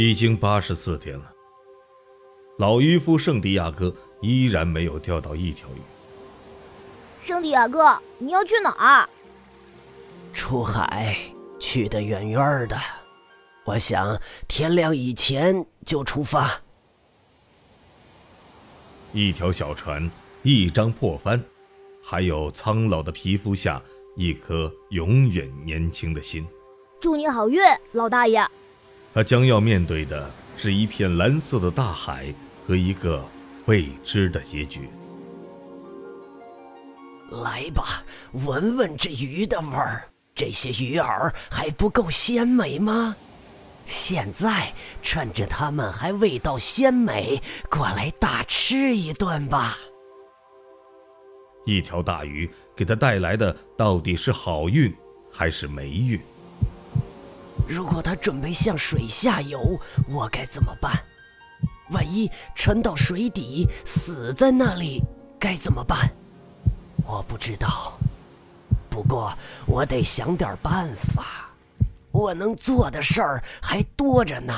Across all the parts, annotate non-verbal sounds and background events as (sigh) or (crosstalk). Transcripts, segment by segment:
已经八十四天了，老渔夫圣地亚哥依然没有钓到一条鱼。圣地亚哥，你要去哪儿？出海，去得远远的。我想天亮以前就出发。一条小船，一张破帆，还有苍老的皮肤下一颗永远年轻的心。祝你好运，老大爷。他将要面对的是一片蓝色的大海和一个未知的结局。来吧，闻闻这鱼的味儿。这些鱼饵还不够鲜美吗？现在趁着它们还味道鲜美，过来大吃一顿吧。一条大鱼给他带来的到底是好运还是霉运？如果他准备向水下游，我该怎么办？万一沉到水底死在那里，该怎么办？我不知道。不过我得想点办法。我能做的事儿还多着呢。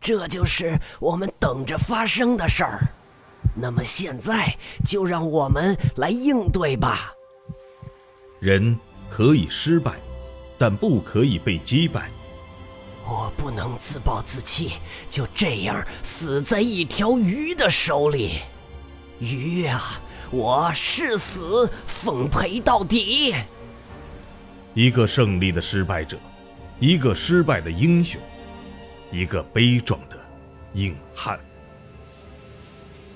这就是我们等着发生的事儿。那么现在就让我们来应对吧。人可以失败，但不可以被击败。我不能自暴自弃，就这样死在一条鱼的手里。鱼啊，我誓死奉陪到底。一个胜利的失败者，一个失败的英雄，一个悲壮的硬汉。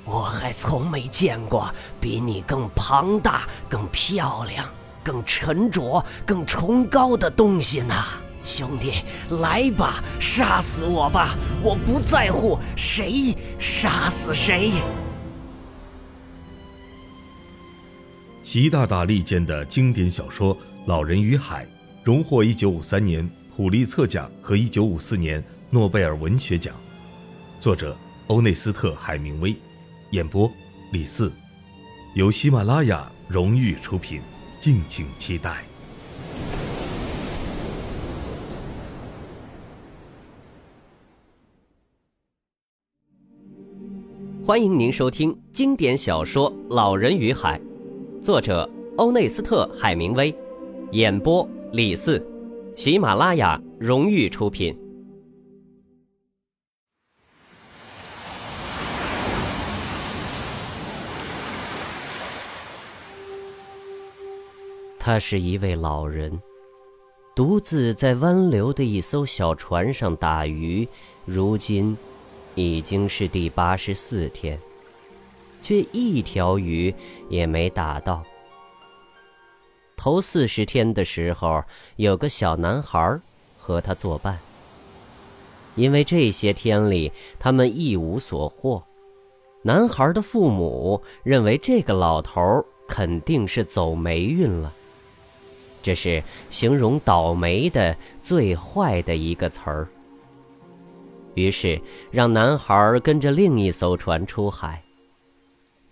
我还从没见过比你更庞大、更漂亮、更沉着、更崇高的东西呢。兄弟，来吧，杀死我吧！我不在乎谁杀死谁。习大大力荐的经典小说《老人与海》，荣获1953年普利策奖和1954年诺贝尔文学奖。作者欧内斯特·海明威，演播李四，由喜马拉雅荣誉出品，敬请期待。欢迎您收听经典小说《老人与海》，作者欧内斯特·海明威，演播李四，喜马拉雅荣誉出品。他是一位老人，独自在湾流的一艘小船上打鱼，如今。已经是第八十四天，却一条鱼也没打到。头四十天的时候，有个小男孩和他作伴。因为这些天里他们一无所获，男孩的父母认为这个老头肯定是走霉运了。这是形容倒霉的最坏的一个词儿。于是，让男孩跟着另一艘船出海，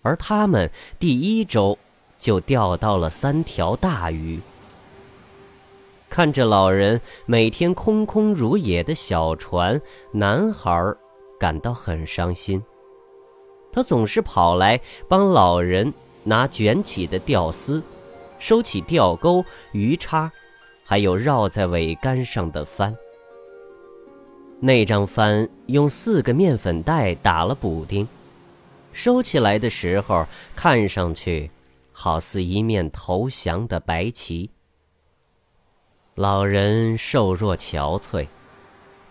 而他们第一周就钓到了三条大鱼。看着老人每天空空如也的小船，男孩感到很伤心。他总是跑来帮老人拿卷起的钓丝，收起钓钩、鱼叉，还有绕在桅杆上的帆。那张帆用四个面粉袋打了补丁，收起来的时候看上去，好似一面投降的白旗。老人瘦弱憔悴，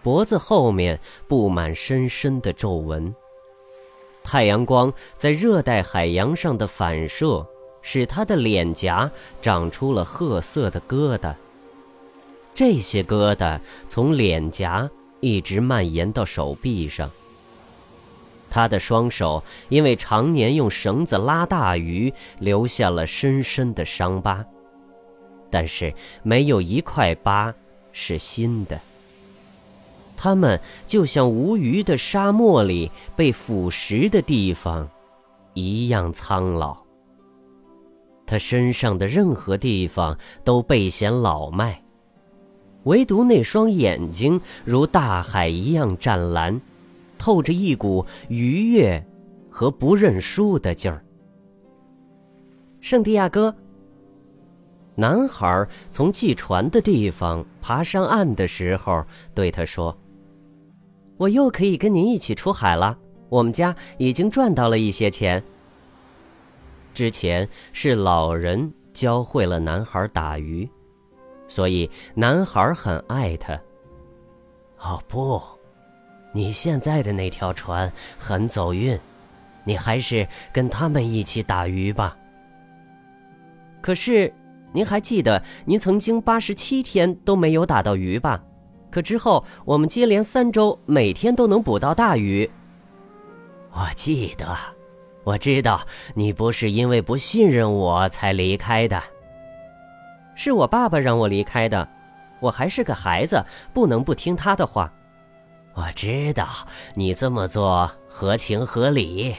脖子后面布满深深的皱纹。太阳光在热带海洋上的反射，使他的脸颊长出了褐色的疙瘩。这些疙瘩从脸颊。一直蔓延到手臂上。他的双手因为常年用绳子拉大鱼，留下了深深的伤疤，但是没有一块疤是新的。它们就像无鱼的沙漠里被腐蚀的地方，一样苍老。他身上的任何地方都倍显老迈。唯独那双眼睛如大海一样湛蓝，透着一股愉悦和不认输的劲儿。圣地亚哥，男孩从系船的地方爬上岸的时候，对他说：“我又可以跟您一起出海了。我们家已经赚到了一些钱。”之前是老人教会了男孩打鱼。所以，男孩很爱他。哦不，你现在的那条船很走运，你还是跟他们一起打鱼吧。可是，您还记得您曾经八十七天都没有打到鱼吧？可之后我们接连三周每天都能捕到大鱼。我记得，我知道你不是因为不信任我才离开的。是我爸爸让我离开的，我还是个孩子，不能不听他的话。我知道你这么做合情合理。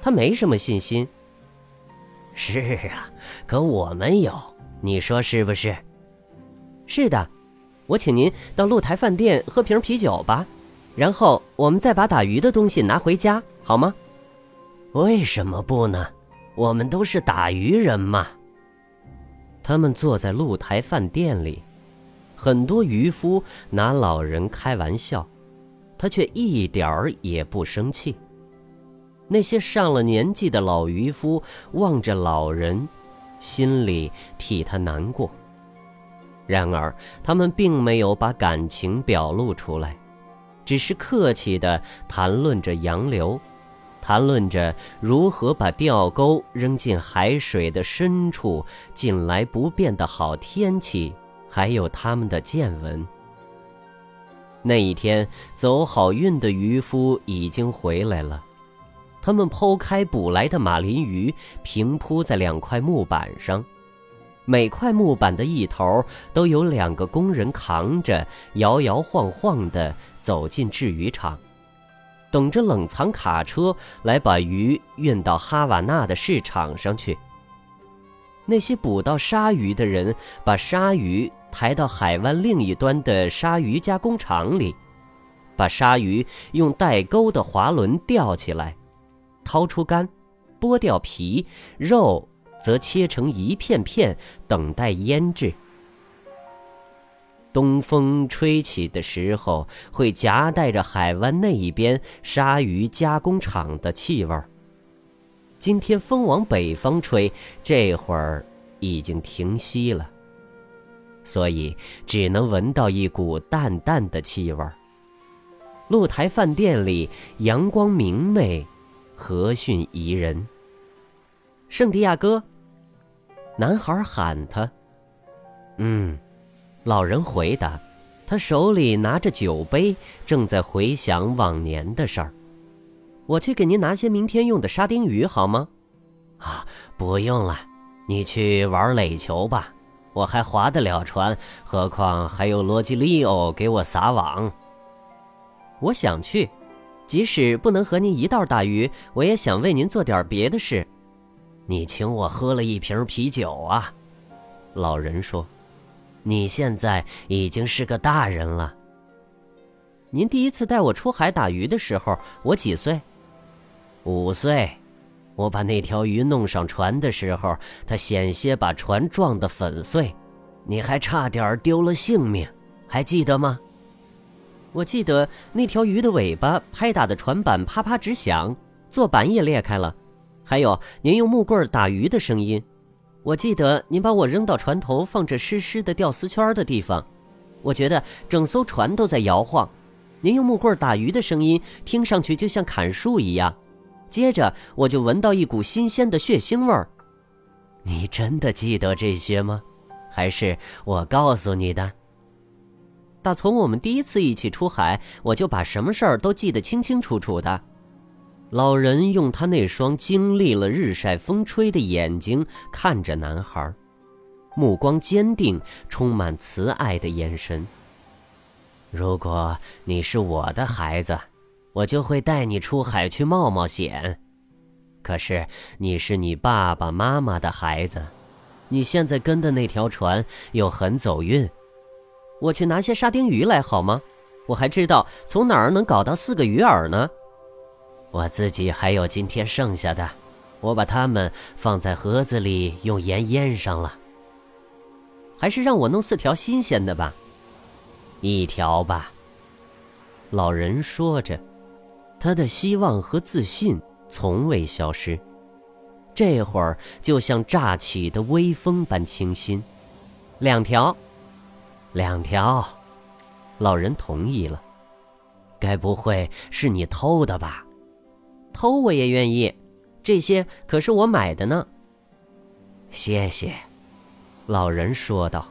他没什么信心。是啊，可我们有，你说是不是？是的，我请您到露台饭店喝瓶啤酒吧，然后我们再把打鱼的东西拿回家，好吗？为什么不呢？我们都是打鱼人嘛。他们坐在露台饭店里，很多渔夫拿老人开玩笑，他却一点儿也不生气。那些上了年纪的老渔夫望着老人，心里替他难过。然而，他们并没有把感情表露出来，只是客气地谈论着洋流。谈论着如何把钓钩扔进海水的深处，近来不变的好天气，还有他们的见闻。那一天，走好运的渔夫已经回来了，他们剖开捕来的马林鱼，平铺在两块木板上，每块木板的一头都有两个工人扛着，摇摇晃晃地走进制鱼场。等着冷藏卡车来把鱼运到哈瓦那的市场上去。那些捕到鲨鱼的人把鲨鱼抬到海湾另一端的鲨鱼加工厂里，把鲨鱼用带钩的滑轮吊起来，掏出肝，剥掉皮，肉则切成一片片，等待腌制。东风吹起的时候，会夹带着海湾那一边鲨鱼加工厂的气味儿。今天风往北方吹，这会儿已经停息了，所以只能闻到一股淡淡的气味儿。露台饭店里阳光明媚，和煦宜人。圣地亚哥，男孩喊他：“嗯。”老人回答：“他手里拿着酒杯，正在回想往年的事儿。我去给您拿些明天用的沙丁鱼，好吗？”“啊，不用了，你去玩垒球吧。我还划得了船，何况还有罗吉利欧给我撒网。”“我想去，即使不能和您一道打鱼，我也想为您做点别的事。”“你请我喝了一瓶啤酒啊。”老人说。你现在已经是个大人了。您第一次带我出海打鱼的时候，我几岁？五岁。我把那条鱼弄上船的时候，它险些把船撞得粉碎，你还差点丢了性命，还记得吗？我记得那条鱼的尾巴拍打的船板啪啪直响，座板也裂开了，还有您用木棍打鱼的声音。我记得您把我扔到船头放着湿湿的吊丝圈的地方，我觉得整艘船都在摇晃。您用木棍打鱼的声音听上去就像砍树一样。接着我就闻到一股新鲜的血腥味儿。你真的记得这些吗？还是我告诉你的？打从我们第一次一起出海，我就把什么事儿都记得清清楚楚的。老人用他那双经历了日晒风吹的眼睛看着男孩，目光坚定，充满慈爱的眼神。如果你是我的孩子，我就会带你出海去冒冒险。可是你是你爸爸妈妈的孩子，你现在跟的那条船又很走运，我去拿些沙丁鱼来好吗？我还知道从哪儿能搞到四个鱼饵呢。我自己还有今天剩下的，我把它们放在盒子里，用盐腌上了。还是让我弄四条新鲜的吧。一条吧。老人说着，他的希望和自信从未消失，这会儿就像乍起的微风般清新。两条，两条。老人同意了。该不会是你偷的吧？偷我也愿意，这些可是我买的呢。谢谢，老人说道。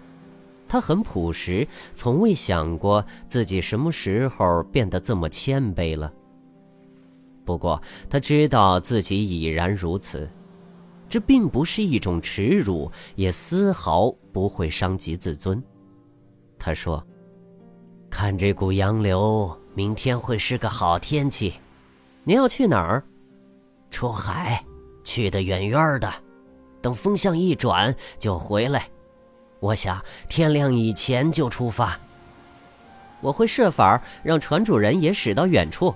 他很朴实，从未想过自己什么时候变得这么谦卑了。不过他知道自己已然如此，这并不是一种耻辱，也丝毫不会伤及自尊。他说：“看这股洋流，明天会是个好天气。您要去哪儿？出海，去得远远的。等风向一转，就回来。”我想天亮以前就出发。我会设法让船主人也驶到远处，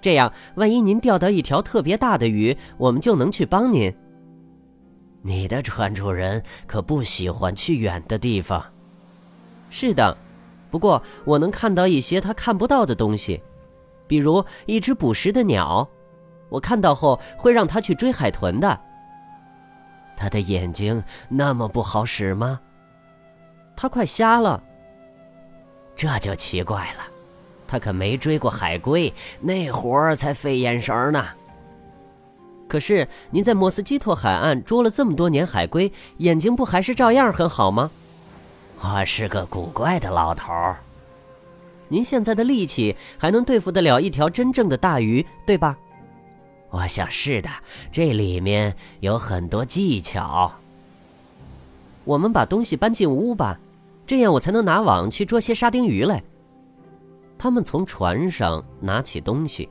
这样万一您钓到一条特别大的鱼，我们就能去帮您。你的船主人可不喜欢去远的地方。是的，不过我能看到一些他看不到的东西，比如一只捕食的鸟，我看到后会让他去追海豚的。他的眼睛那么不好使吗？他快瞎了，这就奇怪了。他可没追过海龟，那活儿才费眼神呢。可是您在莫斯基托海岸捉了这么多年海龟，眼睛不还是照样很好吗？我是个古怪的老头儿。您现在的力气还能对付得了一条真正的大鱼，对吧？我想是的，这里面有很多技巧。我们把东西搬进屋吧。这样我才能拿网去捉些沙丁鱼来。他们从船上拿起东西，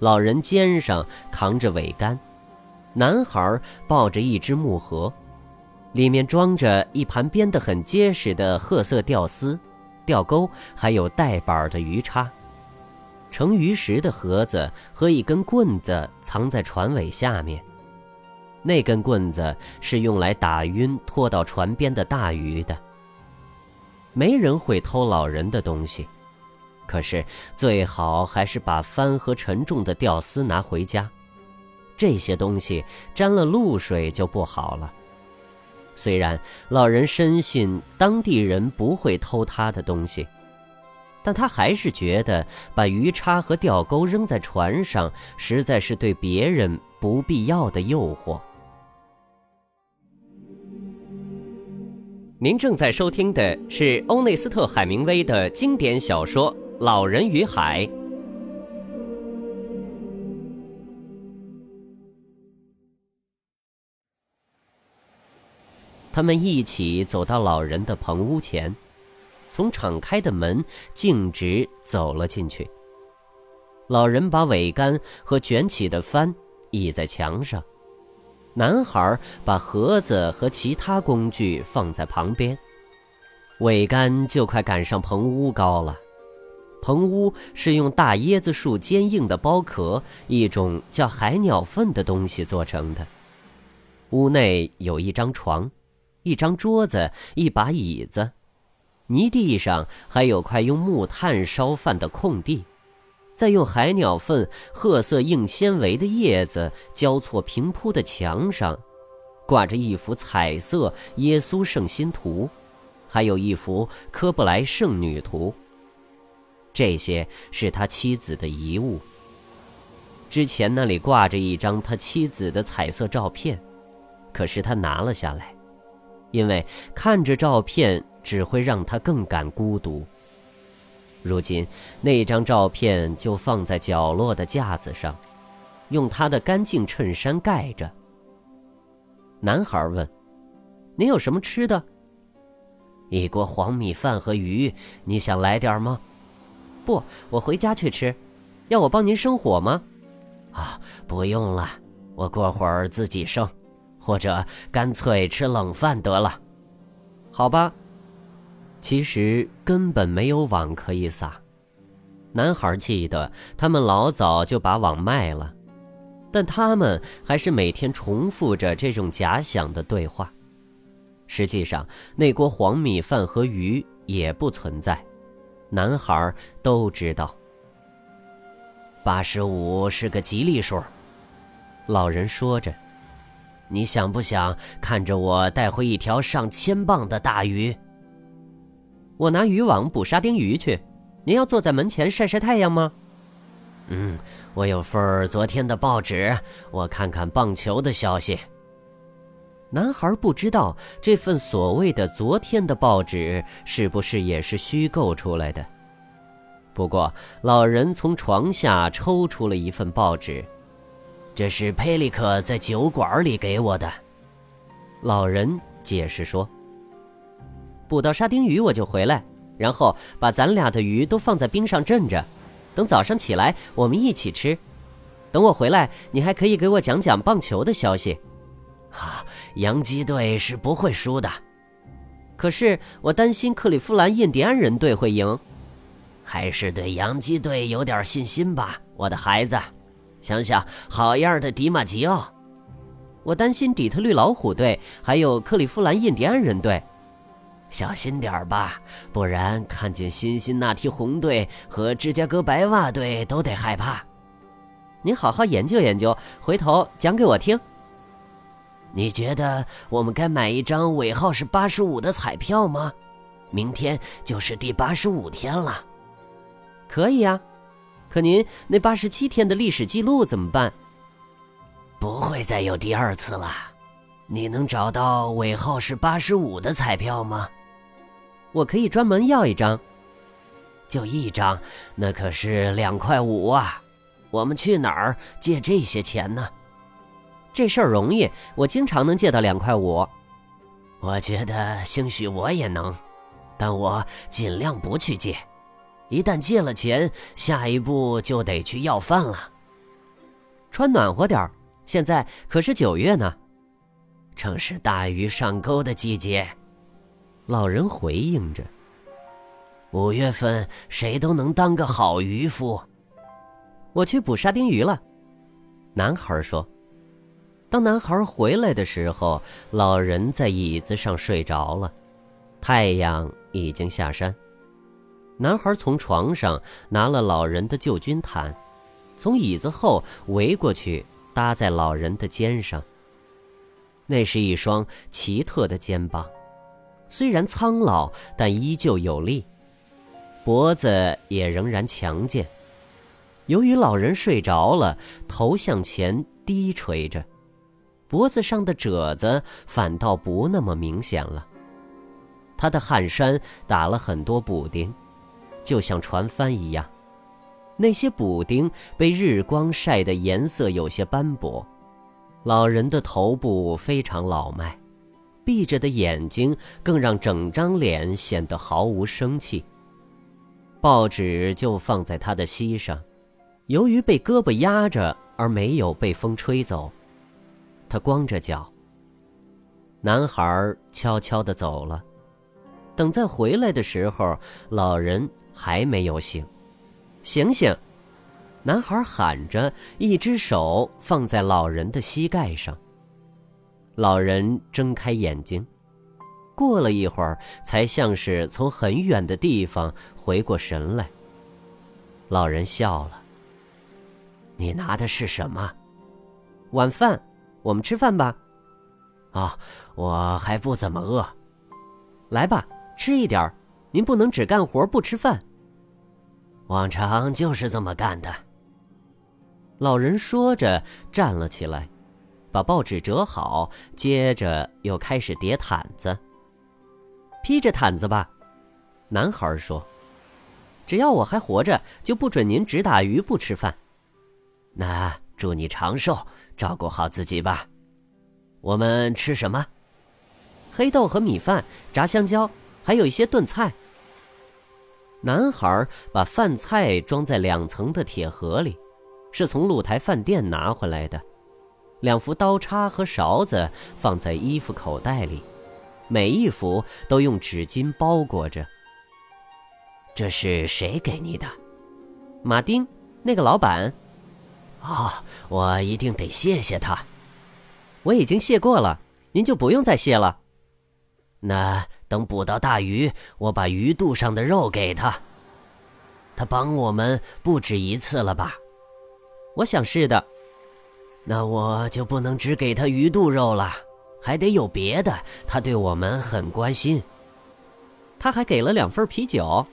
老人肩上扛着桅杆，男孩抱着一只木盒，里面装着一盘编得很结实的褐色钓丝、钓钩，还有带板的鱼叉。盛鱼食的盒子和一根棍子藏在船尾下面，那根棍子是用来打晕拖到船边的大鱼的。没人会偷老人的东西，可是最好还是把帆和沉重的吊丝拿回家。这些东西沾了露水就不好了。虽然老人深信当地人不会偷他的东西，但他还是觉得把鱼叉和钓钩扔在船上，实在是对别人不必要的诱惑。您正在收听的是欧内斯特·海明威的经典小说《老人与海》。他们一起走到老人的棚屋前，从敞开的门径直走了进去。老人把桅杆和卷起的帆倚在墙上。男孩把盒子和其他工具放在旁边，桅杆就快赶上棚屋高了。棚屋是用大椰子树坚硬的包壳，一种叫海鸟粪的东西做成的。屋内有一张床，一张桌子，一把椅子，泥地上还有块用木炭烧饭的空地。在用海鸟粪、褐色硬纤维的叶子交错平铺的墙上，挂着一幅彩色耶稣圣心图，还有一幅科布莱圣女图。这些是他妻子的遗物。之前那里挂着一张他妻子的彩色照片，可是他拿了下来，因为看着照片只会让他更感孤独。如今，那张照片就放在角落的架子上，用他的干净衬衫盖着。男孩问：“您有什么吃的？”“一锅黄米饭和鱼，你想来点吗？”“不，我回家去吃。要我帮您生火吗？”“啊，不用了，我过会儿自己生，或者干脆吃冷饭得了。”“好吧。”其实根本没有网可以撒。男孩记得他们老早就把网卖了，但他们还是每天重复着这种假想的对话。实际上，那锅黄米饭和鱼也不存在。男孩都知道。八十五是个吉利数，老人说着。你想不想看着我带回一条上千磅的大鱼？我拿渔网捕沙丁鱼去。您要坐在门前晒晒太阳吗？嗯，我有份昨天的报纸，我看看棒球的消息。男孩不知道这份所谓的昨天的报纸是不是也是虚构出来的。不过，老人从床下抽出了一份报纸，这是佩利克在酒馆里给我的。老人解释说：“捕到沙丁鱼我就回来。”然后把咱俩的鱼都放在冰上镇着，等早上起来我们一起吃。等我回来，你还可以给我讲讲棒球的消息。啊，洋基队是不会输的，可是我担心克利夫兰印第安人队会赢。还是对洋基队有点信心吧，我的孩子。想想好样的迪马吉奥。我担心底特律老虎队还有克利夫兰印第安人队。小心点吧，不然看见辛辛那提红队和芝加哥白袜队都得害怕。你好好研究研究，回头讲给我听。你觉得我们该买一张尾号是八十五的彩票吗？明天就是第八十五天了。可以啊，可您那八十七天的历史记录怎么办？不会再有第二次了。你能找到尾号是八十五的彩票吗？我可以专门要一张，就一张，那可是两块五啊！我们去哪儿借这些钱呢？这事儿容易，我经常能借到两块五。我觉得兴许我也能，但我尽量不去借。一旦借了钱，下一步就得去要饭了。穿暖和点儿，现在可是九月呢，正是大鱼上钩的季节。老人回应着：“五月份谁都能当个好渔夫。”我去捕沙丁鱼了。男孩说：“当男孩回来的时候，老人在椅子上睡着了，太阳已经下山。男孩从床上拿了老人的旧军毯，从椅子后围过去，搭在老人的肩上。那是一双奇特的肩膀。”虽然苍老，但依旧有力，脖子也仍然强健。由于老人睡着了，头向前低垂着，脖子上的褶子反倒不那么明显了。他的汗衫打了很多补丁，就像船帆一样。那些补丁被日光晒得颜色有些斑驳。老人的头部非常老迈。闭着的眼睛更让整张脸显得毫无生气。报纸就放在他的膝上，由于被胳膊压着而没有被风吹走。他光着脚。男孩悄悄地走了。等再回来的时候，老人还没有醒。醒醒！男孩喊着，一只手放在老人的膝盖上。老人睁开眼睛，过了一会儿，才像是从很远的地方回过神来。老人笑了：“你拿的是什么？晚饭，我们吃饭吧。”“啊，我还不怎么饿。”“来吧，吃一点您不能只干活不吃饭。”“往常就是这么干的。”老人说着站了起来。把报纸折好，接着又开始叠毯子。披着毯子吧，男孩说：“只要我还活着，就不准您只打鱼不吃饭。”那祝你长寿，照顾好自己吧。我们吃什么？黑豆和米饭，炸香蕉，还有一些炖菜。男孩把饭菜装在两层的铁盒里，是从露台饭店拿回来的。两副刀叉和勺子放在衣服口袋里，每一副都用纸巾包裹着。这是谁给你的？马丁，那个老板。哦，我一定得谢谢他。我已经谢过了，您就不用再谢了。那等捕到大鱼，我把鱼肚上的肉给他。他帮我们不止一次了吧？我想是的。那我就不能只给他鱼肚肉了，还得有别的。他对我们很关心。他还给了两份啤酒。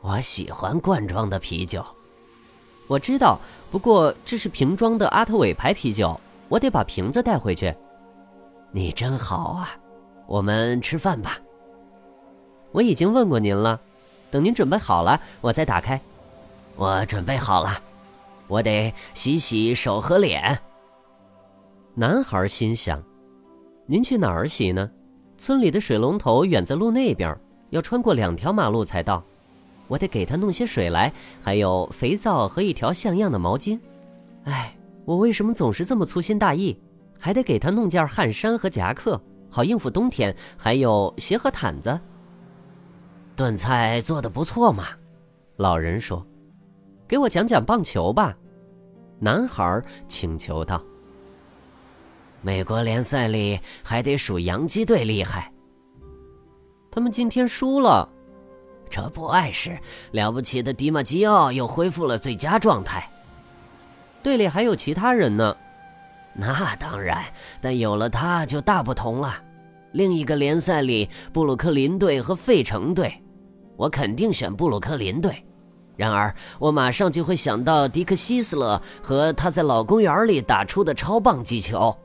我喜欢罐装的啤酒。我知道，不过这是瓶装的阿特韦牌啤酒，我得把瓶子带回去。你真好啊！我们吃饭吧。我已经问过您了，等您准备好了，我再打开。我准备好了，我得洗洗手和脸。男孩心想：“您去哪儿洗呢？村里的水龙头远在路那边，要穿过两条马路才到。”我得给他弄些水来，还有肥皂和一条像样的毛巾。哎，我为什么总是这么粗心大意？还得给他弄件汗衫和夹克，好应付冬天。还有鞋和毯子。炖菜做的不错嘛，老人说：“给我讲讲棒球吧。”男孩请求道：“美国联赛里还得数洋基队厉害。他们今天输了。”这不碍事，了不起的迪马基奥又恢复了最佳状态。队里还有其他人呢，那当然，但有了他就大不同了。另一个联赛里，布鲁克林队和费城队，我肯定选布鲁克林队。然而，我马上就会想到迪克希斯勒和他在老公园里打出的超棒击球。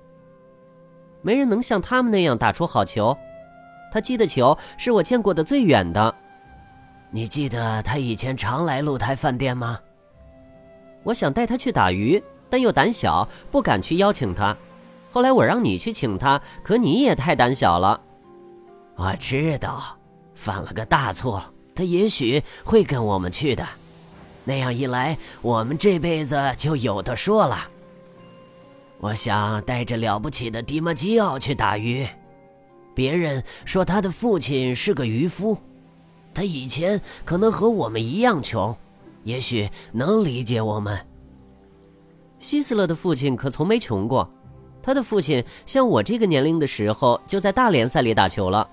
没人能像他们那样打出好球，他击的球是我见过的最远的。你记得他以前常来露台饭店吗？我想带他去打鱼，但又胆小，不敢去邀请他。后来我让你去请他，可你也太胆小了。我知道，犯了个大错。他也许会跟我们去的，那样一来，我们这辈子就有的说了。我想带着了不起的迪马基奥去打鱼。别人说他的父亲是个渔夫。他以前可能和我们一样穷，也许能理解我们。希斯勒的父亲可从没穷过，他的父亲像我这个年龄的时候就在大联赛里打球了。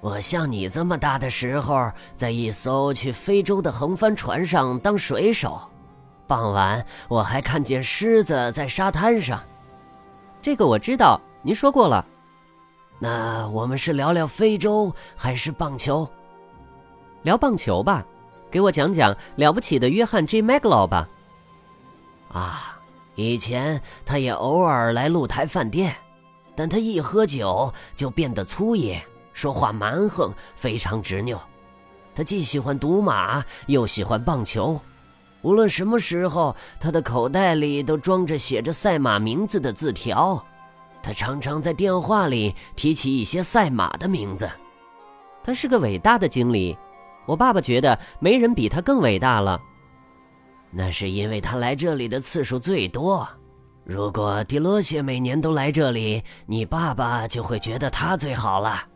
我像你这么大的时候，在一艘去非洲的横帆船上当水手，傍晚我还看见狮子在沙滩上。这个我知道，您说过了。那我们是聊聊非洲还是棒球？聊棒球吧，给我讲讲了不起的约翰 ·J· 麦格劳吧。啊，以前他也偶尔来露台饭店，但他一喝酒就变得粗野，说话蛮横，非常执拗。他既喜欢赌马，又喜欢棒球。无论什么时候，他的口袋里都装着写着赛马名字的字条。他常常在电话里提起一些赛马的名字。他是个伟大的经理。我爸爸觉得没人比他更伟大了。那是因为他来这里的次数最多。如果迪罗谢每年都来这里，你爸爸就会觉得他最好了。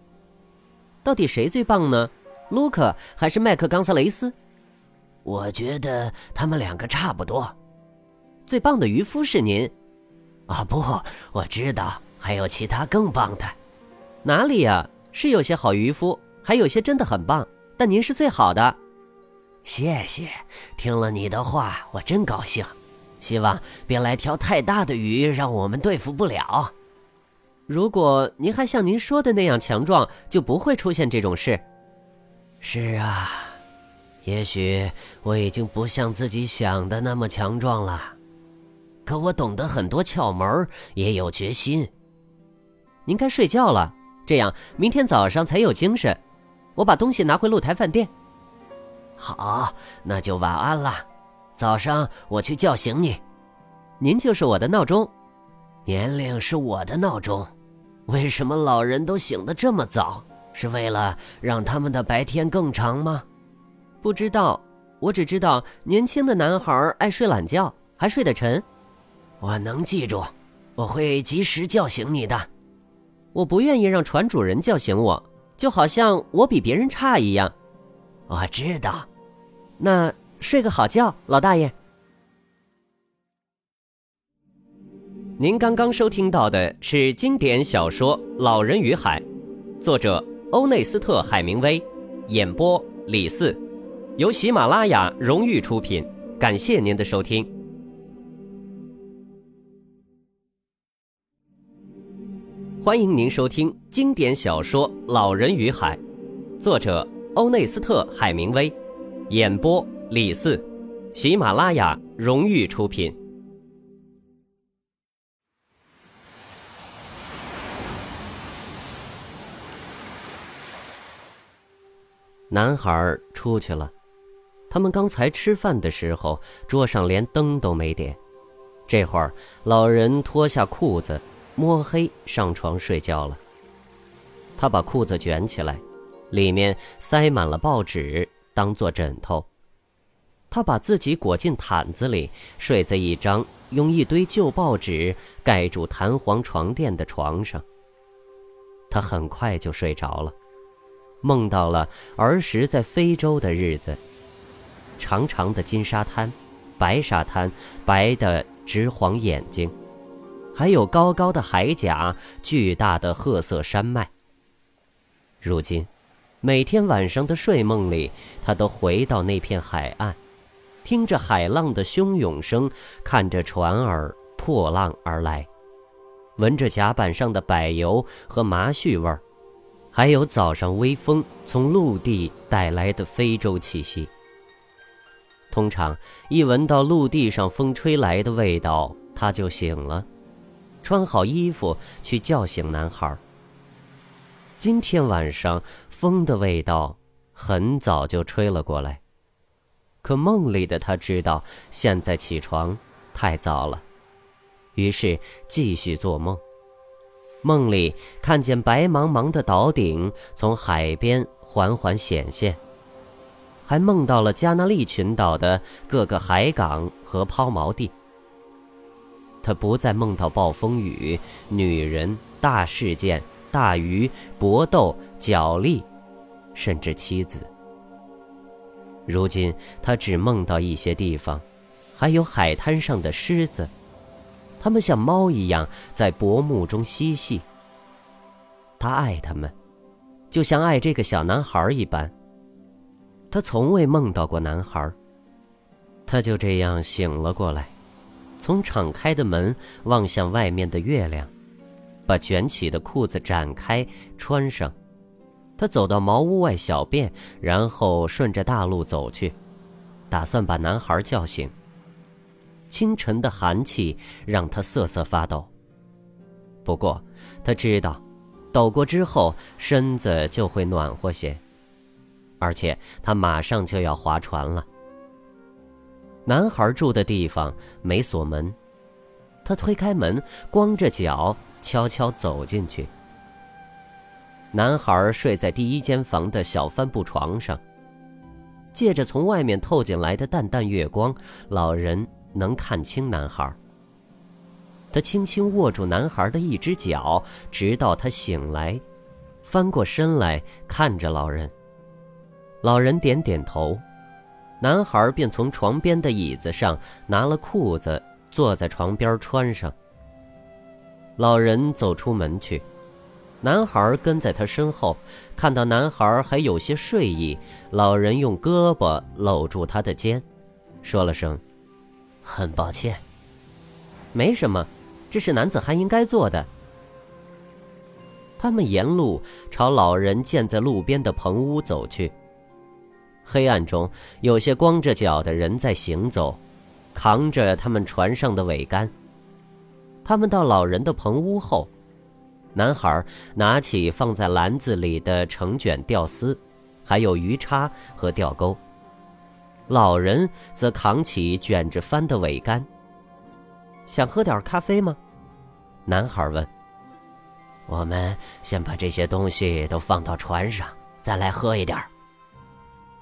到底谁最棒呢？卢克还是麦克冈萨雷斯？我觉得他们两个差不多。最棒的渔夫是您。啊不，我知道还有其他更棒的。哪里呀？是有些好渔夫，还有些真的很棒。但您是最好的，谢谢。听了你的话，我真高兴。希望别来条太大的鱼，让我们对付不了。如果您还像您说的那样强壮，就不会出现这种事。是啊，也许我已经不像自己想的那么强壮了，可我懂得很多窍门，也有决心。您该睡觉了，这样明天早上才有精神。我把东西拿回露台饭店。好，那就晚安了。早上我去叫醒你。您就是我的闹钟。年龄是我的闹钟。为什么老人都醒得这么早？是为了让他们的白天更长吗？不知道。我只知道年轻的男孩爱睡懒觉，还睡得沉。我能记住，我会及时叫醒你的。我不愿意让船主人叫醒我。就好像我比别人差一样，我知道。那睡个好觉，老大爷。您刚刚收听到的是经典小说《老人与海》，作者欧内斯特·海明威，演播李四，由喜马拉雅荣誉出品。感谢您的收听。欢迎您收听经典小说《老人与海》，作者欧内斯特·海明威，演播李四，喜马拉雅荣誉出品。男孩出去了，他们刚才吃饭的时候，桌上连灯都没点。这会儿，老人脱下裤子，摸黑上床睡觉了。他把裤子卷起来，里面塞满了报纸，当做枕头。他把自己裹进毯子里，睡在一张用一堆旧报纸盖住弹簧床垫的床上。他很快就睡着了。梦到了儿时在非洲的日子。长长的金沙滩，白沙滩，白的直晃眼睛，还有高高的海甲，巨大的褐色山脉。如今，每天晚上的睡梦里，他都回到那片海岸，听着海浪的汹涌声，看着船儿破浪而来，闻着甲板上的柏油和麻絮味儿。还有早上微风从陆地带来的非洲气息。通常一闻到陆地上风吹来的味道，他就醒了，穿好衣服去叫醒男孩。今天晚上风的味道很早就吹了过来，可梦里的他知道现在起床太早了，于是继续做梦。梦里看见白茫茫的岛顶从海边缓缓显现，还梦到了加那利群岛的各个海港和抛锚地。他不再梦到暴风雨、女人、大事件、大鱼、搏斗、角力，甚至妻子。如今他只梦到一些地方，还有海滩上的狮子。它们像猫一样在薄暮中嬉戏。他爱他们，就像爱这个小男孩一般。他从未梦到过男孩。他就这样醒了过来，从敞开的门望向外面的月亮，把卷起的裤子展开穿上。他走到茅屋外小便，然后顺着大路走去，打算把男孩叫醒。清晨的寒气让他瑟瑟发抖。不过，他知道，抖过之后身子就会暖和些，而且他马上就要划船了。男孩住的地方没锁门，他推开门，光着脚悄悄走进去。男孩睡在第一间房的小帆布床上，借着从外面透进来的淡淡月光，老人。能看清男孩。他轻轻握住男孩的一只脚，直到他醒来，翻过身来看着老人。老人点点头，男孩便从床边的椅子上拿了裤子，坐在床边穿上。老人走出门去，男孩跟在他身后，看到男孩还有些睡意，老人用胳膊搂住他的肩，说了声。很抱歉，没什么，这是男子汉应该做的。他们沿路朝老人建在路边的棚屋走去。黑暗中，有些光着脚的人在行走，扛着他们船上的桅杆。他们到老人的棚屋后，男孩拿起放在篮子里的成卷吊丝，还有鱼叉和钓钩。老人则扛起卷着帆的桅杆。想喝点咖啡吗？男孩问。我们先把这些东西都放到船上，再来喝一点。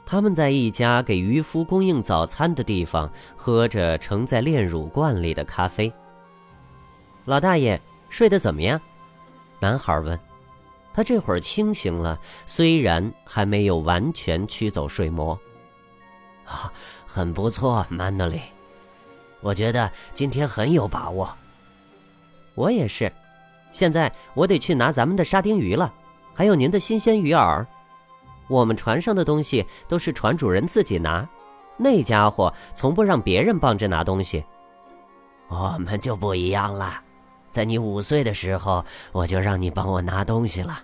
他们在一家给渔夫供应早餐的地方喝着盛在炼乳罐里的咖啡。老大爷睡得怎么样？男孩问。他这会儿清醒了，虽然还没有完全驱走睡魔。啊，很不错，曼德里。我觉得今天很有把握。我也是。现在我得去拿咱们的沙丁鱼了，还有您的新鲜鱼饵。我们船上的东西都是船主人自己拿，那家伙从不让别人帮着拿东西。我们就不一样了，在你五岁的时候，我就让你帮我拿东西了。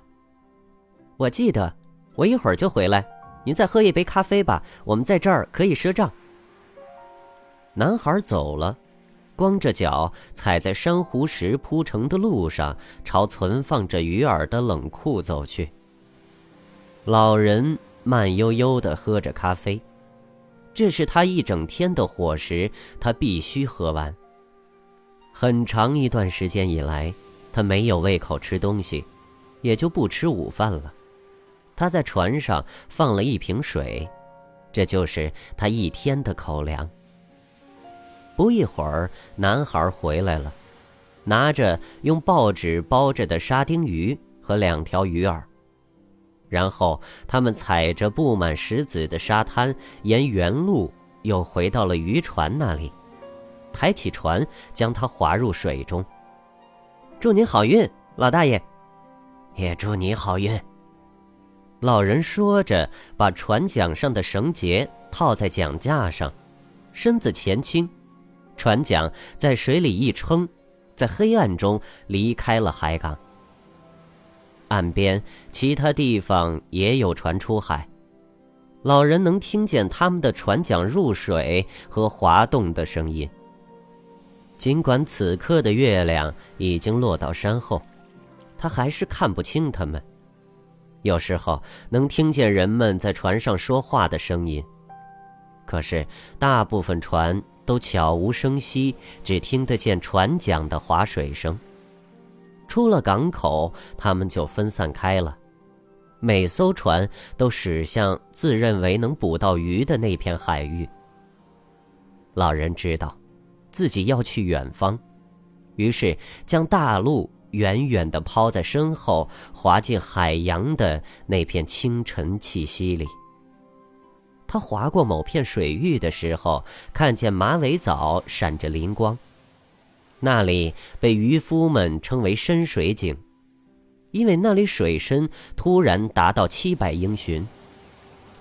我记得，我一会儿就回来。您再喝一杯咖啡吧，我们在这儿可以赊账。男孩走了，光着脚踩在珊瑚石铺成的路上，朝存放着鱼饵的冷库走去。老人慢悠悠地喝着咖啡，这是他一整天的伙食，他必须喝完。很长一段时间以来，他没有胃口吃东西，也就不吃午饭了。他在船上放了一瓶水，这就是他一天的口粮。不一会儿，男孩回来了，拿着用报纸包着的沙丁鱼和两条鱼饵。然后他们踩着布满石子的沙滩，沿原路又回到了渔船那里，抬起船，将它划入水中。祝您好运，老大爷！也祝你好运。老人说着，把船桨上的绳结套在桨架上，身子前倾，船桨在水里一撑，在黑暗中离开了海港。岸边其他地方也有船出海，老人能听见他们的船桨入水和滑动的声音。尽管此刻的月亮已经落到山后，他还是看不清他们。有时候能听见人们在船上说话的声音，可是大部分船都悄无声息，只听得见船桨的划水声。出了港口，他们就分散开了，每艘船都驶向自认为能捕到鱼的那片海域。老人知道，自己要去远方，于是将大陆。远远地抛在身后，滑进海洋的那片清晨气息里。他划过某片水域的时候，看见马尾藻闪着灵光，那里被渔夫们称为深水井，因为那里水深突然达到七百英寻，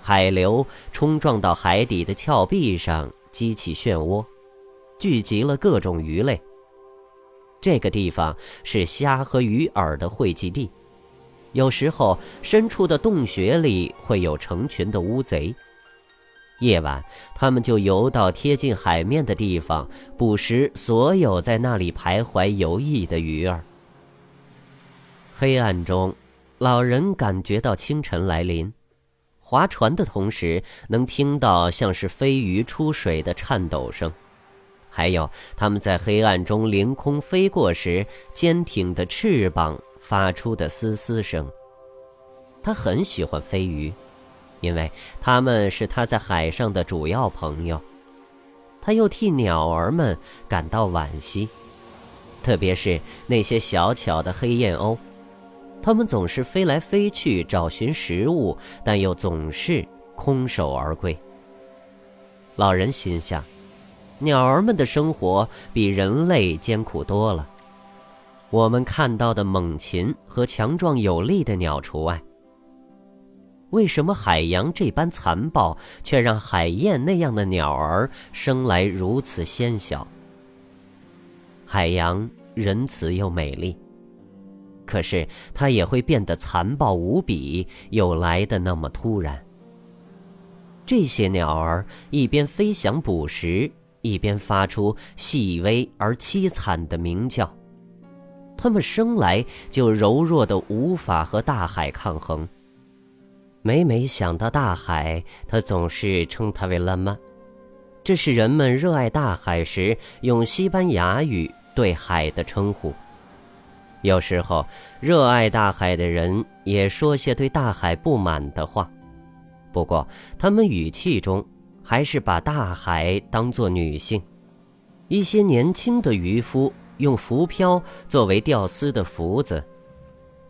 海流冲撞到海底的峭壁上，激起漩涡，聚集了各种鱼类。这个地方是虾和鱼饵的汇集地，有时候深处的洞穴里会有成群的乌贼。夜晚，他们就游到贴近海面的地方，捕食所有在那里徘徊游弋的鱼儿。黑暗中，老人感觉到清晨来临，划船的同时能听到像是飞鱼出水的颤抖声。还有，他们在黑暗中凌空飞过时，坚挺的翅膀发出的嘶嘶声。他很喜欢飞鱼，因为它们是他在海上的主要朋友。他又替鸟儿们感到惋惜，特别是那些小巧的黑燕鸥，它们总是飞来飞去找寻食物，但又总是空手而归。老人心想。鸟儿们的生活比人类艰苦多了。我们看到的猛禽和强壮有力的鸟除外。为什么海洋这般残暴，却让海燕那样的鸟儿生来如此纤小？海洋仁慈又美丽，可是它也会变得残暴无比，又来的那么突然。这些鸟儿一边飞翔捕食。一边发出细微而凄惨的鸣叫，它们生来就柔弱的无法和大海抗衡。每每想到大海，他总是称它为“拉玛”，这是人们热爱大海时用西班牙语对海的称呼。有时候，热爱大海的人也说些对大海不满的话，不过他们语气中。还是把大海当作女性，一些年轻的渔夫用浮漂作为钓丝的浮子，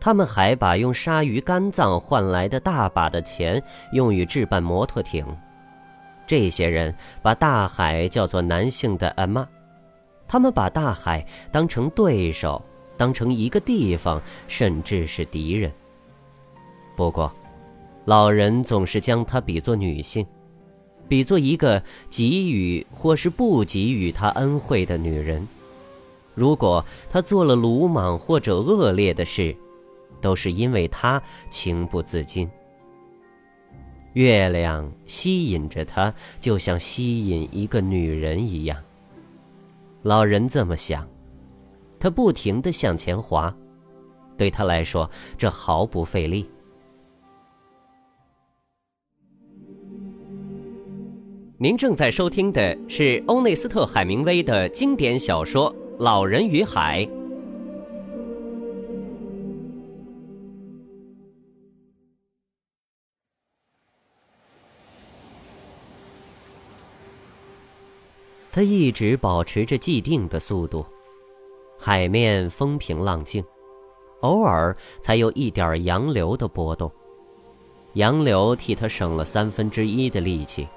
他们还把用鲨鱼肝脏换来的大把的钱用于置办摩托艇。这些人把大海叫做男性的阿妈，他们把大海当成对手，当成一个地方，甚至是敌人。不过，老人总是将她比作女性，比作一个给予或是不给予他恩惠的女人。如果他做了鲁莽或者恶劣的事，都是因为他情不自禁。月亮吸引着他，就像吸引一个女人一样。老人这么想，他不停的向前滑，对他来说，这毫不费力。您正在收听的是欧内斯特·海明威的经典小说《老人与海》。他一直保持着既定的速度，海面风平浪静，偶尔才有一点洋流的波动。洋流替他省了三分之一的力气。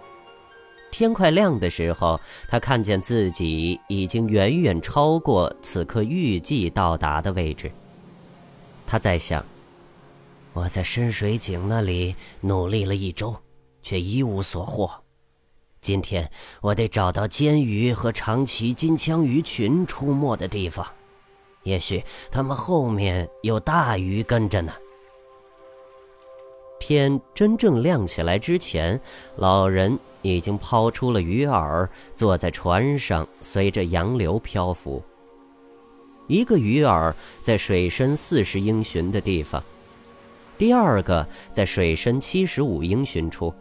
天快亮的时候，他看见自己已经远远超过此刻预计到达的位置。他在想：我在深水井那里努力了一周，却一无所获。今天我得找到尖鱼和长鳍金枪鱼群出没的地方，也许它们后面有大鱼跟着呢。天真正亮起来之前，老人已经抛出了鱼饵，坐在船上，随着洋流漂浮。一个鱼饵在水深四十英寻的地方，第二个在水深七十五英寻处。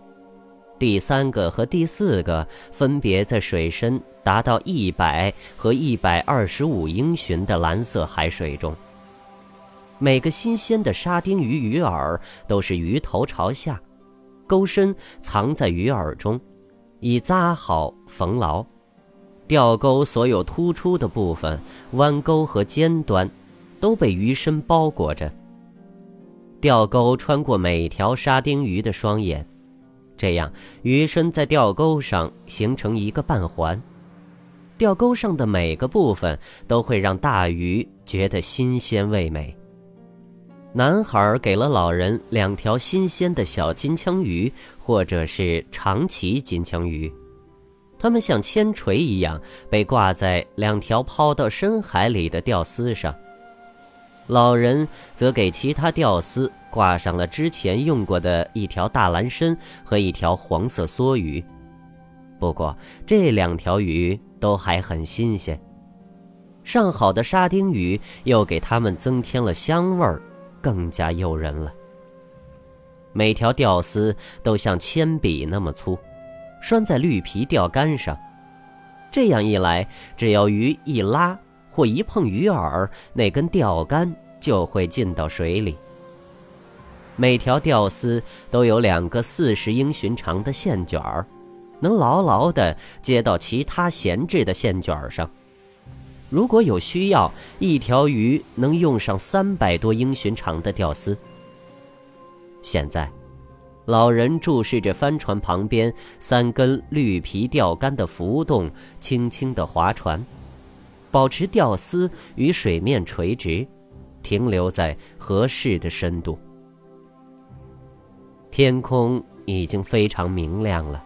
第三个和第四个分别在水深达到一百和一百二十五英寻的蓝色海水中。每个新鲜的沙丁鱼鱼饵都是鱼头朝下，钩身藏在鱼饵中，已扎好缝牢。钓钩所有突出的部分、弯钩和尖端，都被鱼身包裹着。钓钩穿过每条沙丁鱼的双眼。这样，鱼身在钓钩上形成一个半环，钓钩上的每个部分都会让大鱼觉得新鲜味美。男孩给了老人两条新鲜的小金枪鱼，或者是长鳍金枪鱼，它们像铅锤一样被挂在两条抛到深海里的钓丝上。老人则给其他钓丝挂上了之前用过的一条大蓝参和一条黄色梭鱼，不过这两条鱼都还很新鲜。上好的沙丁鱼又给它们增添了香味儿，更加诱人了。每条钓丝都像铅笔那么粗，拴在绿皮钓竿上。这样一来，只要鱼一拉。或一碰鱼饵，那根钓竿就会进到水里。每条钓丝都有两个四十英寻长的线卷儿，能牢牢地接到其他闲置的线卷儿上。如果有需要，一条鱼能用上三百多英寻长的钓丝。现在，老人注视着帆船旁边三根绿皮钓竿的浮动，轻轻地划船。保持钓丝与水面垂直，停留在合适的深度。天空已经非常明亮了，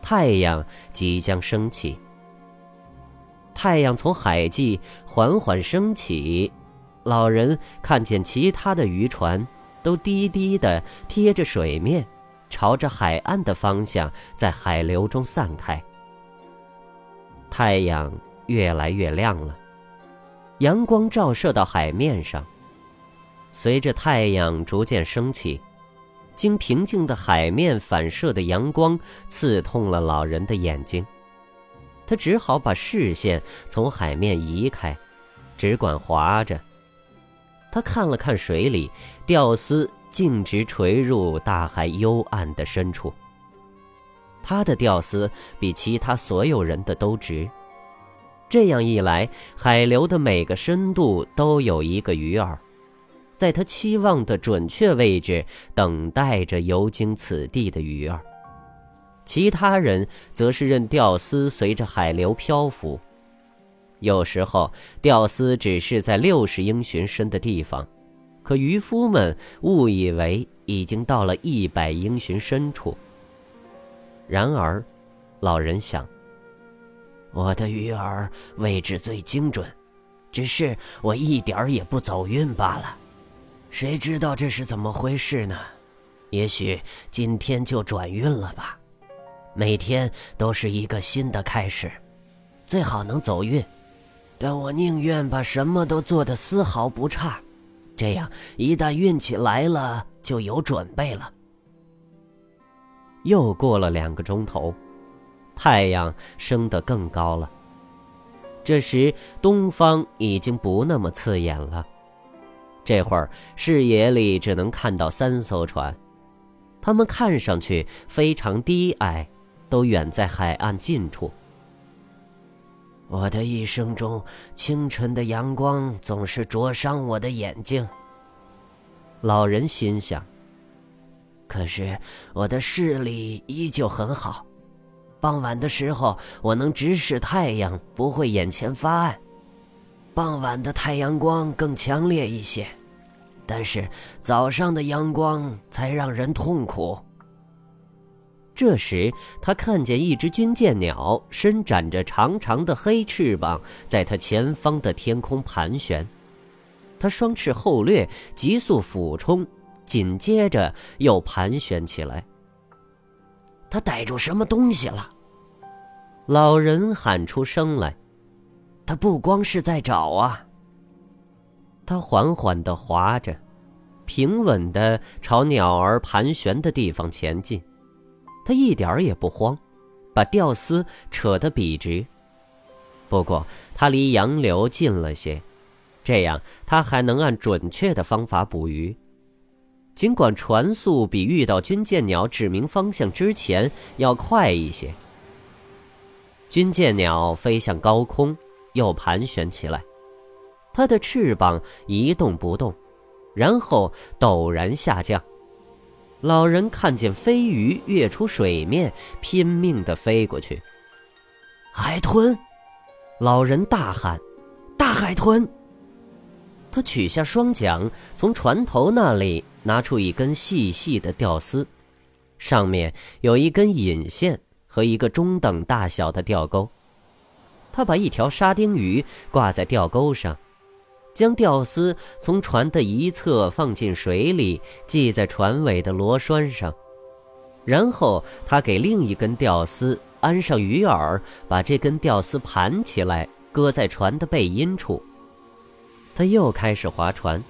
太阳即将升起。太阳从海际缓缓升起，老人看见其他的渔船都低低的贴着水面，朝着海岸的方向在海流中散开。太阳。越来越亮了，阳光照射到海面上。随着太阳逐渐升起，经平静的海面反射的阳光刺痛了老人的眼睛，他只好把视线从海面移开，只管划着。他看了看水里，钓丝径直垂入大海幽暗的深处。他的钓丝比其他所有人的都直。这样一来，海流的每个深度都有一个鱼饵，在他期望的准确位置等待着游经此地的鱼儿。其他人则是任钓丝随着海流漂浮。有时候，钓丝只是在六十英寻深的地方，可渔夫们误以为已经到了一百英寻深处。然而，老人想：我的鱼饵位置最精准，只是我一点儿也不走运罢了。谁知道这是怎么回事呢？也许今天就转运了吧。每天都是一个新的开始，最好能走运。但我宁愿把什么都做得丝毫不差，这样一旦运气来了，就有准备了。又过了两个钟头，太阳升得更高了。这时，东方已经不那么刺眼了。这会儿，视野里只能看到三艘船，它们看上去非常低矮，都远在海岸近处。我的一生中，清晨的阳光总是灼伤我的眼睛。老人心想。可是我的视力依旧很好，傍晚的时候我能直视太阳，不会眼前发暗。傍晚的太阳光更强烈一些，但是早上的阳光才让人痛苦。这时，他看见一只军舰鸟伸展着长长的黑翅膀，在他前方的天空盘旋。它双翅后掠，急速俯冲，紧接着又盘旋起来。他逮住什么东西了？老人喊出声来。他不光是在找啊。他缓缓地划着，平稳地朝鸟儿盘旋的地方前进。他一点儿也不慌，把钓丝扯得笔直。不过他离洋流近了些，这样他还能按准确的方法捕鱼。尽管船速比遇到军舰鸟指明方向之前要快一些。军舰鸟飞向高空，又盘旋起来，它的翅膀一动不动，然后陡然下降。老人看见飞鱼跃出水面，拼命地飞过去。海豚！老人大喊：“大海豚！”他取下双桨，从船头那里拿出一根细细的钓丝，上面有一根引线和一个中等大小的钓钩。他把一条沙丁鱼挂在钓钩上。将钓丝从船的一侧放进水里，系在船尾的螺栓上，然后他给另一根钓丝安上鱼饵，把这根钓丝盘起来，搁在船的背阴处。他又开始划船，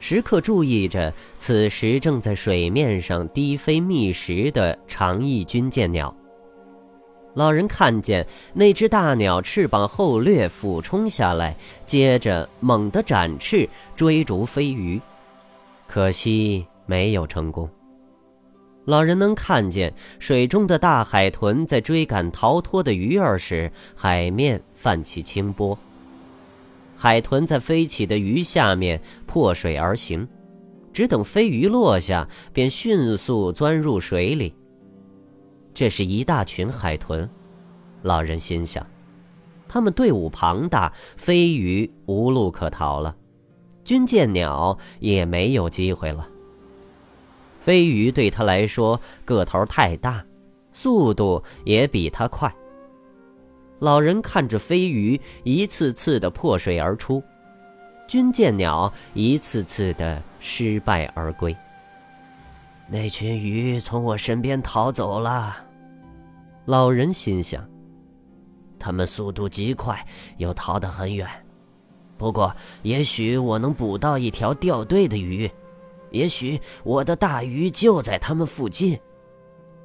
时刻注意着此时正在水面上低飞觅食的长翼军舰鸟。老人看见那只大鸟翅膀后掠，俯冲下来，接着猛地展翅追逐飞鱼，可惜没有成功。老人能看见水中的大海豚在追赶逃脱的鱼儿时，海面泛起清波。海豚在飞起的鱼下面破水而行，只等飞鱼落下，便迅速钻入水里。这是一大群海豚，老人心想，他们队伍庞大，飞鱼无路可逃了，军舰鸟也没有机会了。飞鱼对他来说个头太大，速度也比他快。老人看着飞鱼一次次的破水而出，军舰鸟一次次的失败而归。那群鱼从我身边逃走了。老人心想：“他们速度极快，又逃得很远。不过，也许我能捕到一条掉队的鱼，也许我的大鱼就在他们附近。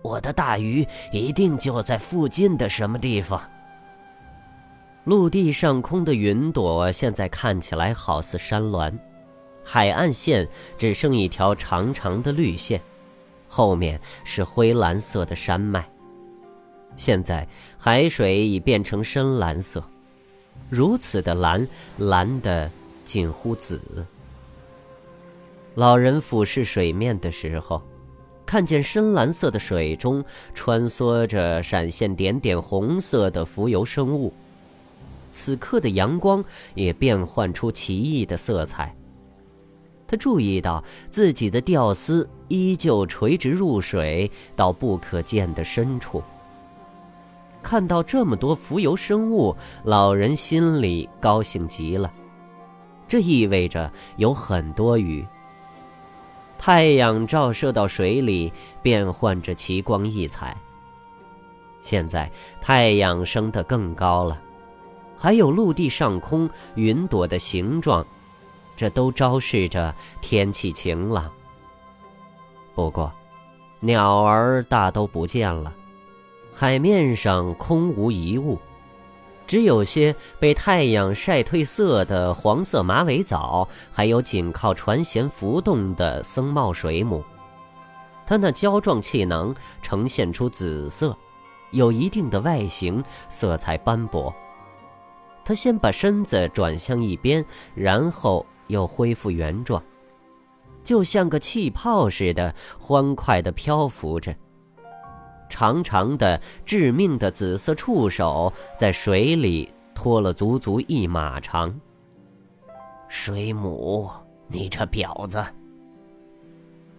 我的大鱼一定就在附近的什么地方。”陆地上空的云朵现在看起来好似山峦，海岸线只剩一条长长的绿线，后面是灰蓝色的山脉。现在海水已变成深蓝色，如此的蓝，蓝的近乎紫。老人俯视水面的时候，看见深蓝色的水中穿梭着闪现点点红色的浮游生物。此刻的阳光也变换出奇异的色彩。他注意到自己的吊丝依旧垂直入水到不可见的深处。看到这么多浮游生物，老人心里高兴极了。这意味着有很多鱼。太阳照射到水里，变换着奇光异彩。现在太阳升得更高了，还有陆地上空云朵的形状，这都昭示着天气晴朗。不过，鸟儿大都不见了，海面上空无一物。只有些被太阳晒褪色的黄色马尾藻，还有紧靠船舷浮动的僧帽水母。它那胶状气囊呈现出紫色，有一定的外形，色彩斑驳。它先把身子转向一边，然后又恢复原状，就像个气泡似的，欢快地漂浮着。长长的、致命的紫色触手在水里拖了足足一马长。水母，你这婊子！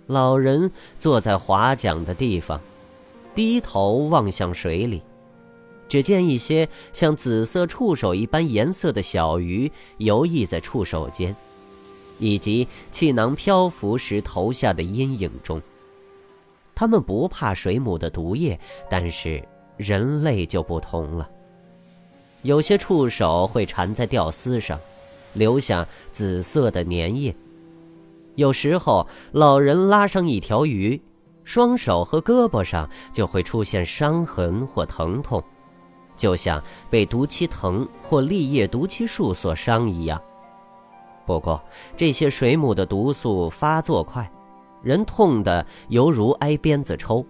老人坐在划桨的地方，低头望向水里，只见一些像紫色触手一般颜色的小鱼游弋在触手间，以及气囊漂浮时投下的阴影中。他们不怕水母的毒液，但是人类就不同了。有些触手会缠在吊丝上，留下紫色的粘液。有时候，老人拉上一条鱼，双手和胳膊上就会出现伤痕或疼痛，就像被毒气藤或立叶毒气树所伤一样。不过，这些水母的毒素发作快。人痛的犹如挨鞭子抽。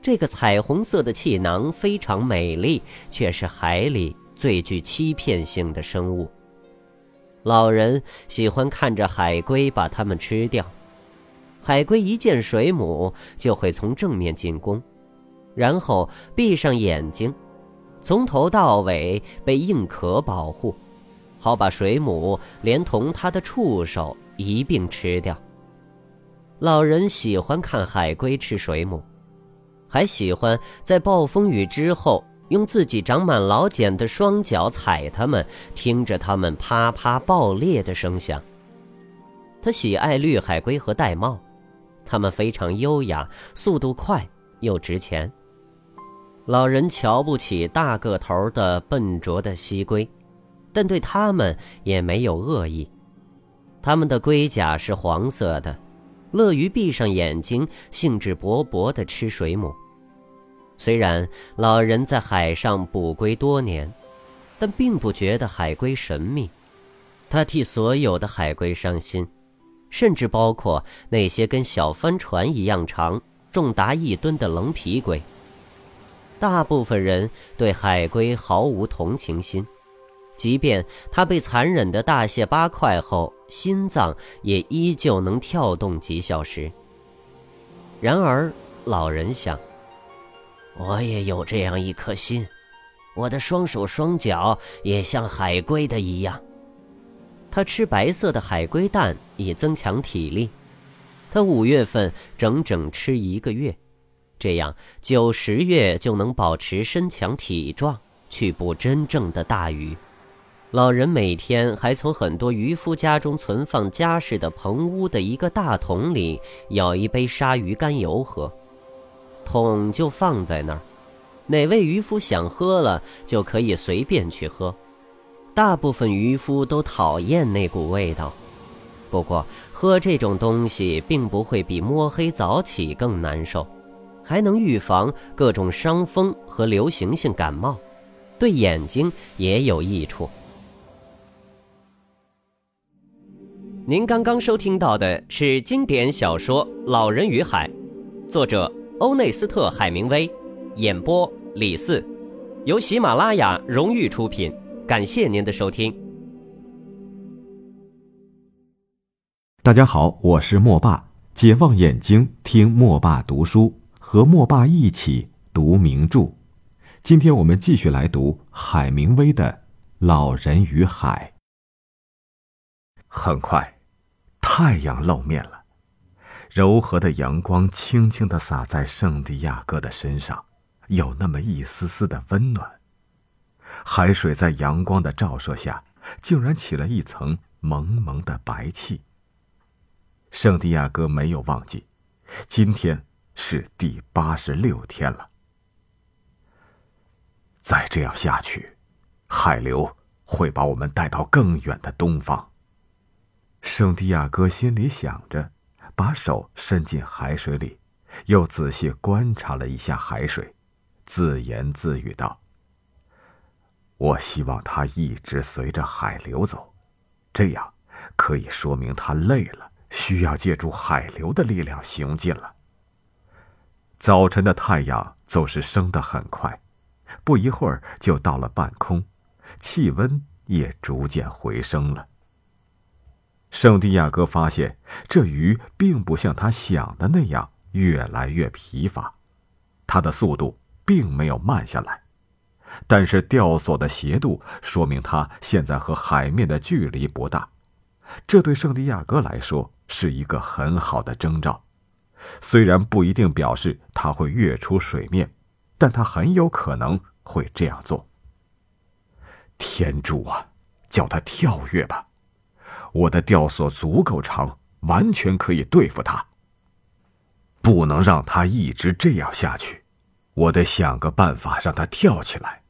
这个彩虹色的气囊非常美丽，却是海里最具欺骗性的生物。老人喜欢看着海龟把它们吃掉。海龟一见水母就会从正面进攻，然后闭上眼睛，从头到尾被硬壳保护，好把水母连同它的触手一并吃掉。老人喜欢看海龟吃水母，还喜欢在暴风雨之后用自己长满老茧的双脚踩它们，听着它们啪啪爆裂的声响。他喜爱绿海龟和玳瑁，它们非常优雅，速度快又值钱。老人瞧不起大个头的笨拙的蜥龟，但对它们也没有恶意。它们的龟甲是黄色的。乐于闭上眼睛，兴致勃勃地吃水母。虽然老人在海上捕龟多年，但并不觉得海龟神秘。他替所有的海龟伤心，甚至包括那些跟小帆船一样长、重达一吨的棱皮龟。大部分人对海龟毫无同情心。即便他被残忍的大卸八块后，心脏也依旧能跳动几小时。然而，老人想：“我也有这样一颗心，我的双手双脚也像海龟的一样。”他吃白色的海龟蛋以增强体力。他五月份整整吃一个月，这样九十月就能保持身强体壮，去捕真正的大鱼。老人每天还从很多渔夫家中存放家事的棚屋的一个大桶里舀一杯鲨鱼肝油喝，桶就放在那儿，哪位渔夫想喝了就可以随便去喝。大部分渔夫都讨厌那股味道，不过喝这种东西并不会比摸黑早起更难受，还能预防各种伤风和流行性感冒，对眼睛也有益处。您刚刚收听到的是经典小说《老人与海》，作者欧内斯特·海明威，演播李四，由喜马拉雅荣誉出品。感谢您的收听。大家好，我是莫爸，解放眼睛听莫爸读书，和莫爸一起读名著。今天我们继续来读海明威的《老人与海》。很快，太阳露面了，柔和的阳光轻轻的洒在圣地亚哥的身上，有那么一丝丝的温暖。海水在阳光的照射下，竟然起了一层蒙蒙的白气。圣地亚哥没有忘记，今天是第八十六天了。再这样下去，海流会把我们带到更远的东方。圣地亚哥心里想着，把手伸进海水里，又仔细观察了一下海水，自言自语道：“我希望他一直随着海流走，这样可以说明他累了。”需要借助海流的力量行进了。早晨的太阳总是升得很快，不一会儿就到了半空，气温也逐渐回升了。圣地亚哥发现，这鱼并不像他想的那样越来越疲乏，它的速度并没有慢下来，但是钓索的斜度说明它现在和海面的距离不大，这对圣地亚哥来说。是一个很好的征兆，虽然不一定表示他会跃出水面，但他很有可能会这样做。天主啊，叫他跳跃吧！我的吊索足够长，完全可以对付他。不能让他一直这样下去，我得想个办法让他跳起来。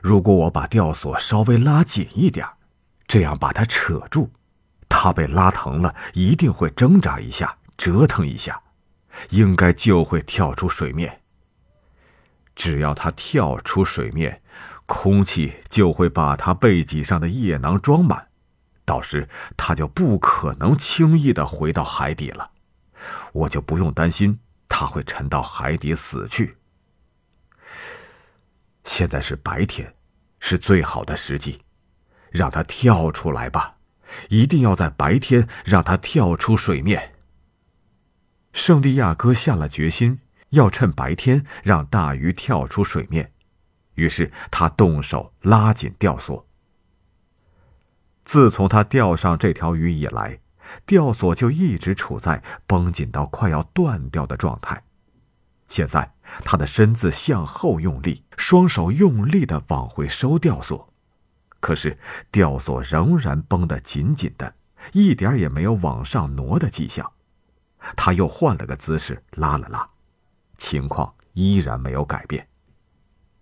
如果我把吊索稍微拉紧一点，这样把他扯住。他被拉疼了，一定会挣扎一下，折腾一下，应该就会跳出水面。只要他跳出水面，空气就会把他背脊上的液囊装满，到时他就不可能轻易的回到海底了，我就不用担心他会沉到海底死去。现在是白天，是最好的时机，让他跳出来吧。一定要在白天让他跳出水面。圣地亚哥下了决心，要趁白天让大鱼跳出水面，于是他动手拉紧钓索。自从他钓上这条鱼以来，钓索就一直处在绷紧到快要断掉的状态。现在他的身子向后用力，双手用力的往回收钓索。可是钓索仍然绷得紧紧的，一点也没有往上挪的迹象。他又换了个姿势拉了拉，情况依然没有改变。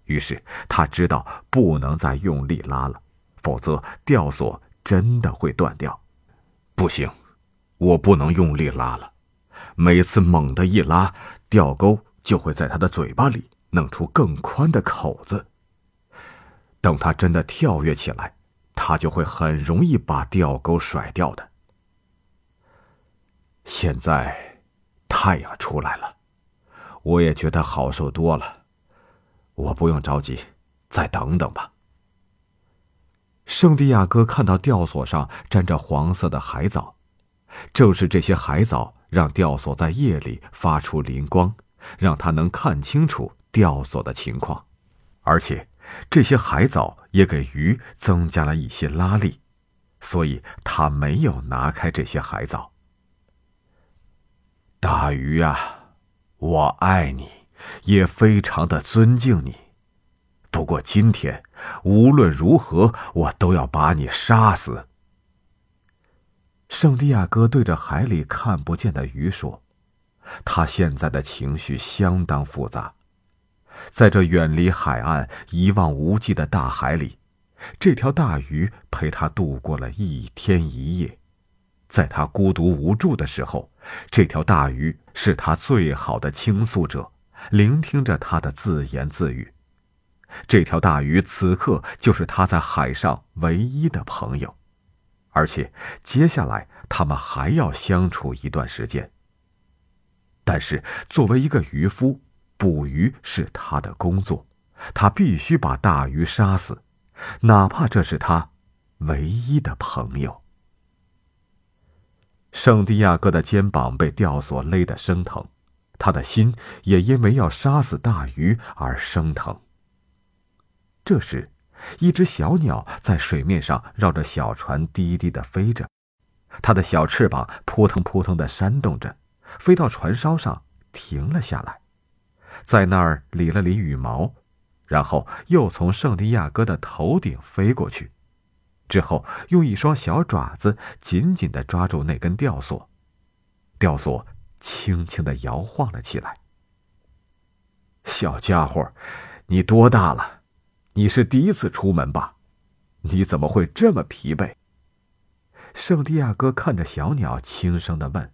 于是他知道不能再用力拉了，否则钓索真的会断掉。不行，我不能用力拉了。每次猛地一拉，钓钩就会在他的嘴巴里弄出更宽的口子。等他真的跳跃起来，他就会很容易把钓钩甩掉的。现在，太阳出来了，我也觉得好受多了。我不用着急，再等等吧。圣地亚哥看到吊索上沾着黄色的海藻，正是这些海藻让吊索在夜里发出灵光，让他能看清楚吊索的情况，而且。这些海藻也给鱼增加了一些拉力，所以他没有拿开这些海藻。大鱼啊，我爱你，也非常的尊敬你。不过今天，无论如何，我都要把你杀死。圣地亚哥对着海里看不见的鱼说：“他现在的情绪相当复杂。”在这远离海岸、一望无际的大海里，这条大鱼陪他度过了一天一夜。在他孤独无助的时候，这条大鱼是他最好的倾诉者，聆听着他的自言自语。这条大鱼此刻就是他在海上唯一的朋友，而且接下来他们还要相处一段时间。但是，作为一个渔夫，捕鱼是他的工作，他必须把大鱼杀死，哪怕这是他唯一的朋友。圣地亚哥的肩膀被吊索勒得生疼，他的心也因为要杀死大鱼而生疼。这时，一只小鸟在水面上绕着小船低低的飞着，它的小翅膀扑腾扑腾的扇动着，飞到船梢上停了下来，在那儿理了理羽毛，然后又从圣地亚哥的头顶飞过去。之后，用一双小爪子紧紧的抓住那根吊索，吊索轻轻的摇晃了起来。小家伙，你多大了？你是第一次出门吧？你怎么会这么疲惫？圣地亚哥看着小鸟，轻声的问。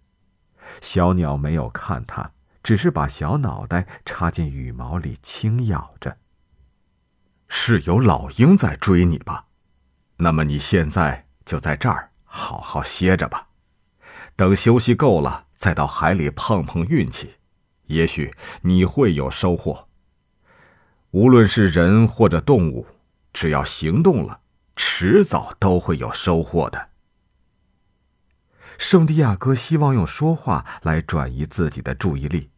小鸟没有看他，只是把小脑袋插进羽毛里，轻咬着。是有老鹰在追你吧？那么你现在就在这儿好好歇着吧，等休息够了，再到海里碰碰运气，也许你会有收获。无论是人或者动物，只要行动了，迟早都会有收获的。圣地亚哥希望用说话来转移自己的注意力，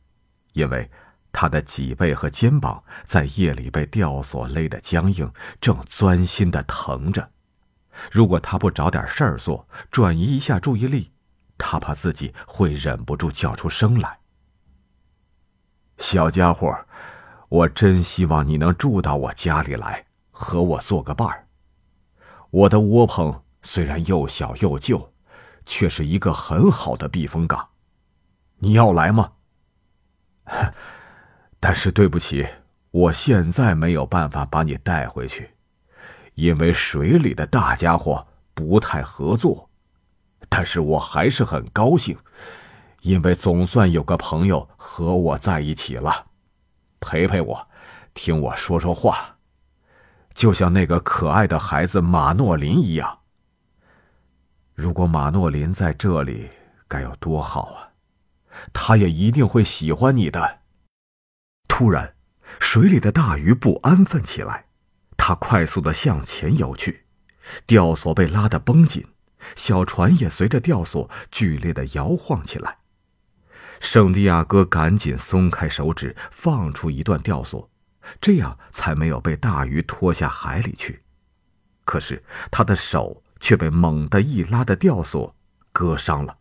因为他的脊背和肩膀在夜里被吊索勒得僵硬，正钻心的疼着。如果他不找点事儿做，转移一下注意力，他怕自己会忍不住叫出声来。小家伙，我真希望你能住到我家里来，和我做个伴儿。我的窝棚虽然又小又旧，却是一个很好的避风港。你要来吗？(laughs) 但是对不起，我现在没有办法把你带回去。因为水里的大家伙不太合作，但是我还是很高兴，因为总算有个朋友和我在一起了，陪陪我，听我说说话，就像那个可爱的孩子马诺林一样。如果马诺林在这里，该有多好啊！他也一定会喜欢你的。突然，水里的大鱼不安分起来。它快速的向前游去，吊索被拉得绷紧，小船也随着吊索剧烈的摇晃起来。圣地亚哥赶紧松开手指，放出一段吊索，这样才没有被大鱼拖下海里去。可是他的手却被猛地一拉的吊索割伤了，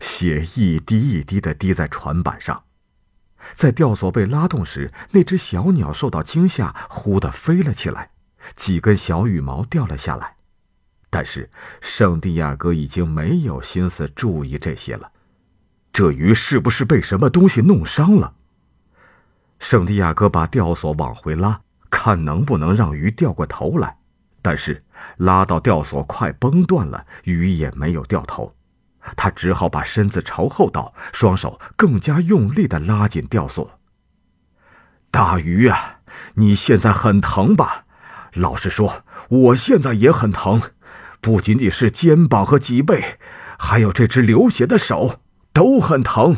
血一滴一滴的滴在船板上。在吊索被拉动时，那只小鸟受到惊吓，忽地飞了起来，几根小羽毛掉了下来。但是圣地亚哥已经没有心思注意这些了。这鱼是不是被什么东西弄伤了？圣地亚哥把吊索往回拉，看能不能让鱼掉过头来。但是拉到吊索快崩断了，鱼也没有掉头。他只好把身子朝后倒，双手更加用力的拉紧吊索。大鱼啊，你现在很疼吧？老实说，我现在也很疼，不仅仅是肩膀和脊背，还有这只流血的手都很疼。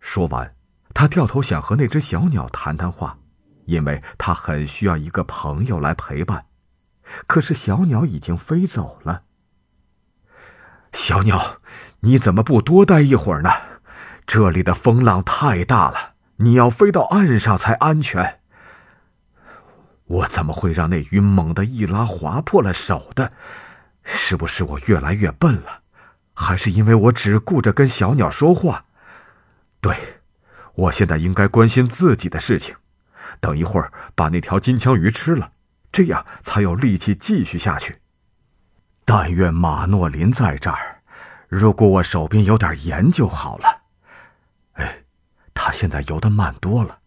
说完，他掉头想和那只小鸟谈谈话，因为他很需要一个朋友来陪伴。可是小鸟已经飞走了。小鸟。你怎么不多待一会儿呢？这里的风浪太大了，你要飞到岸上才安全。我怎么会让那鱼猛地一拉划破了手的？是不是我越来越笨了？还是因为我只顾着跟小鸟说话？对，我现在应该关心自己的事情。等一会儿把那条金枪鱼吃了，这样才有力气继续下去。但愿马诺林在这儿。如果我手边有点盐就好了。哎，他现在游得慢多了。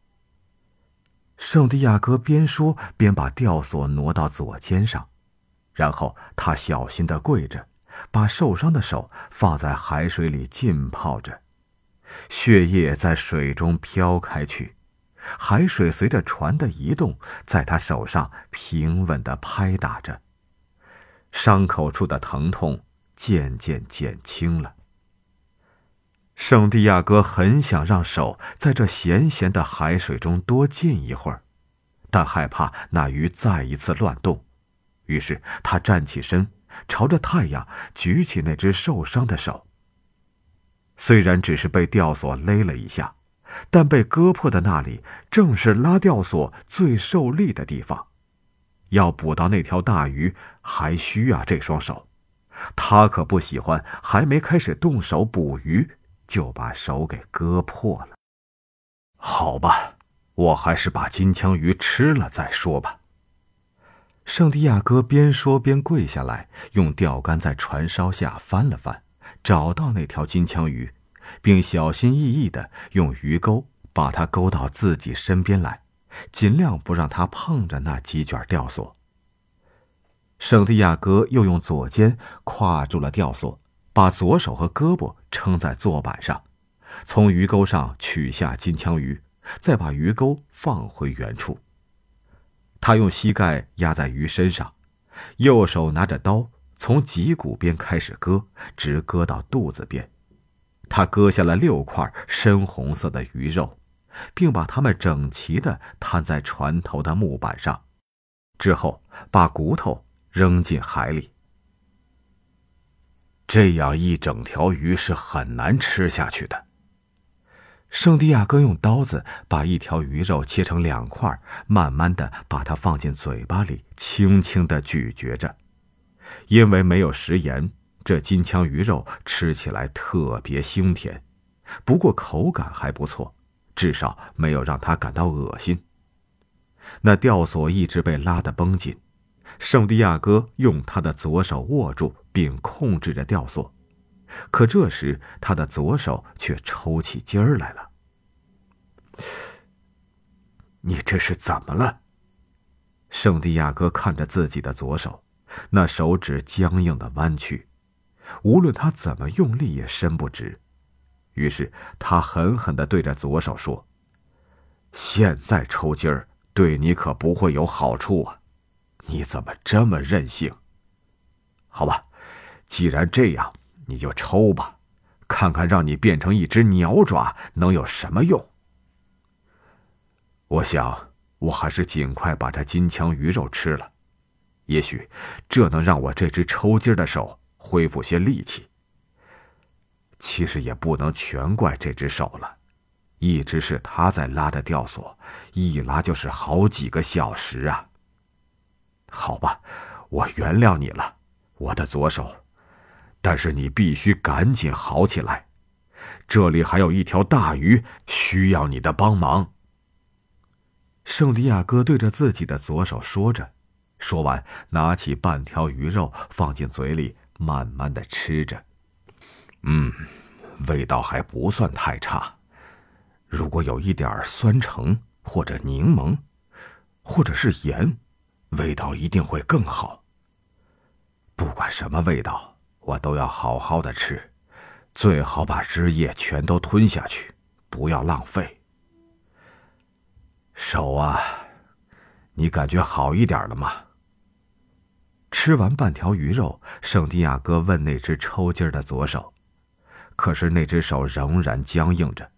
圣地亚哥边说边把吊索挪到左肩上，然后他小心的跪着，把受伤的手放在海水里浸泡着，血液在水中飘开去，海水随着船的移动，在他手上平稳的拍打着，伤口处的疼痛。渐渐减轻了。圣地亚哥很想让手在这咸咸的海水中多浸一会儿，但害怕那鱼再一次乱动，于是他站起身，朝着太阳举起那只受伤的手，虽然只是被吊索勒了一下，但被割破的那里正是拉吊索最受力的地方。要捕到那条大鱼，还需要这双手。他可不喜欢还没开始动手捕鱼，就把手给割破了。好吧，我还是把金枪鱼吃了再说吧。圣地亚哥边说边跪下来，用钓竿在船梢下翻了翻，找到那条金枪鱼，并小心翼翼的用鱼钩把它勾到自己身边来。尽量不让它碰着那几卷吊索。圣地亚哥又用左肩跨住了吊索，把左手和胳膊撑在坐板上，从鱼钩上取下金枪鱼，再把鱼钩放回原处。他用膝盖压在鱼身上，右手拿着刀，从脊骨边开始割，直割到肚子边。他割下了六块深红色的鱼肉。并把它们整齐地摊在船头的木板上，之后把骨头扔进海里。这样一整条鱼是很难吃下去的。圣地亚哥用刀子把一条鱼肉切成两块，慢慢的把它放进嘴巴里，轻轻的咀嚼着。因为没有食盐，这金枪鱼肉吃起来特别腥甜，不过口感还不错。至少没有让他感到恶心。那吊索一直被拉得绷紧，圣地亚哥用他的左手握住并控制着吊索，可这时他的左手却抽起筋儿来了。你这是怎么了？圣地亚哥看着自己的左手，那手指僵硬的弯曲，无论他怎么用力也伸不直。于是他狠狠的对着左手说：“现在抽筋儿对你可不会有好处啊！你怎么这么任性？好吧，既然这样，你就抽吧，看看让你变成一只鸟爪能有什么用。我想，我还是尽快把这金枪鱼肉吃了，也许这能让我这只抽筋的手恢复些力气。”其实也不能全怪这只手了，一直是他在拉着吊索，一拉就是好几个小时啊。好吧，我原谅你了，我的左手，但是你必须赶紧好起来，这里还有一条大鱼需要你的帮忙。圣地亚哥对着自己的左手说着，说完，拿起半条鱼肉放进嘴里，慢慢的吃着。嗯，味道还不算太差。如果有一点酸橙或者柠檬，或者是盐，味道一定会更好。不管什么味道，我都要好好的吃，最好把汁液全都吞下去，不要浪费。手啊，你感觉好一点了吗？吃完半条鱼肉，圣地亚哥问那只抽筋的左手。可是那只手仍然僵硬着，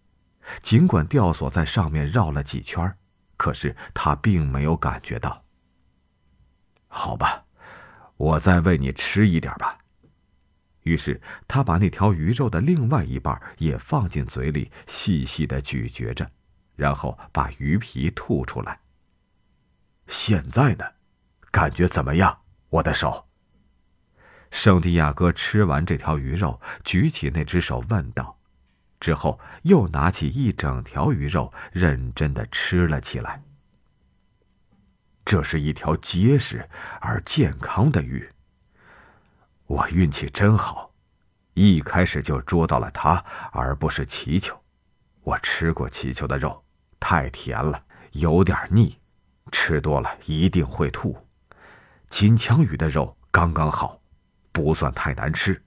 尽管吊索在上面绕了几圈，可是他并没有感觉到。好吧，我再喂你吃一点吧。于是他把那条鱼肉的另外一半也放进嘴里，细细的咀嚼着，然后把鱼皮吐出来。现在呢，感觉怎么样，我的手？圣地亚哥吃完这条鱼肉，举起那只手问道，之后又拿起一整条鱼肉，认真的吃了起来。这是一条结实而健康的鱼。我运气真好，一开始就捉到了它，而不是祈求。我吃过祈求的肉，太甜了，有点腻，吃多了一定会吐。金枪鱼的肉刚刚好。不算太难吃，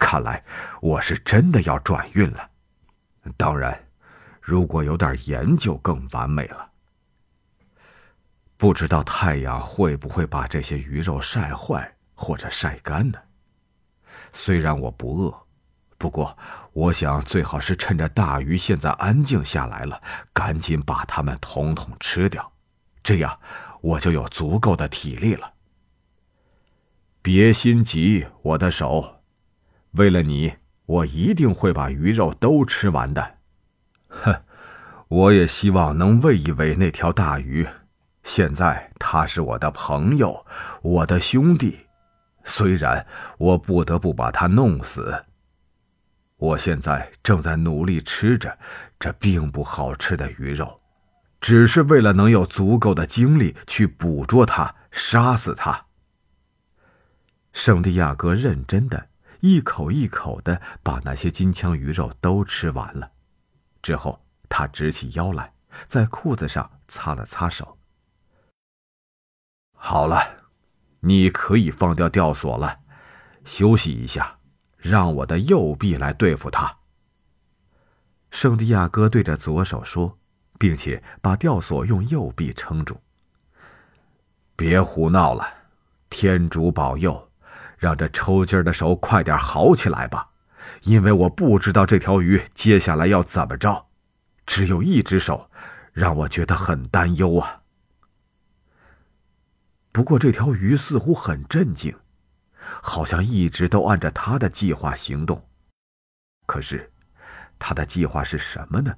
看来我是真的要转运了。当然，如果有点盐就更完美了。不知道太阳会不会把这些鱼肉晒坏或者晒干呢？虽然我不饿，不过我想最好是趁着大鱼现在安静下来了，赶紧把它们统统吃掉，这样我就有足够的体力了。别心急，我的手。为了你，我一定会把鱼肉都吃完的。哼，我也希望能喂一喂那条大鱼。现在他是我的朋友，我的兄弟，虽然我不得不把他弄死。我现在正在努力吃着这并不好吃的鱼肉，只是为了能有足够的精力去捕捉它、杀死它。圣地亚哥认真的一口一口的把那些金枪鱼肉都吃完了，之后他直起腰来，在裤子上擦了擦手。好了，你可以放掉吊索了，休息一下，让我的右臂来对付他。圣地亚哥对着左手说，并且把吊索用右臂撑住。别胡闹了，天主保佑，让这抽筋的手快点好起来吧，因为我不知道这条鱼接下来要怎么着，只有一只手，让我觉得很担忧啊。不过这条鱼似乎很镇静，好像一直都按照他的计划行动。可是，他的计划是什么呢？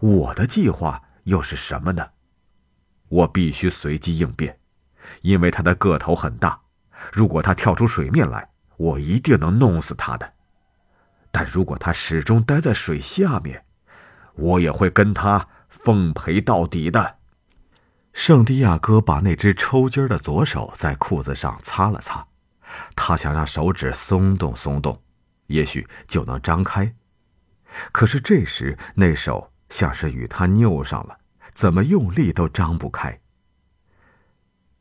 我的计划又是什么呢？我必须随机应变，因为他的个头很大。如果他跳出水面来，我一定能弄死他的。但如果他始终待在水下面，我也会跟他奉陪到底的。圣地亚哥把那只抽筋的左手在裤子上擦了擦，他想让手指松动松动，也许就能张开。可是这时那手像是与他拗上了，怎么用力都张不开。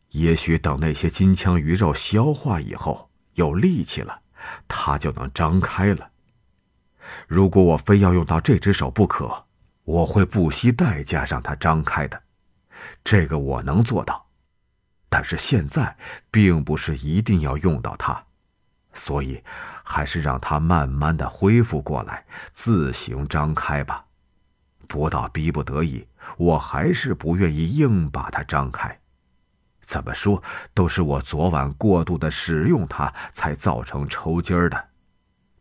也许等那些金枪鱼肉消化以后有力气了，他就能张开了。如果我非要用到这只手不可，我会不惜代价让它张开的。这个我能做到，但是现在并不是一定要用到它，所以还是让它慢慢的恢复过来，自行张开吧。不到逼不得已，我还是不愿意硬把它张开。怎么说都是我昨晚过度的使用它，才造成抽筋儿的。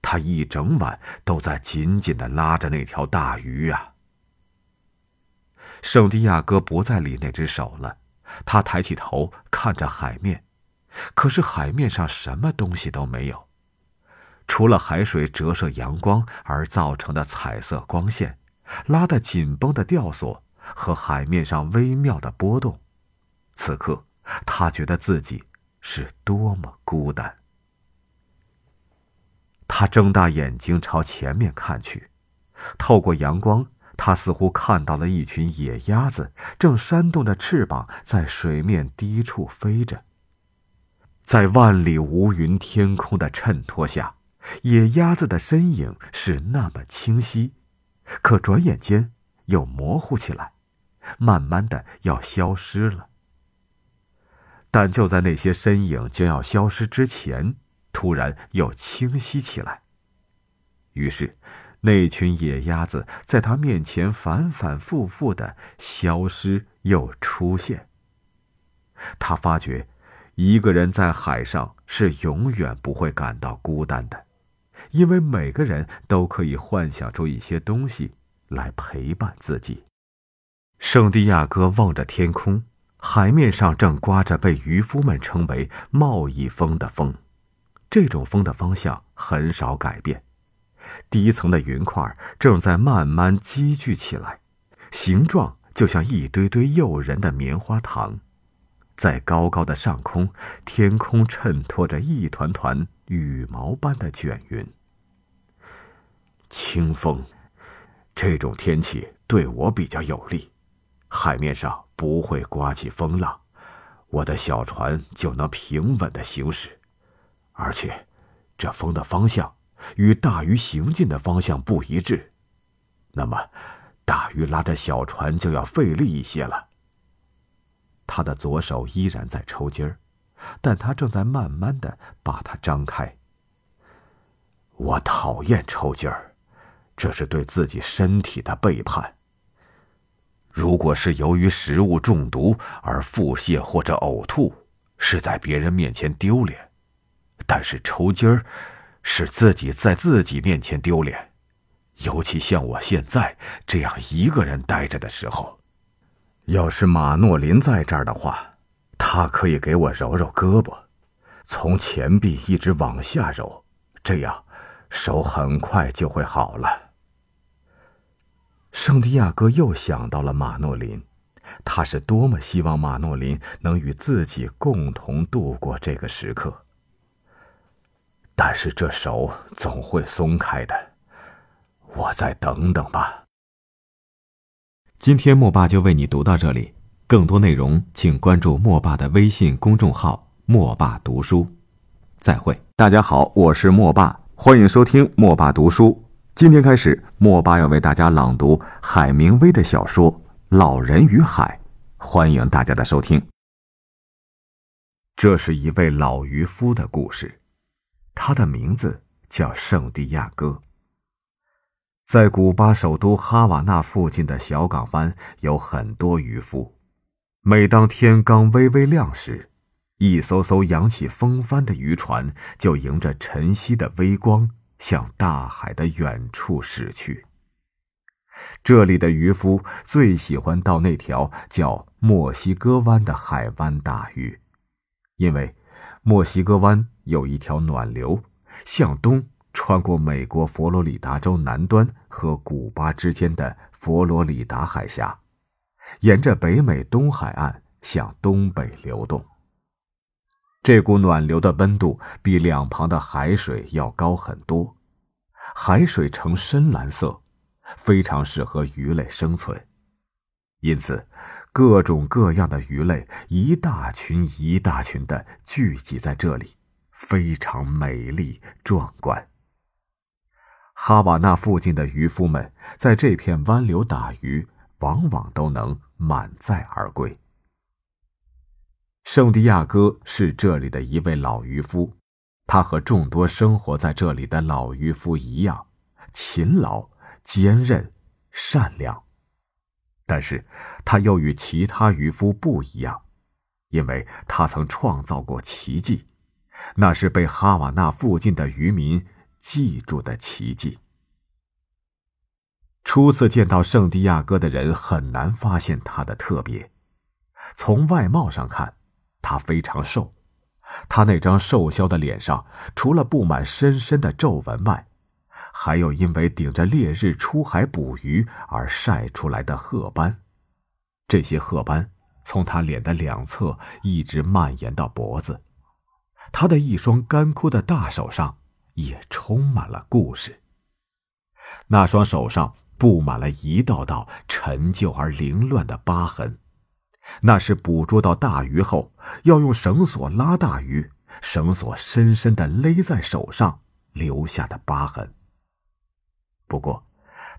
他一整晚都在紧紧的拉着那条大鱼啊。圣地亚哥不再理那只手了，他抬起头看着海面，可是海面上什么东西都没有，除了海水折射阳光而造成的彩色光线，拉得紧绷的吊索和海面上微妙的波动。此刻，他觉得自己是多么孤单。他睁大眼睛朝前面看去，透过阳光。他似乎看到了一群野鸭子，正扇动着翅膀在水面低处飞着。在万里无云天空的衬托下，野鸭子的身影是那么清晰，可转眼间又模糊起来，慢慢的要消失了。但就在那些身影将要消失之前，突然又清晰起来。于是。那群野鸭子在他面前反反复复的消失又出现。他发觉，一个人在海上是永远不会感到孤单的，因为每个人都可以幻想出一些东西来陪伴自己。圣地亚哥望着天空，海面上正刮着被渔夫们称为“贸易风”的风，这种风的方向很少改变。低层的云块正在慢慢积聚起来，形状就像一堆堆诱人的棉花糖。在高高的上空，天空衬托着一团团羽毛般的卷云。清风，这种天气对我比较有利，海面上不会刮起风浪，我的小船就能平稳的行驶，而且，这风的方向。与大鱼行进的方向不一致，那么大鱼拉着小船就要费力一些了。他的左手依然在抽筋儿，但他正在慢慢的把它张开。我讨厌抽筋儿，这是对自己身体的背叛。如果是由于食物中毒而腹泻或者呕吐，是在别人面前丢脸，但是抽筋儿。使自己在自己面前丢脸，尤其像我现在这样一个人待着的时候。要是马诺林在这儿的话，他可以给我揉揉胳膊，从前臂一直往下揉，这样手很快就会好了。圣地亚哥又想到了马诺林，他是多么希望马诺林能与自己共同度过这个时刻。但是这手总会松开的，我再等等吧。今天莫爸就为你读到这里，更多内容请关注莫爸的微信公众号“莫爸读书”。再会，大家好，我是莫爸，欢迎收听莫爸读书。今天开始，莫爸要为大家朗读海明威的小说《老人与海》，欢迎大家的收听。这是一位老渔夫的故事，他的名字叫圣地亚哥。在古巴首都哈瓦那附近的小港湾，有很多渔夫。每当天刚微微亮时，一艘艘扬起风帆的渔船就迎着晨曦的微光，向大海的远处驶去。这里的渔夫最喜欢到那条叫墨西哥湾的海湾打鱼，因为墨西哥湾有一条暖流，向东。穿过美国佛罗里达州南端和古巴之间的佛罗里达海峡，沿着北美东海岸向东北流动。这股暖流的温度比两旁的海水要高很多，海水呈深蓝色，非常适合鱼类生存，因此，各种各样的鱼类一大群一大群的聚集在这里，非常美丽壮观。哈瓦那附近的渔夫们在这片湾流打鱼，往往都能满载而归。圣地亚哥是这里的一位老渔夫，他和众多生活在这里的老渔夫一样，勤劳、坚韧、善良。但是，他又与其他渔夫不一样，因为他曾创造过奇迹，那是被哈瓦那附近的渔民。记住的奇迹。初次见到圣地亚哥的人很难发现他的特别。从外貌上看，他非常瘦。他那张瘦削的脸上，除了布满深深的皱纹外，还有因为顶着烈日出海捕鱼而晒出来的褐斑。这些褐斑从他脸的两侧一直蔓延到脖子。他的一双干枯的大手上。也充满了故事。那双手上布满了一道道陈旧而凌乱的疤痕，那是捕捉到大鱼后要用绳索拉大鱼，绳索深深的勒在手上留下的疤痕。不过，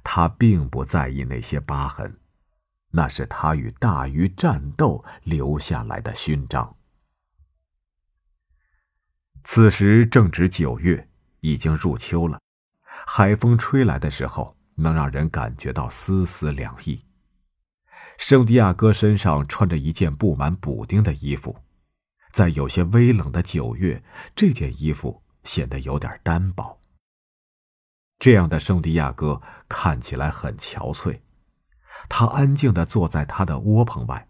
他并不在意那些疤痕，那是他与大鱼战斗留下来的勋章。此时正值九月。已经入秋了，海风吹来的时候，能让人感觉到丝丝凉意。圣地亚哥身上穿着一件布满补丁的衣服，在有些微冷的九月，这件衣服显得有点单薄。这样的圣地亚哥看起来很憔悴，他安静的坐在他的窝棚外，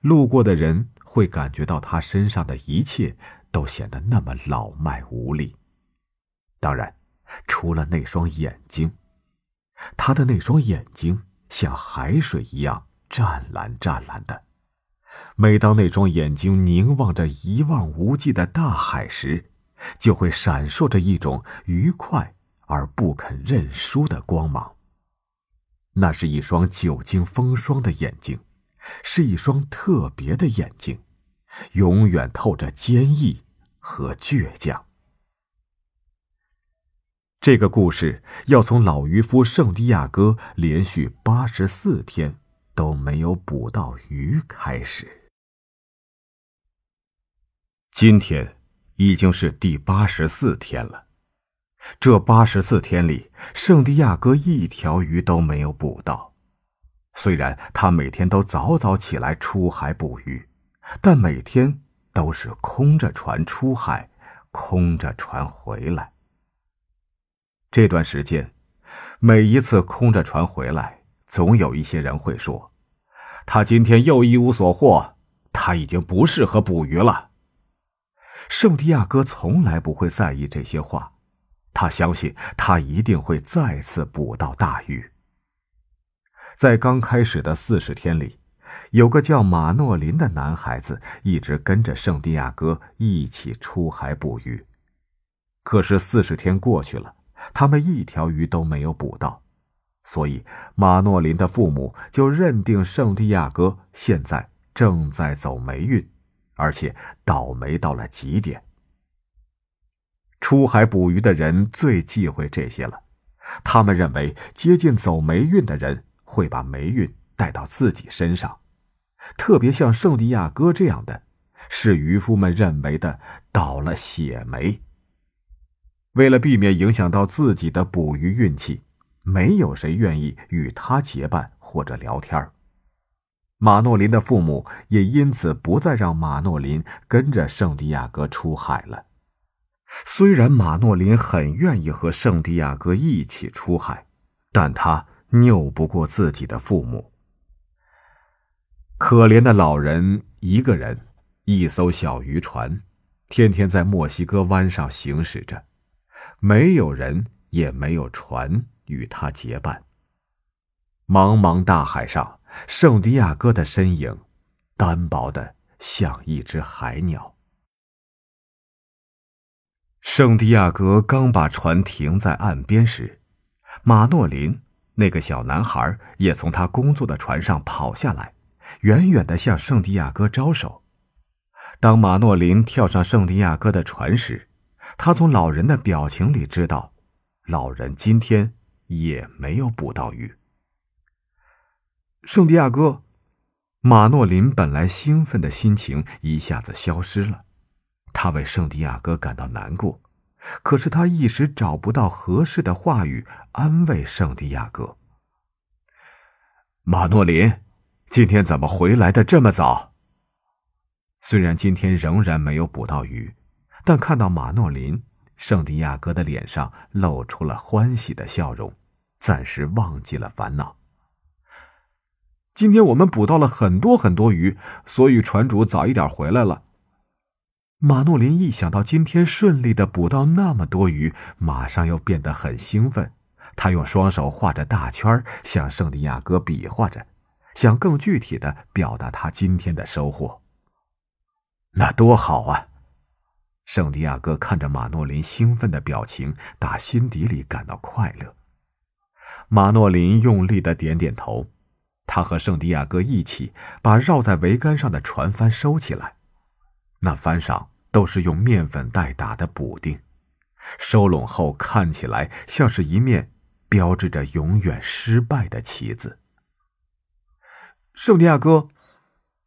路过的人会感觉到他身上的一切都显得那么老迈无力。当然，除了那双眼睛，他的那双眼睛像海水一样湛蓝湛蓝的。每当那双眼睛凝望着一望无际的大海时，就会闪烁着一种愉快而不肯认输的光芒。那是一双久经风霜的眼睛，是一双特别的眼睛，永远透着坚毅和倔强。这个故事要从老渔夫圣地亚哥连续八十四天都没有捕到鱼开始。今天已经是第八十四天了。这八十四天里，圣地亚哥一条鱼都没有捕到。虽然他每天都早早起来出海捕鱼，但每天都是空着船出海，空着船回来。这段时间，每一次空着船回来，总有一些人会说：“他今天又一无所获，他已经不适合捕鱼了。”圣地亚哥从来不会在意这些话，他相信他一定会再次捕到大鱼。在刚开始的四十天里，有个叫马诺林的男孩子一直跟着圣地亚哥一起出海捕鱼。可是四十天过去了，他们一条鱼都没有捕到，所以马诺林的父母就认定圣地亚哥现在正在走霉运。而且倒霉到了极点。出海捕鱼的人最忌讳这些了，他们认为接近走霉运的人会把霉运带到自己身上，特别像圣地亚哥这样的，是渔夫们认为的倒了血霉。为了避免影响到自己的捕鱼运气，没有谁愿意与他结伴或者聊天儿。马诺林的父母也因此不再让马诺林跟着圣地亚哥出海了。虽然马诺林很愿意和圣地亚哥一起出海，但他拗不过自己的父母。可怜的老人一个人，一艘小渔船，天天在墨西哥湾上行驶着，没有人，也没有船与他结伴。茫茫大海上。圣地亚哥的身影，单薄的像一只海鸟。圣地亚哥刚把船停在岸边时，马诺林那个小男孩也从他工作的船上跑下来，远远的向圣地亚哥招手。当马诺林跳上圣地亚哥的船时，他从老人的表情里知道，老人今天也没有捕到鱼。圣地亚哥，马诺林本来兴奋的心情一下子消失了，他为圣地亚哥感到难过，可是他一时找不到合适的话语安慰圣地亚哥。马诺林，今天怎么回来的这么早？虽然今天仍然没有捕到鱼，但看到马诺林，圣地亚哥的脸上露出了欢喜的笑容，暂时忘记了烦恼。今天我们捕到了很多很多鱼，所以船主早一点回来了。马诺林一想到今天顺利的捕到那么多鱼，马上又变得很兴奋。他用双手画着大圈，向圣地亚哥比划着，想更具体的表达他今天的收获。那多好啊！圣地亚哥看着马诺林兴奋的表情，打心底里感到快乐。马诺林用力的点点头。他和圣地亚哥一起把绕在桅杆上的船帆收起来，那帆上都是用面粉袋打的补丁，收拢后看起来像是一面标志着永远失败的旗子。圣地亚哥，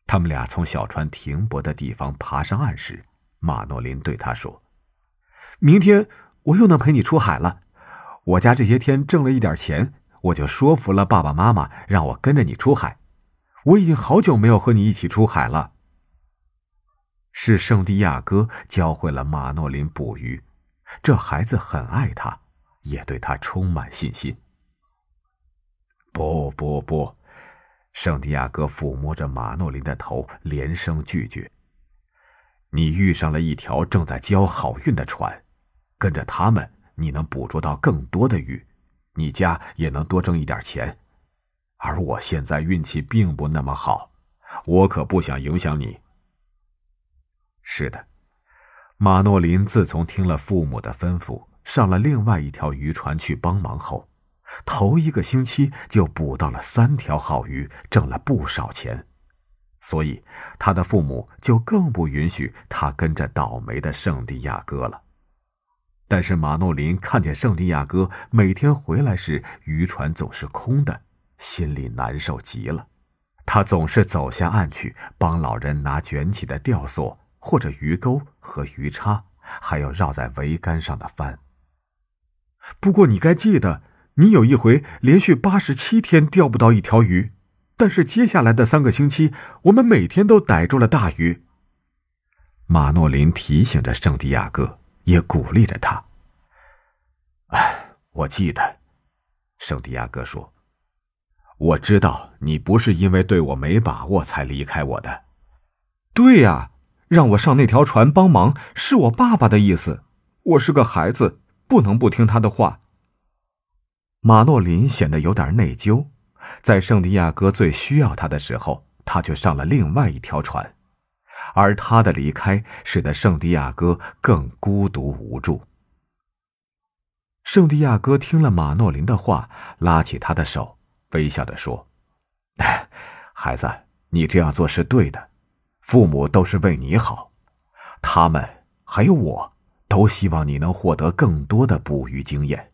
他们俩从小船停泊的地方爬上岸时，马诺林对他说：“明天我又能陪你出海了，我家这些天挣了一点钱。”我就说服了爸爸妈妈，让我跟着你出海。我已经好久没有和你一起出海了。是圣地亚哥教会了马诺林捕鱼，这孩子很爱他，也对他充满信心。不不不，圣地亚哥抚摸着马诺林的头，连声拒绝。你遇上了一条正在交好运的船，跟着他们，你能捕捉到更多的鱼。你家也能多挣一点钱，而我现在运气并不那么好，我可不想影响你。是的，马诺林自从听了父母的吩咐，上了另外一条渔船去帮忙后，头一个星期就捕到了三条好鱼，挣了不少钱，所以他的父母就更不允许他跟着倒霉的圣地亚哥了。但是马诺林看见圣地亚哥每天回来时渔船总是空的，心里难受极了。他总是走下岸去帮老人拿卷起的吊索或者鱼钩和鱼叉，还有绕在桅杆上的帆。不过你该记得，你有一回连续八十七天钓不到一条鱼，但是接下来的三个星期，我们每天都逮住了大鱼。马诺林提醒着圣地亚哥。也鼓励着他。哎，我记得。圣地亚哥说：“我知道你不是因为对我没把握才离开我的。”对呀，让我上那条船帮忙是我爸爸的意思。我是个孩子，不能不听他的话。马诺林显得有点内疚，在圣地亚哥最需要他的时候，他却上了另外一条船，而他的离开使得圣地亚哥更孤独无助。圣地亚哥听了马诺林的话，拉起他的手，微笑着说：“孩子，你这样做是对的，父母都是为你好，他们还有我。”都希望你能获得更多的捕鱼经验。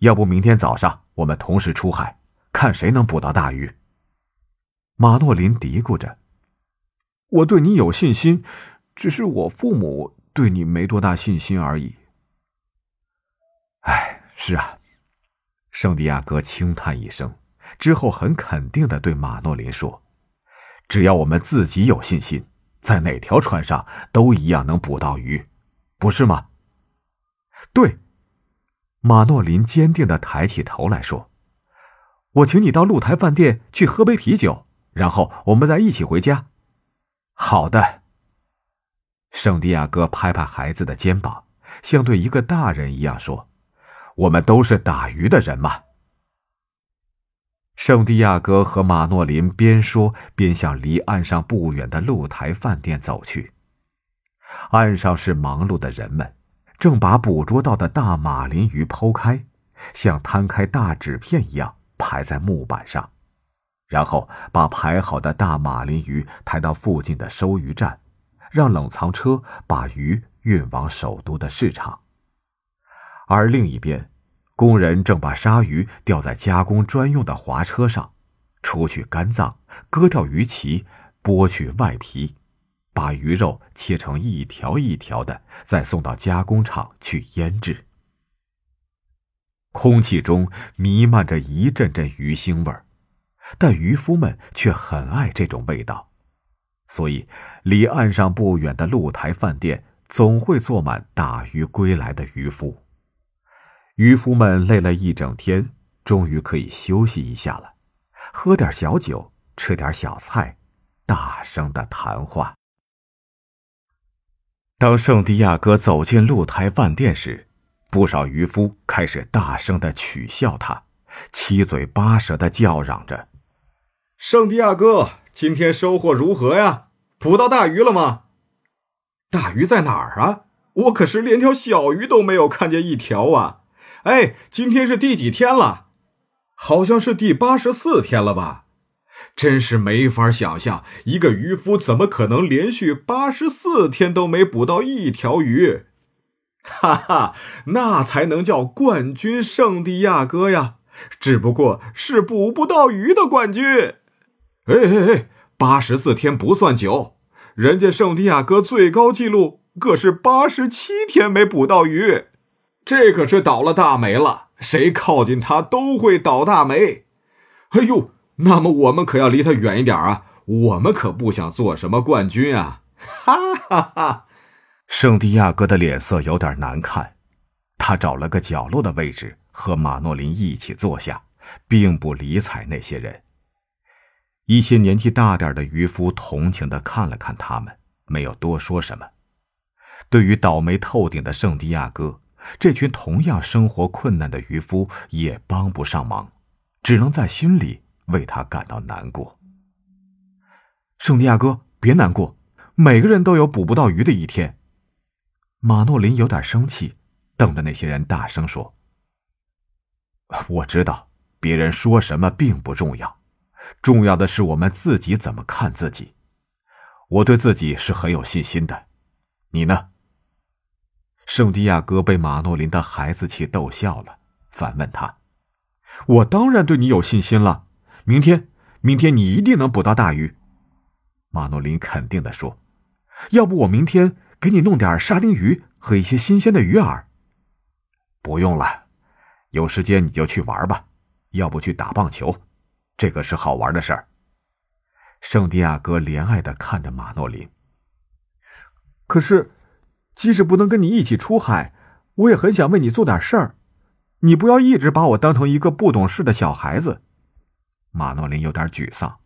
要不明天早上我们同时出海，看谁能捕到大鱼。马诺林嘀咕着：“我对你有信心，只是我父母对你没多大信心而已。”哎，是啊，圣地亚哥轻叹一声，之后很肯定的对马诺林说：“只要我们自己有信心，在哪条船上都一样能捕到鱼。”不是吗？对，马诺林坚定的抬起头来说：“我请你到露台饭店去喝杯啤酒，然后我们再一起回家。”好的。圣地亚哥拍拍孩子的肩膀，像对一个大人一样说：“我们都是打鱼的人嘛。”圣地亚哥和马诺林边说边向离岸上不远的露台饭店走去。岸上是忙碌的人们，正把捕捉到的大马林鱼剖开，像摊开大纸片一样排在木板上，然后把排好的大马林鱼抬到附近的收鱼站，让冷藏车把鱼运往首都的市场。而另一边，工人正把鲨鱼吊在加工专用的滑车上，除去肝脏，割掉鱼鳍，剥去外皮。把鱼肉切成一条一条的，再送到加工厂去腌制。空气中弥漫着一阵阵鱼腥味儿，但渔夫们却很爱这种味道，所以离岸上不远的露台饭店总会坐满打鱼归来的渔夫。渔夫们累了一整天，终于可以休息一下了，喝点小酒，吃点小菜，大声的谈话。当圣地亚哥走进露台饭店时，不少渔夫开始大声的取笑他，七嘴八舌的叫嚷着：“圣地亚哥，今天收获如何呀？捕到大鱼了吗？大鱼在哪儿啊？我可是连条小鱼都没有看见一条啊！哎，今天是第几天了？好像是第八十四天了吧？”真是没法想象，一个渔夫怎么可能连续八十四天都没捕到一条鱼？哈哈，那才能叫冠军圣地亚哥呀！只不过是捕不到鱼的冠军。哎哎哎，八十四天不算久，人家圣地亚哥最高纪录可是八十七天没捕到鱼，这可是倒了大霉了。谁靠近他都会倒大霉。哎呦！那么我们可要离他远一点啊！我们可不想做什么冠军啊！哈哈哈！圣地亚哥的脸色有点难看，他找了个角落的位置和马诺林一起坐下，并不理睬那些人。一些年纪大点的渔夫同情的看了看他们，没有多说什么。对于倒霉透顶的圣地亚哥，这群同样生活困难的渔夫也帮不上忙，只能在心里。为他感到难过，圣地亚哥，别难过，每个人都有捕不到鱼的一天。马诺林有点生气，瞪着那些人大声说：“我知道，别人说什么并不重要，重要的是我们自己怎么看自己。我对自己是很有信心的，你呢？”圣地亚哥被马诺林的孩子气逗笑了，反问他：“我当然对你有信心了。”明天，明天你一定能捕到大鱼。”马诺林肯定的说，“要不我明天给你弄点沙丁鱼和一些新鲜的鱼饵。”“不用了，有时间你就去玩吧，要不去打棒球，这个是好玩的事儿。”圣地亚哥怜爱的看着马诺林。可是，即使不能跟你一起出海，我也很想为你做点事儿。你不要一直把我当成一个不懂事的小孩子。马诺林有点沮丧。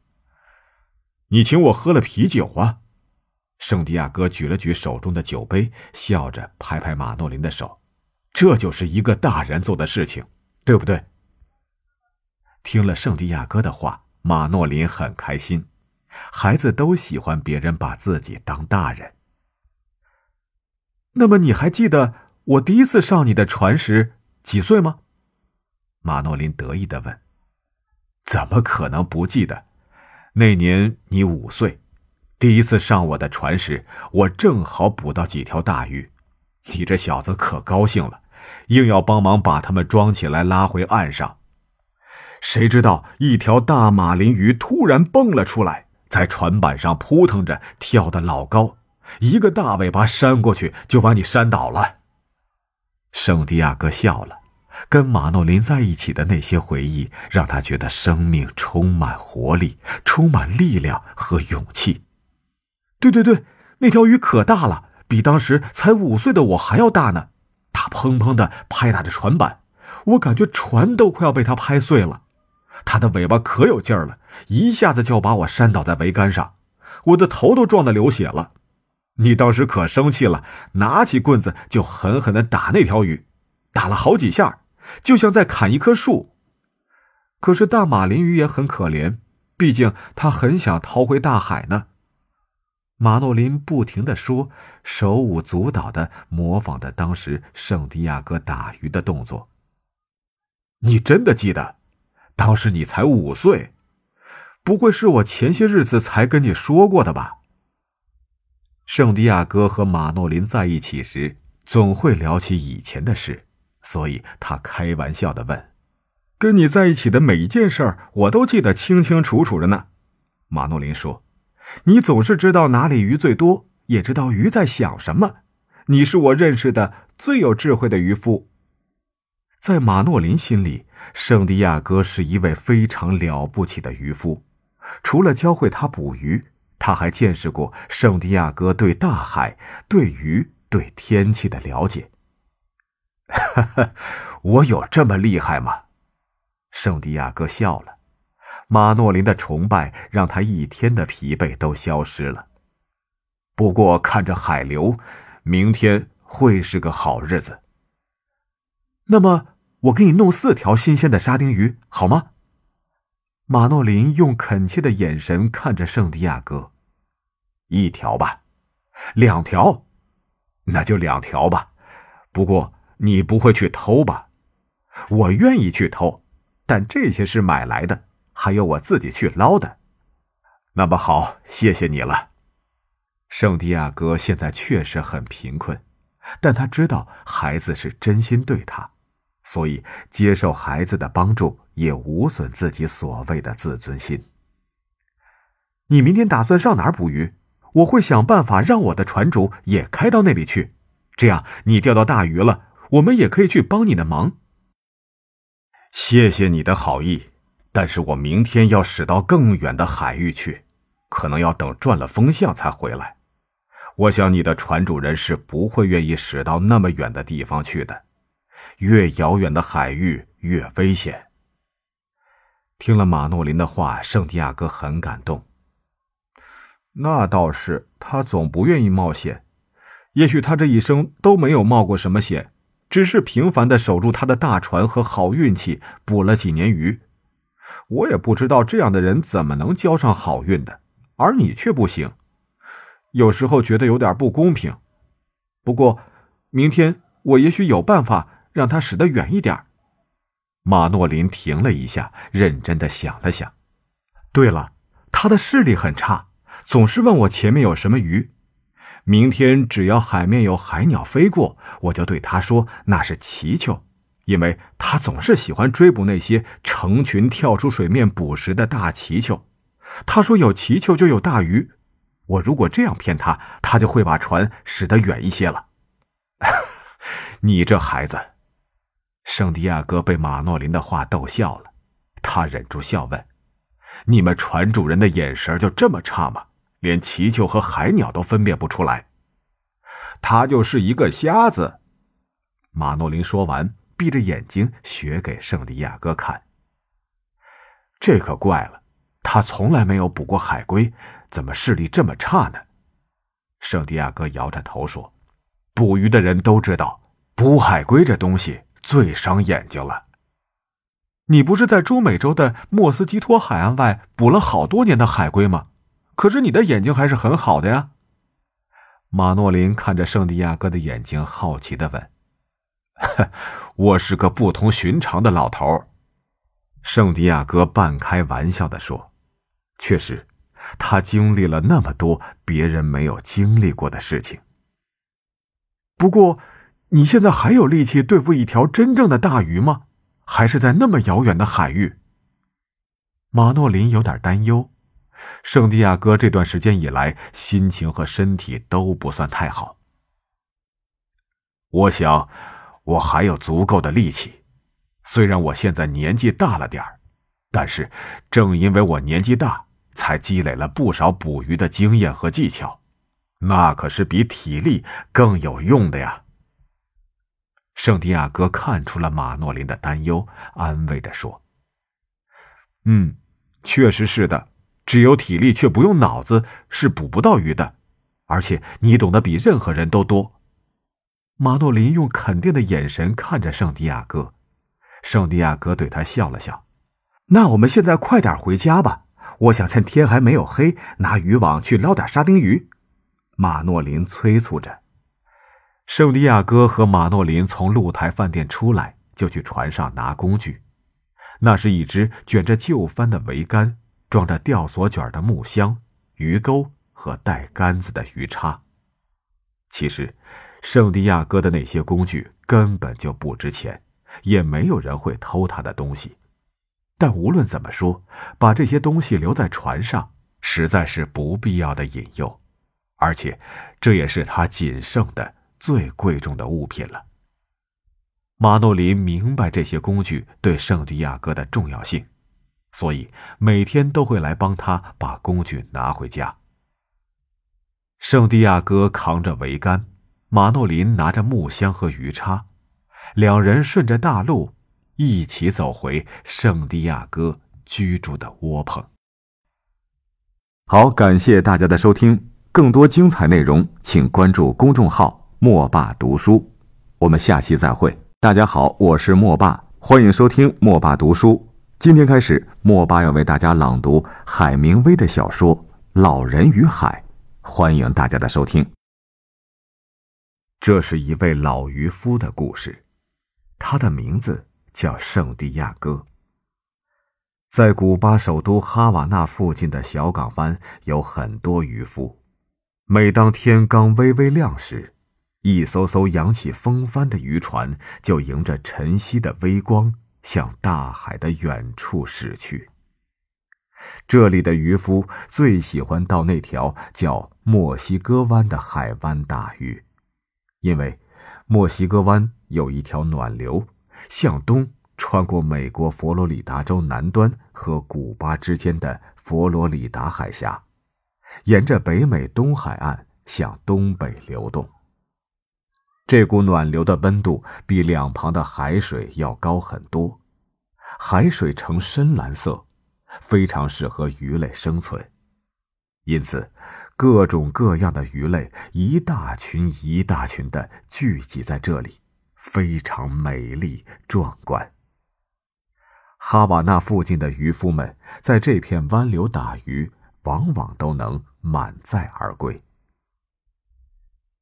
你请我喝了啤酒啊？圣地亚哥举了举手中的酒杯，笑着拍拍马诺林的手。这就是一个大人做的事情，对不对？听了圣地亚哥的话，马诺林很开心。孩子都喜欢别人把自己当大人。那么你还记得我第一次上你的船时几岁吗？马诺林得意的问。怎么可能不记得？那年你五岁，第一次上我的船时，我正好捕到几条大鱼。你这小子可高兴了，硬要帮忙把它们装起来拉回岸上。谁知道一条大马林鱼突然蹦了出来，在船板上扑腾着，跳得老高，一个大尾巴扇过去就把你扇倒了。圣地亚哥笑了，跟马诺林在一起的那些回忆让他觉得生命充满活力，充满力量和勇气。对对对，那条鱼可大了，比当时才五岁的我还要大呢。它砰砰的拍打着船板，我感觉船都快要被它拍碎了。它的尾巴可有劲儿了，一下子就把我扇倒在桅杆上，我的头都撞得流血了。你当时可生气了，拿起棍子就狠狠的打那条鱼，打了好几下，就像在砍一棵树。可是大马林鱼也很可怜，毕竟它很想逃回大海呢。马诺林不停的说，手舞足蹈的模仿着当时圣地亚哥打鱼的动作。你真的记得？当时你才五岁，不会是我前些日子才跟你说过的吧？圣地亚哥和马诺林在一起时，总会聊起以前的事，所以他开玩笑的问：“跟你在一起的每一件事儿，我都记得清清楚楚的呢。”马诺林说：“你总是知道哪里鱼最多，也知道鱼在想什么。你是我认识的最有智慧的渔夫。”在马诺林心里。圣地亚哥是一位非常了不起的渔夫，除了教会他捕鱼，他还见识过圣地亚哥对大海、对鱼、对天气的了解。哈哈，我有这么厉害吗？圣地亚哥笑了。马诺林的崇拜让他一天的疲惫都消失了。不过看着海流，明天会是个好日子。那么。我给你弄四条新鲜的沙丁鱼，好吗？马诺林用恳切的眼神看着圣地亚哥。一条吧，两条，那就两条吧。不过你不会去偷吧？我愿意去偷，但这些是买来的，还有我自己去捞的。那么好，谢谢你了。圣地亚哥现在确实很贫困，但他知道孩子是真心对他。所以，接受孩子的帮助也无损自己所谓的自尊心。你明天打算上哪儿捕鱼？我会想办法让我的船主也开到那里去，这样你钓到大鱼了，我们也可以去帮你的忙。谢谢你的好意，但是我明天要驶到更远的海域去，可能要等转了风向才回来。我想你的船主人是不会愿意驶到那么远的地方去的。越遥远的海域越危险。听了马诺林的话，圣地亚哥很感动。那倒是，他总不愿意冒险。也许他这一生都没有冒过什么险，只是平凡的守住他的大船和好运气，捕了几年鱼。我也不知道这样的人怎么能交上好运的，而你却不行。有时候觉得有点不公平。不过，明天我也许有办法。让他驶得远一点。马诺林停了一下，认真的想了想。对了，他的视力很差，总是问我前面有什么鱼。明天只要海面有海鸟飞过，我就对他说那是祈求，因为他总是喜欢追捕那些成群跳出水面捕食的大祈求。他说有祈求就有大鱼。我如果这样骗他，他就会把船驶得远一些了。(laughs) 你这孩子。圣地亚哥被马诺林的话逗笑了，他忍住笑问：“你们船主人的眼神就这么差吗？连祈求和海鸟都分辨不出来？”他就是一个瞎子。马诺林说完，闭着眼睛学给圣地亚哥看。这可怪了，他从来没有捕过海龟，怎么视力这么差呢？圣地亚哥摇着头说：“捕鱼的人都知道，捕海龟这东西最伤眼睛了。你不是在中美洲的莫斯基托海岸外捕了好多年的海龟吗？可是你的眼睛还是很好的呀。”马诺林看着圣地亚哥的眼睛，好奇的问：“ (laughs) 我是个不同寻常的老头。”圣地亚哥半开玩笑的说：“确实。”他经历了那么多别人没有经历过的事情。不过，你现在还有力气对付一条真正的大鱼吗？还是在那么遥远的海域？马诺林有点担忧。圣地亚哥这段时间以来，心情和身体都不算太好。我想，我还有足够的力气。虽然我现在年纪大了点儿，但是正因为我年纪大。才积累了不少捕鱼的经验和技巧，那可是比体力更有用的呀。圣地亚哥看出了马诺林的担忧，安慰着说：“嗯，确实是的，只有体力却不用脑子是捕不到鱼的，而且你懂得比任何人都多。”马诺林用肯定的眼神看着圣地亚哥，圣地亚哥对他笑了笑：“那我们现在快点回家吧。”我想趁天还没有黑，拿渔网去捞点沙丁鱼。马诺林催促着。圣地亚哥和马诺林从露台饭店出来，就去船上拿工具。那是一只卷着旧帆的桅杆，装着吊索卷的木箱、鱼钩和带杆子的鱼叉。其实，圣地亚哥的那些工具根本就不值钱，也没有人会偷他的东西。但无论怎么说，把这些东西留在船上实在是不必要的引诱，而且这也是他仅剩的最贵重的物品了。马诺林明白这些工具对圣地亚哥的重要性，所以每天都会来帮他把工具拿回家。圣地亚哥扛着桅杆，马诺林拿着木箱和鱼叉，两人顺着大路。一起走回圣地亚哥居住的窝棚。好，感谢大家的收听，更多精彩内容，请关注公众号“莫爸读书”。我们下期再会。大家好，我是莫爸，欢迎收听莫爸读书。今天开始，莫爸要为大家朗读海明威的小说《老人与海》，欢迎大家的收听。这是一位老渔夫的故事，他的名字。叫圣地亚哥。在古巴首都哈瓦那附近的小港湾，有很多渔夫。每当天刚微微亮时，一艘艘扬起风帆的渔船就迎着晨曦的微光，向大海的远处驶去。这里的渔夫最喜欢到那条叫墨西哥湾的海湾打鱼，因为墨西哥湾有一条暖流。向东穿过美国佛罗里达州南端和古巴之间的佛罗里达海峡，沿着北美东海岸向东北流动。这股暖流的温度比两旁的海水要高很多，海水呈深蓝色，非常适合鱼类生存，因此各种各样的鱼类一大群一大群的聚集在这里。非常美丽壮观。哈瓦那附近的渔夫们在这片湾流打鱼，往往都能满载而归。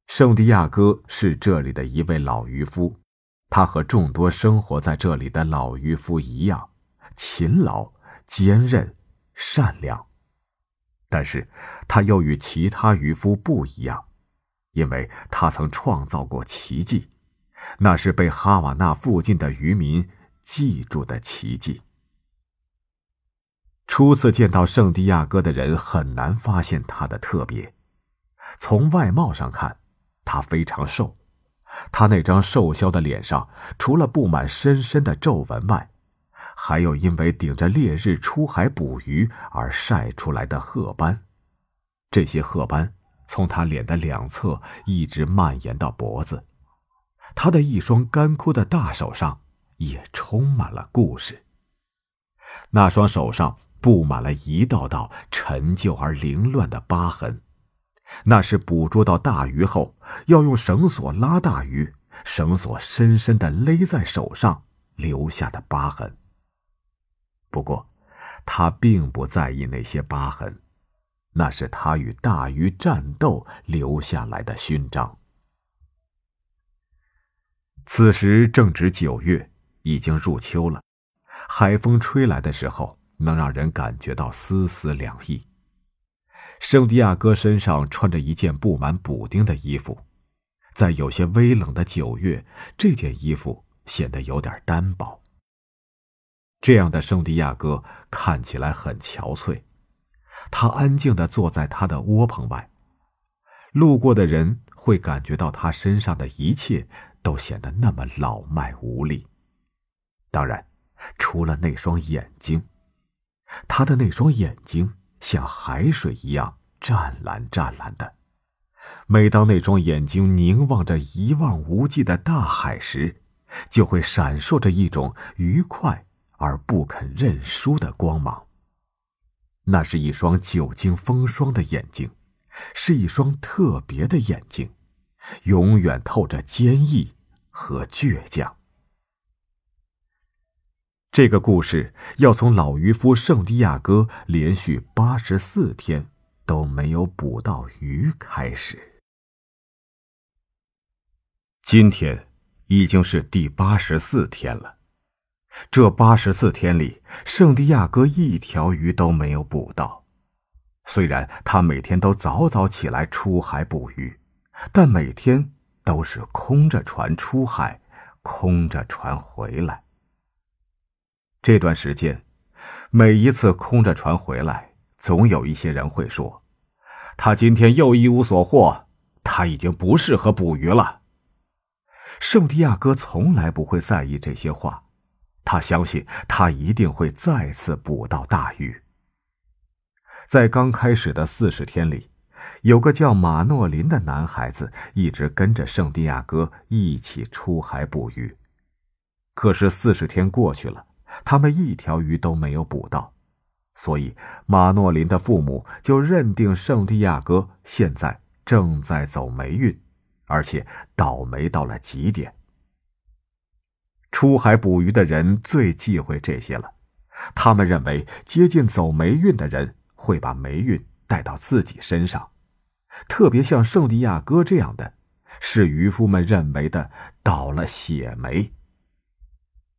圣地亚哥是这里的一位老渔夫，他和众多生活在这里的老渔夫一样，勤劳、坚韧、善良。但是，他又与其他渔夫不一样，因为他曾创造过奇迹。那是被哈瓦那附近的渔民记住的奇迹。初次见到圣地亚哥的人很难发现他的特别。从外貌上看，他非常瘦。他那张瘦削的脸上，除了布满深深的皱纹外，还有因为顶着烈日出海捕鱼而晒出来的褐斑。这些褐斑从他脸的两侧一直蔓延到脖子。他的一双干枯的大手上也充满了故事。那双手上布满了一道道陈旧而凌乱的疤痕，那是捕捉到大鱼后要用绳索拉大鱼，绳索深深的勒在手上留下的疤痕。不过，他并不在意那些疤痕，那是他与大鱼战斗留下来的勋章。此时正值九月，已经入秋了。海风吹来的时候，能让人感觉到丝丝凉意。圣地亚哥身上穿着一件布满补丁的衣服，在有些微冷的九月，这件衣服显得有点单薄。这样的圣地亚哥看起来很憔悴，他安静的坐在他的窝棚外，路过的人会感觉到他身上的一切都显得那么老迈无力。当然。除了那双眼睛，他的那双眼睛像海水一样湛蓝湛蓝的。每当那双眼睛凝望着一望无际的大海时，就会闪烁着一种愉快而不肯认输的光芒。那是一双久经风霜的眼睛，是一双特别的眼睛，永远透着坚毅和倔强。这个故事要从老渔夫圣地亚哥连续八十四天都没有捕到鱼开始。今天已经是第八十四天了，这八十四天里，圣地亚哥一条鱼都没有捕到。虽然他每天都早早起来出海捕鱼，但每天都是空着船出海，空着船回来。这段时间，每一次空着船回来，总有一些人会说：“他今天又一无所获，他已经不适合捕鱼了。”圣地亚哥从来不会在意这些话，他相信他一定会再次捕到大鱼。在刚开始的四十天里，有个叫马诺林的男孩子一直跟着圣地亚哥一起出海捕鱼，可是四十天过去了。他们一条鱼都没有捕到，所以马诺林的父母就认定圣地亚哥现在正在走霉运，而且倒霉到了极点。出海捕鱼的人最忌讳这些了，他们认为接近走霉运的人会把霉运带到自己身上，特别像圣地亚哥这样的，是渔夫们认为的倒了血霉。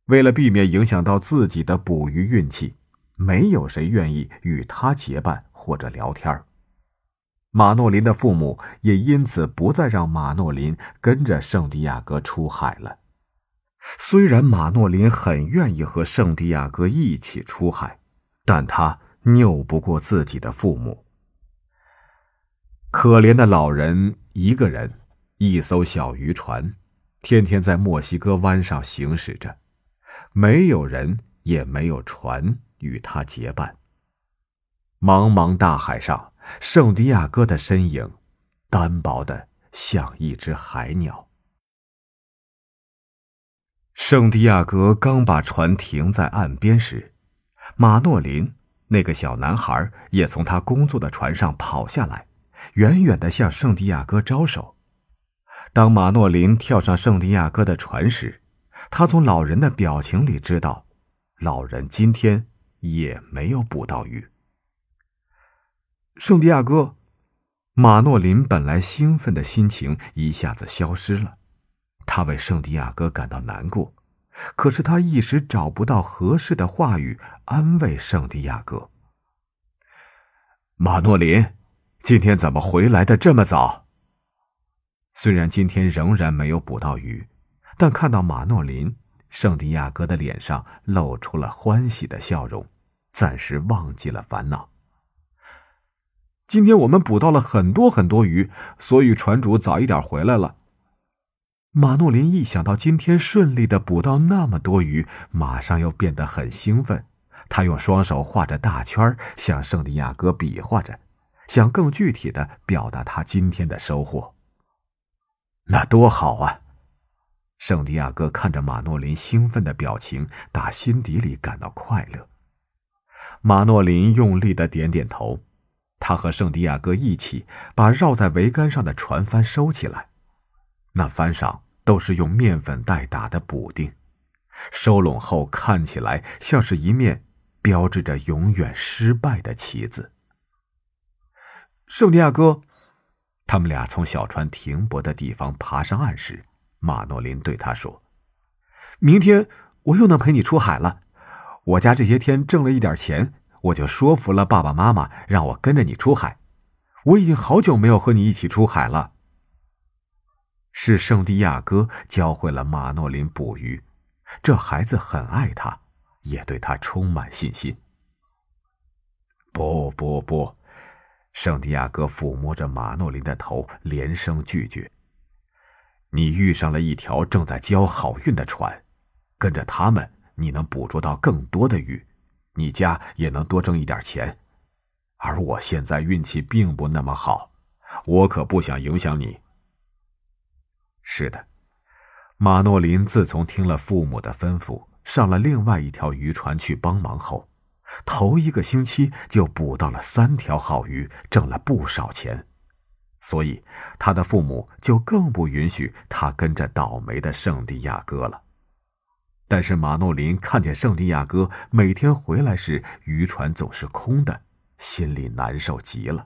为了避免影响到自己的捕鱼运气，没有谁愿意与他结伴或者聊天马诺林的父母也因此不再让马诺林跟着圣地亚哥出海了。虽然马诺林很愿意和圣地亚哥一起出海，但他拗不过自己的父母。可怜的老人一个人，一艘小渔船，天天在墨西哥湾上行驶着。没有人，也没有船与他结伴。茫茫大海上，圣地亚哥的身影，单薄的像一只海鸟。圣地亚哥刚把船停在岸边时，马诺林那个小男孩也从他工作的船上跑下来，远远的向圣地亚哥招手。当马诺林跳上圣地亚哥的船时，他从老人的表情里知道，老人今天也没有捕到鱼。圣地亚哥，马诺林本来兴奋的心情一下子消失了，他为圣地亚哥感到难过，可是他一时找不到合适的话语安慰圣地亚哥。马诺林，今天怎么回来的这么早？虽然今天仍然没有捕到鱼。但看到马诺林，圣地亚哥的脸上露出了欢喜的笑容，暂时忘记了烦恼。今天我们捕到了很多很多鱼，所以船主早一点回来了。马诺林一想到今天顺利的捕到那么多鱼，马上又变得很兴奋。他用双手画着大圈，向圣地亚哥比划着，想更具体的表达他今天的收获。那多好啊！圣地亚哥看着马诺林兴奋的表情，打心底里感到快乐。马诺林用力的点点头，他和圣地亚哥一起把绕在桅杆上的船帆收起来，那帆上都是用面粉袋打的补丁，收拢后看起来像是一面标志着永远失败的旗子。圣地亚哥，他们俩从小船停泊的地方爬上岸时。马诺林对他说：“明天我又能陪你出海了。我家这些天挣了一点钱，我就说服了爸爸妈妈，让我跟着你出海。我已经好久没有和你一起出海了。”是圣地亚哥教会了马诺林捕鱼，这孩子很爱他，也对他充满信心。不不不，圣地亚哥抚摸着马诺林的头，连声拒绝。你遇上了一条正在交好运的船，跟着他们，你能捕捉到更多的鱼，你家也能多挣一点钱。而我现在运气并不那么好，我可不想影响你。是的，马诺林自从听了父母的吩咐，上了另外一条渔船去帮忙后，头一个星期就捕到了三条好鱼，挣了不少钱。所以，他的父母就更不允许他跟着倒霉的圣地亚哥了。但是马诺林看见圣地亚哥每天回来时渔船总是空的，心里难受极了。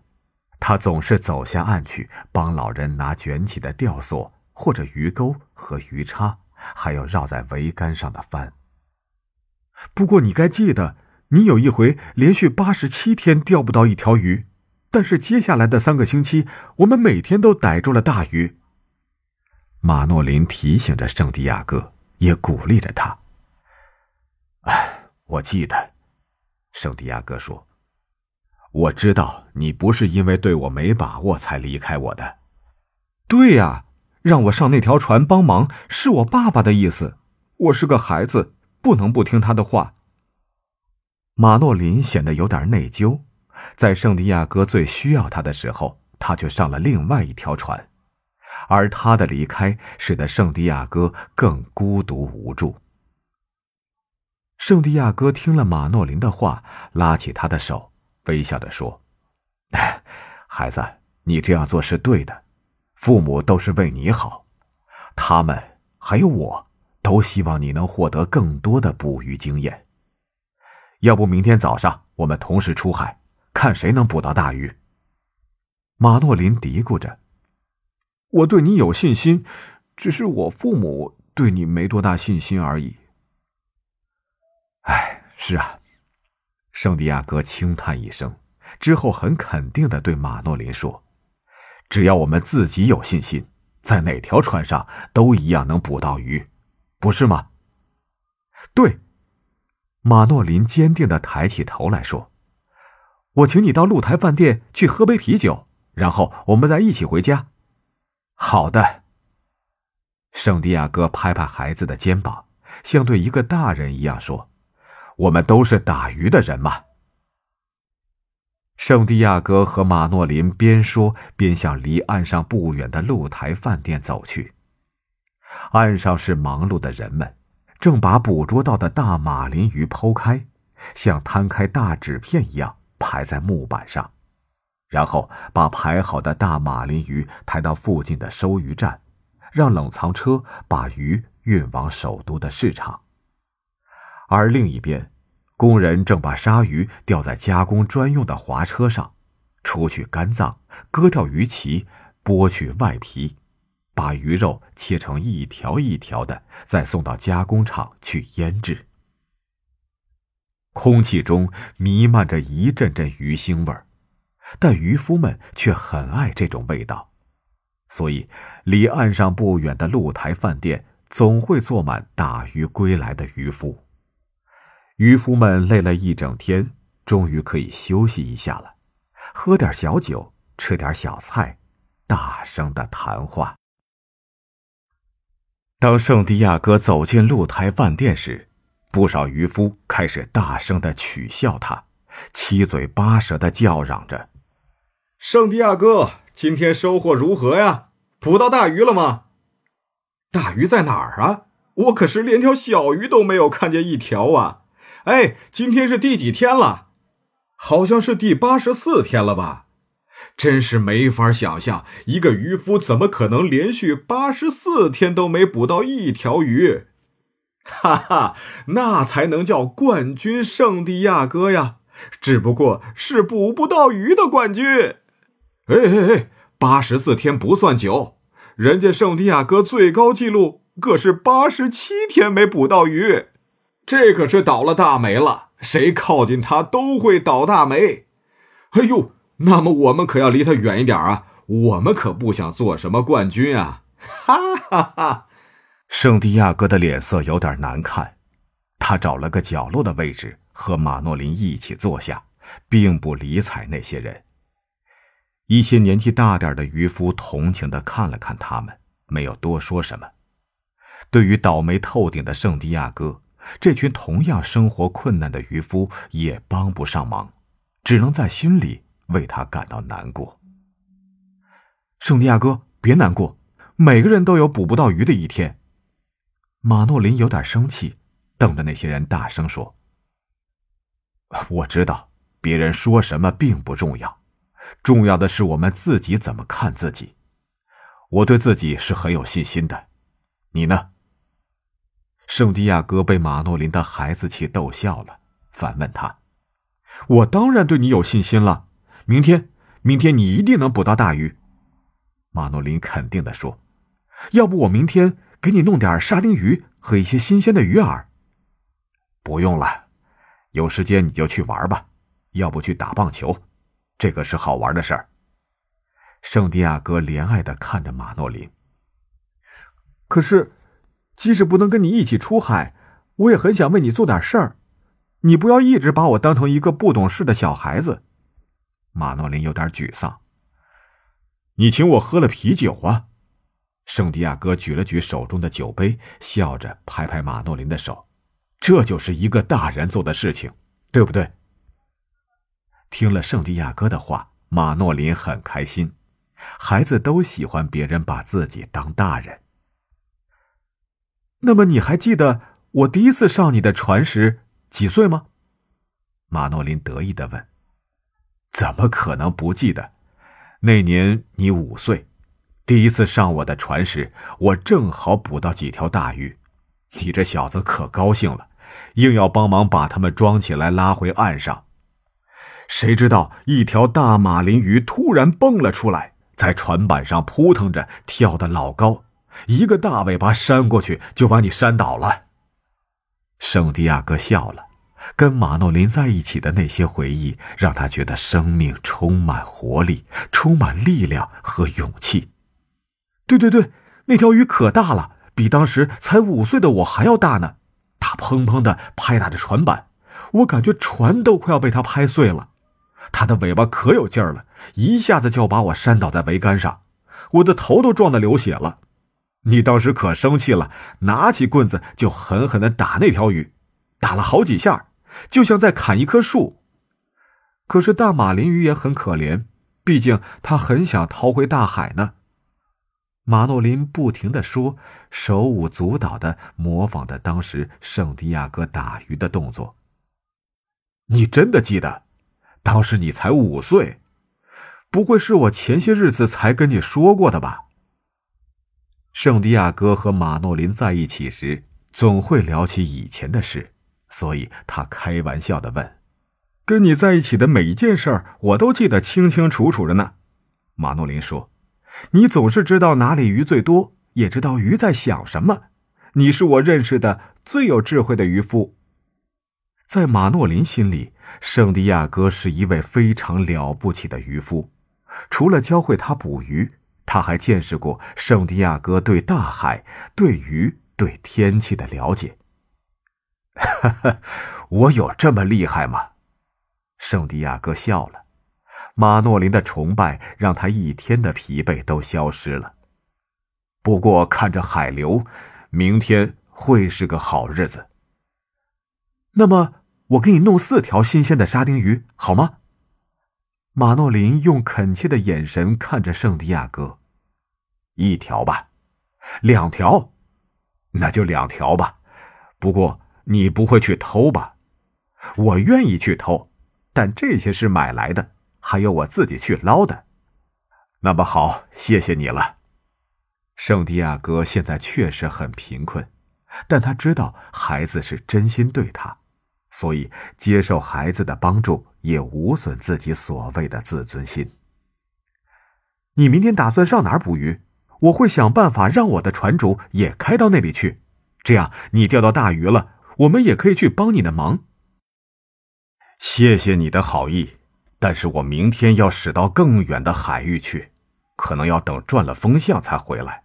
他总是走下岸去帮老人拿卷起的吊索，或者鱼钩和鱼叉，还有绕在桅杆上的帆。不过你该记得，你有一回连续八十七天钓不到一条鱼。但是接下来的三个星期，我们每天都逮住了大鱼。马诺林提醒着圣地亚哥，也鼓励着他。哎，我记得，圣地亚哥说：“我知道你不是因为对我没把握才离开我的。”对呀，让我上那条船帮忙是我爸爸的意思。我是个孩子，不能不听他的话。马诺林显得有点内疚。在圣地亚哥最需要他的时候，他却上了另外一条船，而他的离开使得圣地亚哥更孤独无助。圣地亚哥听了马诺林的话，拉起他的手，微笑着说：“孩子，你这样做是对的，父母都是为你好，他们还有我都希望你能获得更多的捕鱼经验。要不明天早上我们同时出海？”看谁能捕到大鱼。马诺林嘀咕着：“我对你有信心，只是我父母对你没多大信心而已。”哎，是啊，圣地亚哥轻叹一声，之后很肯定的对马诺林说：“只要我们自己有信心，在哪条船上都一样能捕到鱼，不是吗？”对，马诺林坚定的抬起头来说。我请你到露台饭店去喝杯啤酒，然后我们再一起回家。好的。圣地亚哥拍拍孩子的肩膀，像对一个大人一样说：“我们都是打鱼的人嘛。”圣地亚哥和马诺林边说边向离岸上不远的露台饭店走去。岸上是忙碌的人们，正把捕捉到的大马林鱼剖开，像摊开大纸片一样。排在木板上，然后把排好的大马林鱼抬到附近的收鱼站，让冷藏车把鱼运往首都的市场。而另一边，工人正把鲨鱼吊在加工专用的滑车上，除去肝脏，割掉鱼鳍，剥去外皮，把鱼肉切成一条一条的，再送到加工厂去腌制。空气中弥漫着一阵阵鱼腥味儿，但渔夫们却很爱这种味道，所以离岸上不远的露台饭店总会坐满打鱼归来的渔夫。渔夫们累了一整天，终于可以休息一下了，喝点小酒，吃点小菜，大声的谈话。当圣地亚哥走进露台饭店时，不少渔夫开始大声的取笑他，七嘴八舌的叫嚷着：“圣地亚哥，今天收获如何呀？捕到大鱼了吗？”大鱼在哪儿啊？我可是连条小鱼都没有看见一条啊！哎，今天是第几天了？好像是第八十四天了吧？真是没法想象，一个渔夫怎么可能连续八十四天都没捕到一条鱼？(laughs) 哈哈，那才能叫冠军圣地亚哥呀！只不过是捕不到鱼的冠军。哎哎哎，八十四天不算久，人家圣地亚哥最高纪录可是八十七天没捕到鱼，这可是倒了大霉了。谁靠近他都会倒大霉。哎呦，那么我们可要离他远一点啊！我们可不想做什么冠军啊！哈哈哈。圣地亚哥的脸色有点难看，他找了个角落的位置和马诺林一起坐下，并不理睬那些人。一些年纪大点的渔夫同情的看了看他们，没有多说什么。对于倒霉透顶的圣地亚哥，这群同样生活困难的渔夫也帮不上忙，只能在心里为他感到难过。圣地亚哥，别难过，每个人都有捕不到鱼的一天。马诺林有点生气，瞪着那些人大声说：“我知道，别人说什么并不重要，重要的是我们自己怎么看自己。我对自己是很有信心的，你呢？”圣地亚哥被马诺林的孩子气逗笑了，反问他：“我当然对你有信心了，明天，明天你一定能捕到大鱼。”马诺林肯定的说：“要不我明天。”给你弄点沙丁鱼和一些新鲜的鱼饵。不用了，有时间你就去玩吧，要不去打棒球，这个是好玩的事儿。圣地亚哥怜爱的看着马诺林。可是，即使不能跟你一起出海，我也很想为你做点事儿。你不要一直把我当成一个不懂事的小孩子。马诺林有点沮丧。你请我喝了啤酒啊。圣地亚哥举了举手中的酒杯，笑着拍拍马诺林的手：“这就是一个大人做的事情，对不对？”听了圣地亚哥的话，马诺林很开心。孩子都喜欢别人把自己当大人。那么，你还记得我第一次上你的船时几岁吗？马诺林得意的问。“怎么可能不记得？那年你五岁。”第一次上我的船时，我正好捕到几条大鱼，你这小子可高兴了，硬要帮忙把它们装起来拉回岸上。谁知道一条大马林鱼突然蹦了出来，在船板上扑腾着，跳得老高，一个大尾巴扇过去就把你扇倒了。圣地亚哥笑了，跟马诺林在一起的那些回忆让他觉得生命充满活力，充满力量和勇气。对对对，那条鱼可大了，比当时才五岁的我还要大呢。它砰砰的拍打着船板，我感觉船都快要被它拍碎了。它的尾巴可有劲儿了，一下子就把我扇倒在桅杆上，我的头都撞得流血了。你当时可生气了，拿起棍子就狠狠的打那条鱼，打了好几下，就像在砍一棵树。可是大马林鱼也很可怜，毕竟它很想逃回大海呢。马诺林不停的说，手舞足蹈的模仿着当时圣地亚哥打鱼的动作。你真的记得，当时你才五岁，不会是我前些日子才跟你说过的吧？圣地亚哥和马诺林在一起时，总会聊起以前的事，所以他开玩笑的问：“跟你在一起的每一件事，我都记得清清楚楚的呢。”马诺林说。你总是知道哪里鱼最多，也知道鱼在想什么。你是我认识的最有智慧的渔夫。在马诺林心里，圣地亚哥是一位非常了不起的渔夫。除了教会他捕鱼，他还见识过圣地亚哥对大海、对鱼、对天气的了解。哈哈，我有这么厉害吗？圣地亚哥笑了。马诺林的崇拜让他一天的疲惫都消失了。不过看着海流，明天会是个好日子。那么我给你弄四条新鲜的沙丁鱼，好吗？马诺林用恳切的眼神看着圣地亚哥。一条吧，两条，那就两条吧。不过你不会去偷吧？我愿意去偷，但这些是买来的，还有我自己去捞的。那么好，谢谢你了。圣地亚哥现在确实很贫困，但他知道孩子是真心对他，所以接受孩子的帮助也无损自己所谓的自尊心。你明天打算上哪儿捕鱼？我会想办法让我的船主也开到那里去，这样你钓到大鱼了，我们也可以去帮你的忙。谢谢你的好意，但是我明天要驶到更远的海域去，可能要等转了风向才回来。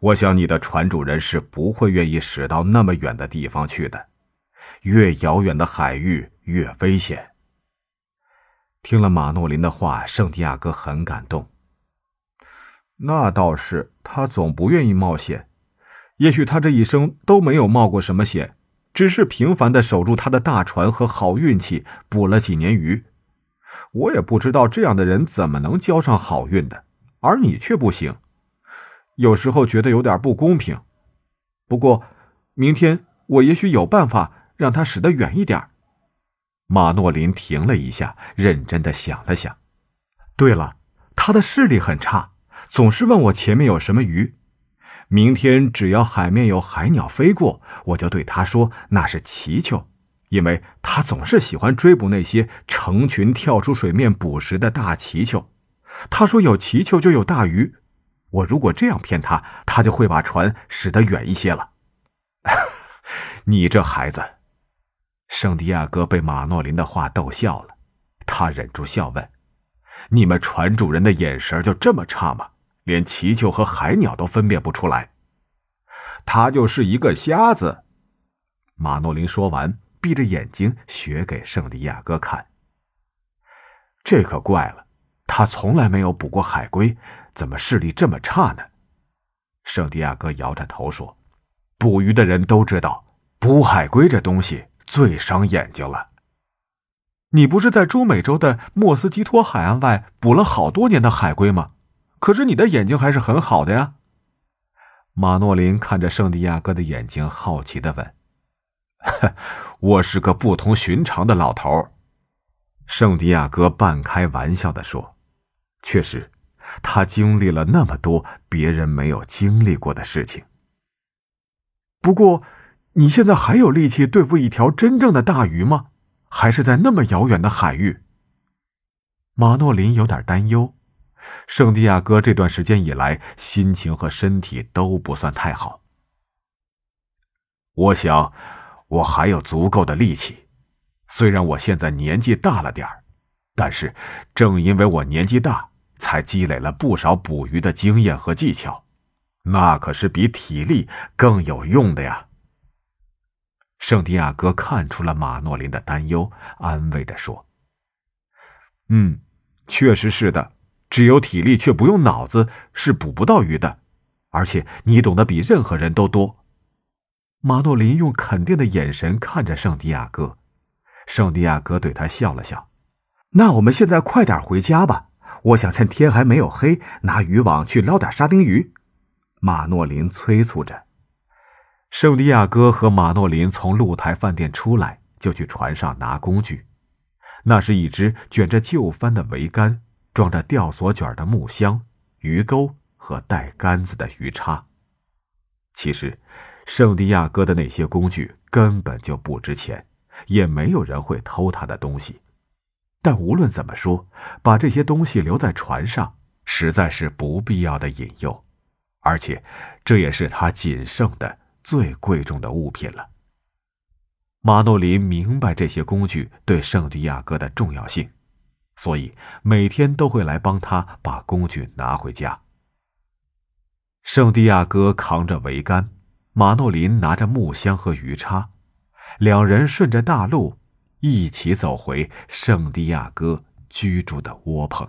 我想你的船主人是不会愿意驶到那么远的地方去的，越遥远的海域越危险。听了马诺林的话，圣地亚哥很感动。那倒是，他总不愿意冒险。也许他这一生都没有冒过什么险。只是平凡的守住他的大船和好运气，捕了几年鱼。我也不知道这样的人怎么能交上好运的，而你却不行。有时候觉得有点不公平。不过，明天我也许有办法让他驶得远一点。马诺林停了一下，认真的想了想。对了，他的视力很差，总是问我前面有什么鱼。明天只要海面有海鸟飞过，我就对他说那是祈求，因为他总是喜欢追捕那些成群跳出水面捕食的大祈求。他说有祈求就有大鱼，我如果这样骗他，他就会把船驶得远一些了。(laughs) 你这孩子，圣地亚哥被马诺林的话逗笑了，他忍住笑问：“你们船主人的眼神就这么差吗？”连祈求和海鸟都分辨不出来，他就是一个瞎子。马诺林说完，闭着眼睛学给圣地亚哥看。这可怪了，他从来没有捕过海龟，怎么视力这么差呢？圣地亚哥摇着头说：“捕鱼的人都知道，捕海龟这东西最伤眼睛了。你不是在中美洲的莫斯基托海岸外捕了好多年的海龟吗？”可是你的眼睛还是很好的呀。马诺林看着圣地亚哥的眼睛，好奇的问：“呵 (laughs) 我是个不同寻常的老头。”圣地亚哥半开玩笑的说：“确实，他经历了那么多别人没有经历过的事情。不过，你现在还有力气对付一条真正的大鱼吗？还是在那么遥远的海域？”马诺林有点担忧。圣地亚哥这段时间以来，心情和身体都不算太好。我想，我还有足够的力气。虽然我现在年纪大了点儿，但是正因为我年纪大，才积累了不少捕鱼的经验和技巧，那可是比体力更有用的呀。圣地亚哥看出了马诺林的担忧，安慰着说：“嗯，确实是的。”只有体力却不用脑子是捕不到鱼的，而且你懂得比任何人都多。马诺林用肯定的眼神看着圣地亚哥，圣地亚哥对他笑了笑。那我们现在快点回家吧，我想趁天还没有黑，拿渔网去捞点沙丁鱼。马诺林催促着。圣地亚哥和马诺林从露台饭店出来，就去船上拿工具。那是一只卷着旧帆的桅杆。装着吊索卷的木箱、鱼钩和带杆子的鱼叉。其实，圣地亚哥的那些工具根本就不值钱，也没有人会偷他的东西。但无论怎么说，把这些东西留在船上，实在是不必要的引诱，而且这也是他仅剩的最贵重的物品了。马诺林明白这些工具对圣地亚哥的重要性。所以每天都会来帮他把工具拿回家。圣地亚哥扛着桅杆，马诺林拿着木箱和鱼叉，两人顺着大路一起走回圣地亚哥居住的窝棚。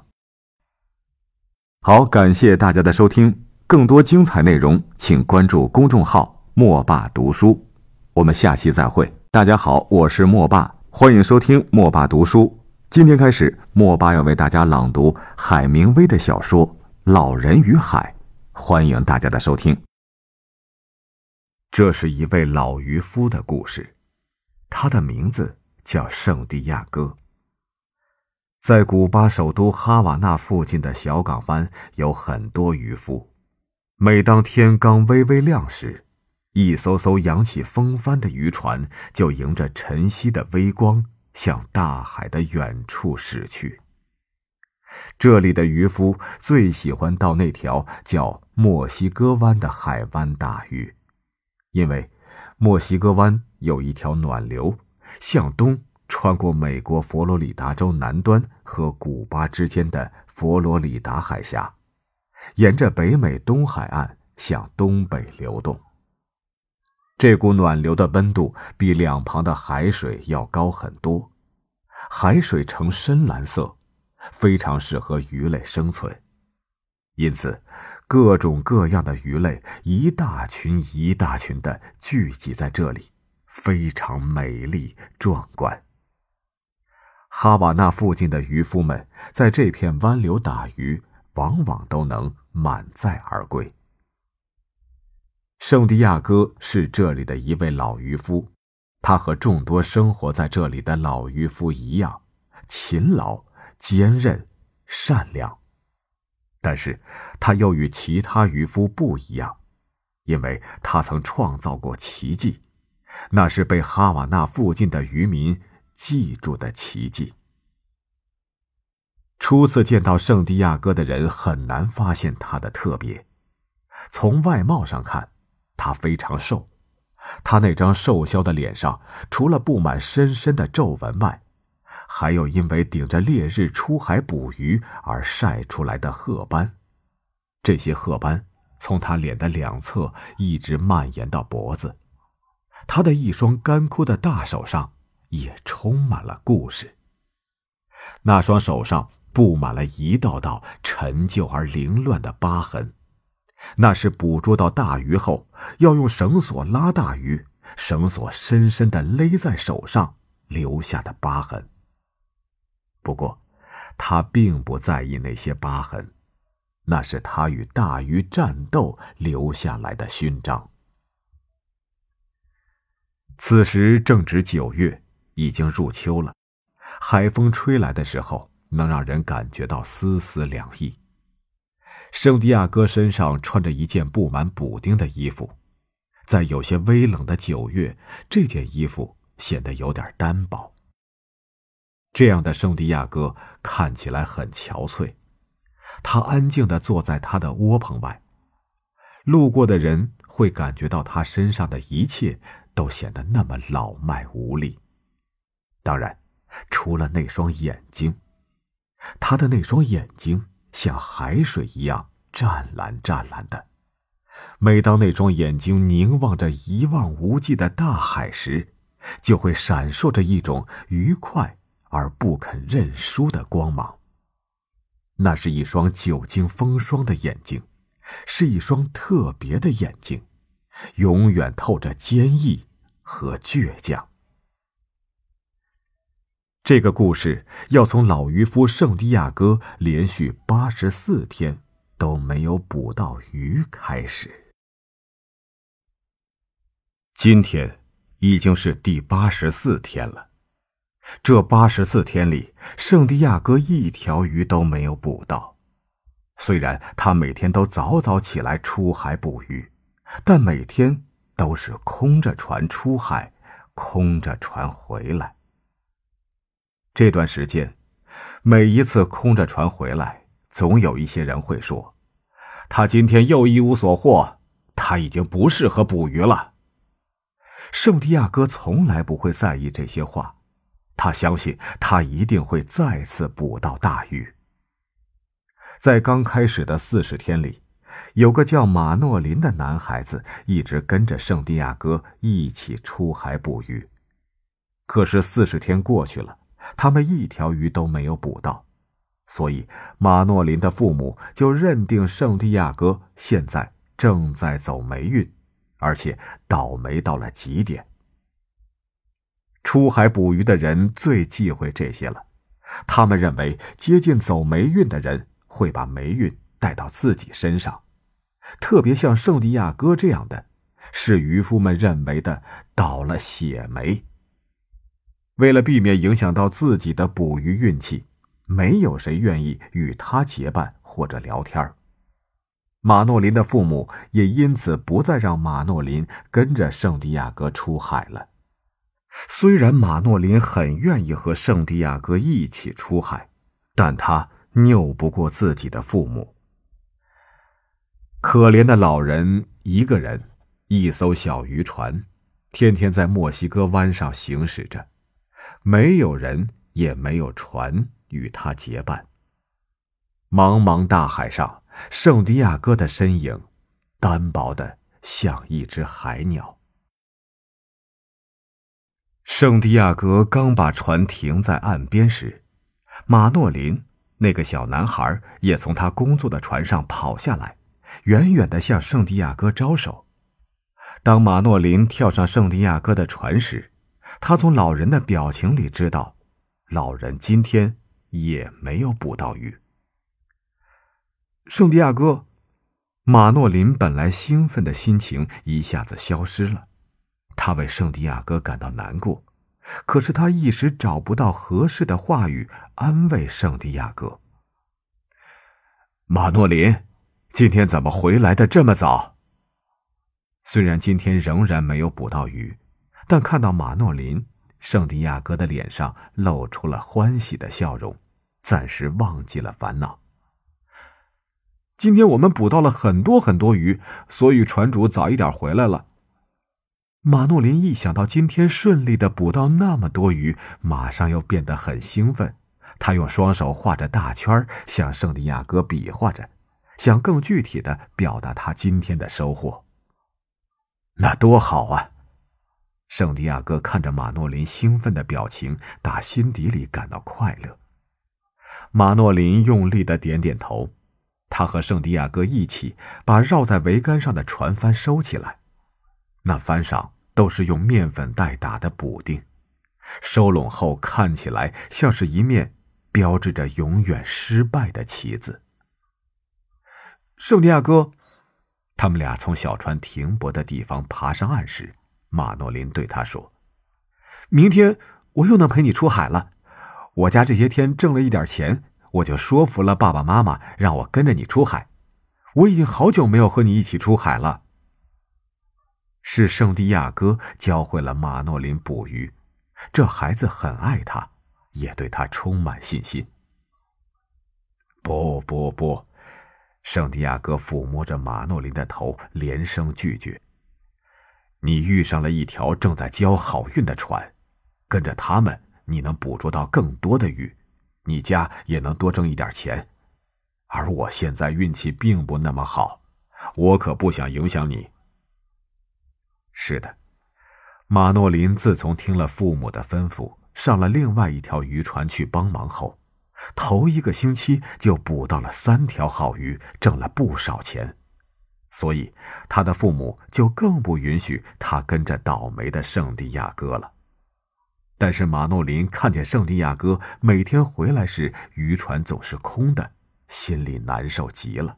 好，感谢大家的收听，更多精彩内容请关注公众号“莫爸读书”，我们下期再会。大家好，我是莫爸，欢迎收听莫爸读书。今天开始，莫爸要为大家朗读海明威的小说《老人与海》，欢迎大家的收听。这是一位老渔夫的故事，他的名字叫圣地亚哥。在古巴首都哈瓦那附近的小港湾，有很多渔夫。每当天刚微微亮时，一艘艘扬起风帆的渔船就迎着晨曦的微光，向大海的远处驶去。这里的渔夫最喜欢到那条叫墨西哥湾的海湾打鱼。因为墨西哥湾有一条暖流，向东穿过美国佛罗里达州南端和古巴之间的佛罗里达海峡，沿着北美东海岸向东北流动。这股暖流的温度比两旁的海水要高很多，海水呈深蓝色，非常适合鱼类生存，因此。各种各样的鱼类，一大群一大群的聚集在这里，非常美丽壮观。哈瓦那附近的渔夫们在这片湾流打鱼，往往都能满载而归。圣地亚哥是这里的一位老渔夫，他和众多生活在这里的老渔夫一样，勤劳、坚韧、善良。但是，他又与其他渔夫不一样，因为他曾创造过奇迹，那是被哈瓦那附近的渔民记住的奇迹。初次见到圣地亚哥的人很难发现他的特别。从外貌上看，他非常瘦，他那张瘦削的脸上除了布满深深的皱纹外，还有因为顶着烈日出海捕鱼而晒出来的褐斑，这些褐斑从他脸的两侧一直蔓延到脖子。他的一双干枯的大手上也充满了故事。那双手上布满了一道道陈旧而凌乱的疤痕，那是捕捉到大鱼后要用绳索拉大鱼，绳索深深的勒在手上留下的疤痕。不过，他并不在意那些疤痕，那是他与大鱼战斗留下来的勋章。此时正值九月，已经入秋了，海风吹来的时候，能让人感觉到丝丝凉意。圣地亚哥身上穿着一件布满补丁的衣服，在有些微冷的九月，这件衣服显得有点单薄。这样的圣地亚哥看起来很憔悴，他安静的坐在他的窝棚外，路过的人会感觉到他身上的一切都显得那么老迈无力。当然，除了那双眼睛，他的那双眼睛像海水一样湛蓝湛蓝的。每当那双眼睛凝望着一望无际的大海时，就会闪烁着一种愉快。而不肯认输的光芒。那是一双久经风霜的眼睛，是一双特别的眼睛，永远透着坚毅和倔强。这个故事要从老渔夫圣地亚哥连续八十四天都没有捕到鱼开始。今天已经是第八十四天了。这八十四天里，圣地亚哥一条鱼都没有捕到。虽然他每天都早早起来出海捕鱼，但每天都是空着船出海，空着船回来。这段时间，每一次空着船回来，总有一些人会说：“他今天又一无所获，他已经不适合捕鱼了。”圣地亚哥从来不会在意这些话。他相信，他一定会再次捕到大鱼。在刚开始的四十天里，有个叫马诺林的男孩子一直跟着圣地亚哥一起出海捕鱼。可是四十天过去了，他们一条鱼都没有捕到，所以马诺林的父母就认定圣地亚哥现在正在走霉运，而且倒霉到了极点。出海捕鱼的人最忌讳这些了，他们认为接近走霉运的人会把霉运带到自己身上，特别像圣地亚哥这样的，是渔夫们认为的倒了血霉。为了避免影响到自己的捕鱼运气，没有谁愿意与他结伴或者聊天马诺林的父母也因此不再让马诺林跟着圣地亚哥出海了。虽然马诺林很愿意和圣地亚哥一起出海，但他拗不过自己的父母。可怜的老人一个人，一艘小渔船，天天在墨西哥湾上行驶着，没有人，也没有船与他结伴。茫茫大海上，圣地亚哥的身影，单薄的像一只海鸟。圣地亚哥刚把船停在岸边时，马诺林那个小男孩也从他工作的船上跑下来。远远的向圣地亚哥招手。当马诺林跳上圣地亚哥的船时，他从老人的表情里知道，老人今天也没有捕到鱼。圣地亚哥，马诺林本来兴奋的心情一下子消失了，他为圣地亚哥感到难过，可是他一时找不到合适的话语安慰圣地亚哥。马诺林。今天怎么回来的这么早？虽然今天仍然没有捕到鱼，但看到马诺林，圣地亚哥的脸上露出了欢喜的笑容，暂时忘记了烦恼。今天我们捕到了很多很多鱼，所以船主早一点回来了。马诺林一想到今天顺利的捕到那么多鱼，马上又变得很兴奋。他用双手画着大圈，向圣地亚哥比划着。想更具体的表达他今天的收获。那多好啊！圣地亚哥看着马诺林兴奋的表情，打心底里感到快乐。马诺林用力的点点头，他和圣地亚哥一起把绕在桅杆上的船帆收起来。那帆上都是用面粉袋打的补丁，收拢后看起来像是一面标志着永远失败的旗子。圣地亚哥，他们俩从小船停泊的地方爬上岸时，马诺林对他说：“明天我又能陪你出海了。我家这些天挣了一点钱，我就说服了爸爸妈妈，让我跟着你出海。我已经好久没有和你一起出海了。”是圣地亚哥教会了马诺林捕鱼，这孩子很爱他，也对他充满信心。不不不。圣地亚哥抚摸着马诺林的头，连声拒绝。你遇上了一条正在交好运的船，跟着他们，你能捕捉到更多的鱼，你家也能多挣一点钱。而我现在运气并不那么好，我可不想影响你。是的，马诺林自从听了父母的吩咐，上了另外一条渔船去帮忙后。头一个星期就捕到了三条好鱼，挣了不少钱，所以他的父母就更不允许他跟着倒霉的圣地亚哥了。但是马诺林看见圣地亚哥每天回来时渔船总是空的，心里难受极了。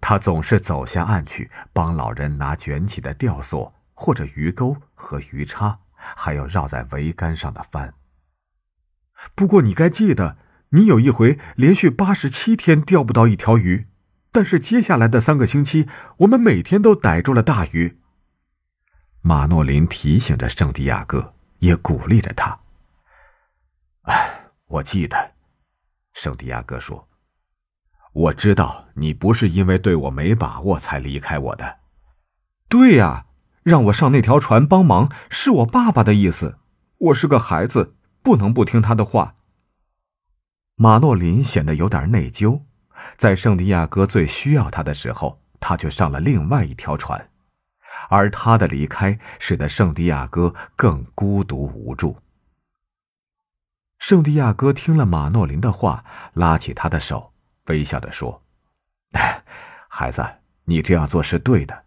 他总是走下岸去帮老人拿卷起的吊索或者鱼钩和鱼叉，还有绕在桅杆上的帆。不过你该记得。你有一回连续八十七天钓不到一条鱼，但是接下来的三个星期，我们每天都逮住了大鱼。马诺林提醒着圣地亚哥，也鼓励着他。哎，我记得，圣地亚哥说：“我知道你不是因为对我没把握才离开我的。”对呀，让我上那条船帮忙是我爸爸的意思。我是个孩子，不能不听他的话。马诺林显得有点内疚，在圣地亚哥最需要他的时候，他却上了另外一条船，而他的离开使得圣地亚哥更孤独无助。圣地亚哥听了马诺林的话，拉起他的手，微笑着说：“孩子，你这样做是对的，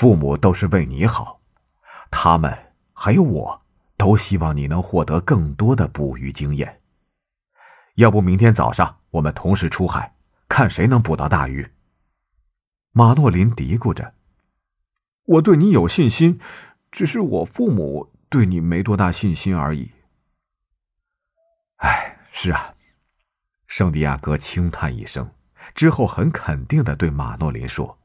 父母都是为你好，他们还有我都希望你能获得更多的捕鱼经验。”要不明天早上我们同时出海，看谁能捕到大鱼。马诺林嘀咕着：“我对你有信心，只是我父母对你没多大信心而已。哎，是啊，圣地亚哥轻叹一声，之后很肯定的对马诺林说：“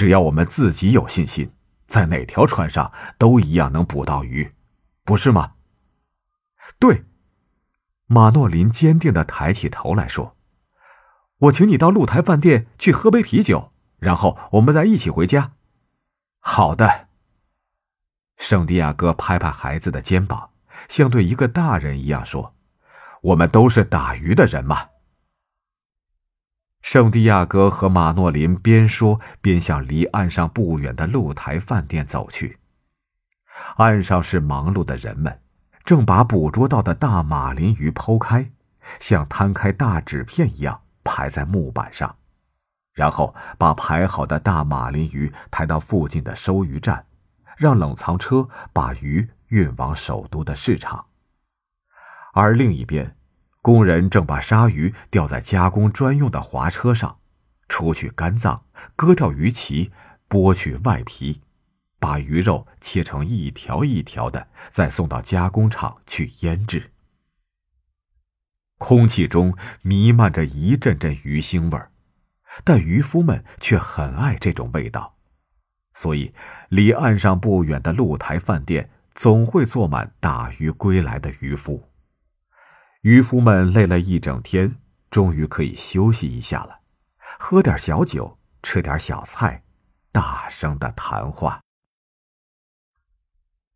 只要我们自己有信心，在哪条船上都一样能捕到鱼，不是吗？”对，马诺林坚定的抬起头来说：“我请你到露台饭店去喝杯啤酒，然后我们再一起回家。”好的。圣地亚哥拍拍孩子的肩膀，像对一个大人一样说。我们都是打鱼的人嘛。圣地亚哥和马诺林边说边向离岸上不远的露台饭店走去。岸上是忙碌的人们，正把捕捉到的大马林鱼剖开，像摊开大纸片一样排在木板上，然后把排好的大马林鱼抬到附近的收鱼站，让冷藏车把鱼运往首都的市场。而另一边，工人正把鲨鱼吊在加工专用的滑车上，除去肝脏，割掉鱼鳍，剥去外皮，把鱼肉切成一条一条的，再送到加工厂去腌制。空气中弥漫着一阵阵鱼腥味儿，但渔夫们却很爱这种味道，所以离岸上不远的露台饭店总会坐满打鱼归来的渔夫。渔夫们累了一整天，终于可以休息一下了，喝点小酒，吃点小菜，大声的谈话。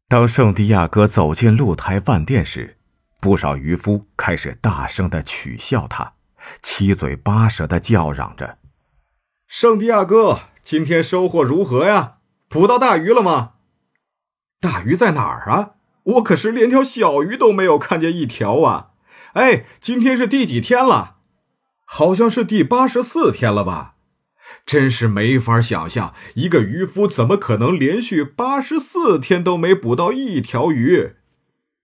当圣地亚哥走进露台饭店时，不少渔夫开始大声的取笑他，七嘴八舌的叫嚷着：“圣地亚哥，今天收获如何呀？捕到大鱼了吗？大鱼在哪儿啊？我可是连条小鱼都没有看见一条啊！”哎，今天是第几天了？好像是第八十四天了吧？真是没法想象，一个渔夫怎么可能连续八十四天都没捕到一条鱼？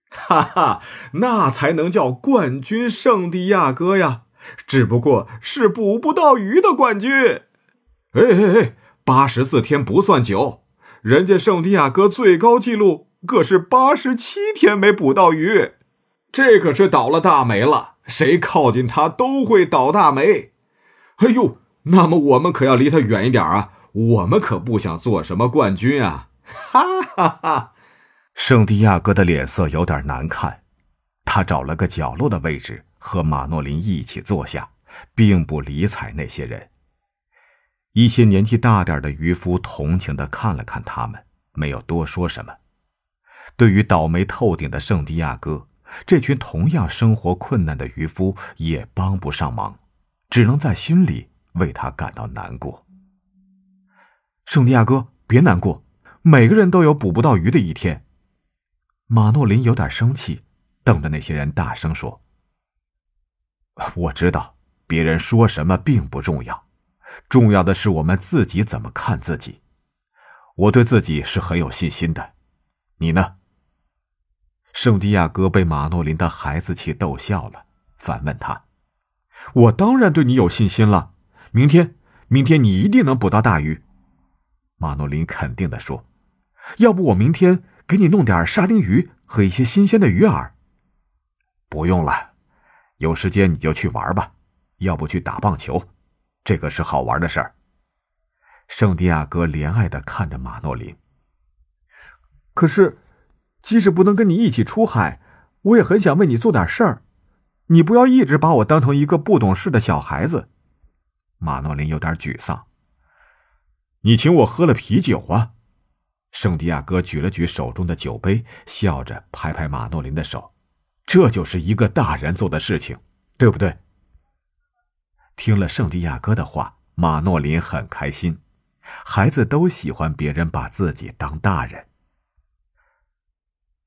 哈哈，那才能叫冠军圣地亚哥呀！只不过是捕不到鱼的冠军。哎哎哎，八十四天不算久，人家圣地亚哥最高纪录可是八十七天没捕到鱼。这可是倒了大霉了，谁靠近他都会倒大霉。哎呦，那么我们可要离他远一点啊！我们可不想做什么冠军啊！哈哈哈！圣地亚哥的脸色有点难看，他找了个角落的位置和马诺林一起坐下，并不理睬那些人。一些年纪大点的渔夫同情的看了看他们，没有多说什么。对于倒霉透顶的圣地亚哥。这群同样生活困难的渔夫也帮不上忙，只能在心里为他感到难过。圣地亚哥，别难过，每个人都有捕不到鱼的一天。马诺林有点生气，瞪着那些人大声说：“我知道，别人说什么并不重要，重要的是我们自己怎么看自己。我对自己是很有信心的，你呢？”圣地亚哥被马诺林的孩子气逗笑了，反问他：“我当然对你有信心了。明天，明天你一定能捕到大鱼。”马诺林肯定的说：“要不我明天给你弄点沙丁鱼和一些新鲜的鱼饵。”不用了，有时间你就去玩吧，要不去打棒球，这个是好玩的事儿。圣地亚哥怜爱的看着马诺林。可是。即使不能跟你一起出海，我也很想为你做点事儿。你不要一直把我当成一个不懂事的小孩子。马诺林有点沮丧。你请我喝了啤酒啊？圣地亚哥举了举手中的酒杯，笑着拍拍马诺林的手。这就是一个大人做的事情，对不对？听了圣地亚哥的话，马诺林很开心。孩子都喜欢别人把自己当大人。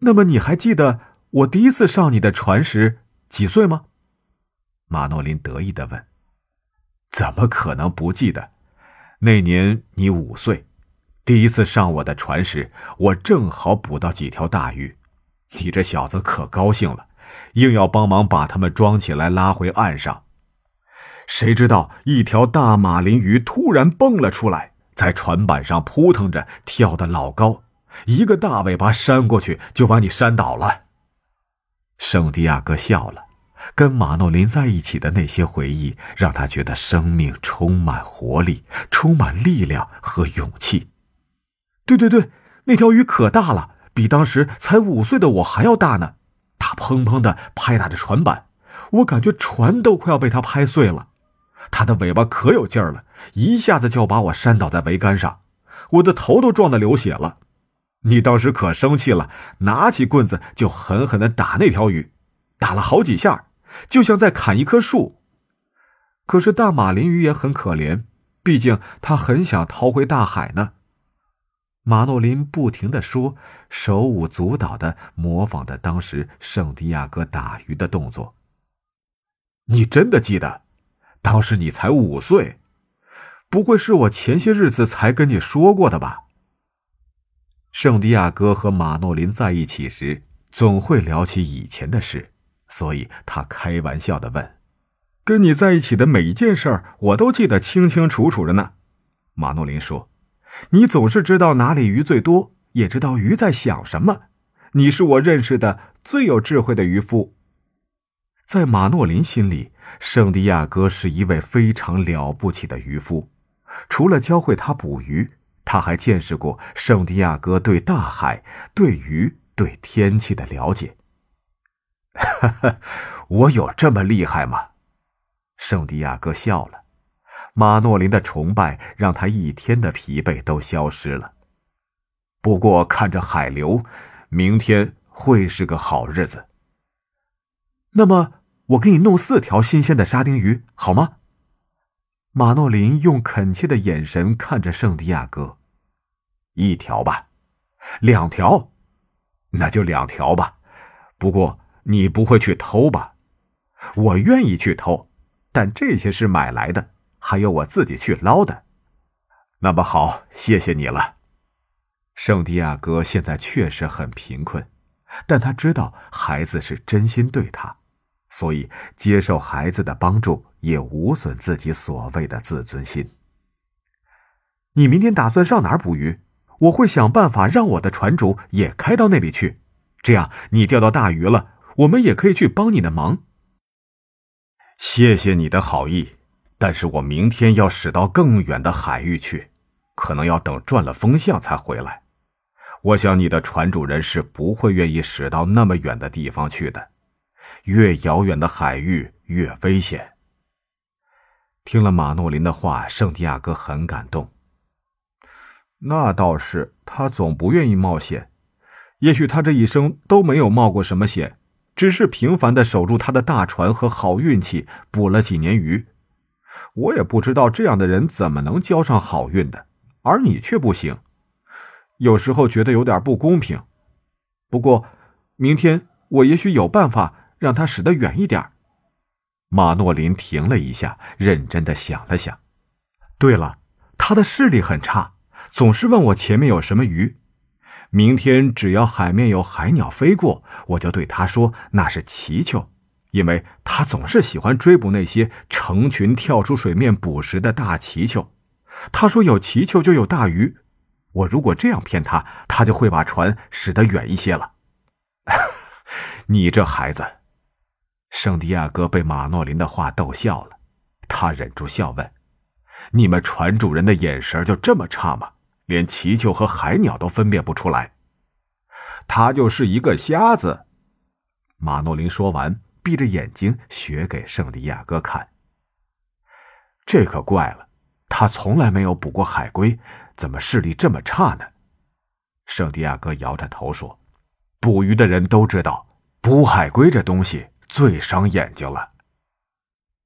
那么你还记得我第一次上你的船时几岁吗？马诺林得意的问。怎么可能不记得？那年你五岁，第一次上我的船时，我正好捕到几条大鱼，你这小子可高兴了，硬要帮忙把它们装起来拉回岸上。谁知道一条大马林鱼突然蹦了出来，在船板上扑腾着，跳得老高，一个大尾巴扇过去就把你扇倒了。圣地亚哥笑了，跟马诺林在一起的那些回忆，让他觉得生命充满活力，充满力量和勇气。对对对，那条鱼可大了，比当时才五岁的我还要大呢。它砰砰的拍打着船板，我感觉船都快要被它拍碎了。它的尾巴可有劲儿了，一下子就把我扇倒在桅杆上，我的头都撞得流血了。你当时可生气了，拿起棍子就狠狠的打那条鱼，打了好几下，就像在砍一棵树。可是大马林鱼也很可怜，毕竟它很想逃回大海呢。马诺林不停的说，手舞足蹈的模仿着当时圣地亚哥打鱼的动作。你真的记得？当时你才五岁，不会是我前些日子才跟你说过的吧？圣地亚哥和马诺林在一起时，总会聊起以前的事，所以他开玩笑的问：“跟你在一起的每一件事儿，我都记得清清楚楚的呢。”马诺林说：“你总是知道哪里鱼最多，也知道鱼在想什么。你是我认识的最有智慧的渔夫。”在马诺林心里，圣地亚哥是一位非常了不起的渔夫。除了教会他捕鱼，他还见识过圣地亚哥对大海、对鱼、对天气的了解。哈哈，我有这么厉害吗？圣地亚哥笑了。马诺林的崇拜让他一天的疲惫都消失了。不过看着海流，明天会是个好日子。那么，我给你弄四条新鲜的沙丁鱼，好吗？马诺林用恳切的眼神看着圣地亚哥。一条吧，两条，那就两条吧。不过你不会去偷吧？我愿意去偷，但这些是买来的，还有我自己去捞的。那么好，谢谢你了。圣地亚哥现在确实很贫困，但他知道孩子是真心对他。所以，接受孩子的帮助也无损自己所谓的自尊心。你明天打算上哪儿捕鱼？我会想办法让我的船主也开到那里去，这样你钓到大鱼了，我们也可以去帮你的忙。谢谢你的好意，但是我明天要驶到更远的海域去，可能要等转了风向才回来。我想你的船主人是不会愿意驶到那么远的地方去的。越遥远的海域越危险。听了马诺林的话，圣地亚哥很感动。那倒是，他总不愿意冒险。也许他这一生都没有冒过什么险，只是平凡的守住他的大船和好运气，捕了几年鱼。我也不知道这样的人怎么能交上好运的，而你却不行。有时候觉得有点不公平。不过，明天我也许有办法。让他驶得远一点。马诺林停了一下，认真的想了想。对了，他的视力很差，总是问我前面有什么鱼。明天只要海面有海鸟飞过，我就对他说那是祈求，因为他总是喜欢追捕那些成群跳出水面捕食的大祈求。他说有祈求就有大鱼。我如果这样骗他，他就会把船驶得远一些了。(laughs) 你这孩子。圣地亚哥被马诺林的话逗笑了，他忍住笑问：“你们船主人的眼神就这么差吗？连祈求和海鸟都分辨不出来？”他就是一个瞎子。马诺林说完，闭着眼睛学给圣地亚哥看。这可怪了，他从来没有捕过海龟，怎么视力这么差呢？圣地亚哥摇着头说：“捕鱼的人都知道，捕海龟这东西。”最伤眼睛了。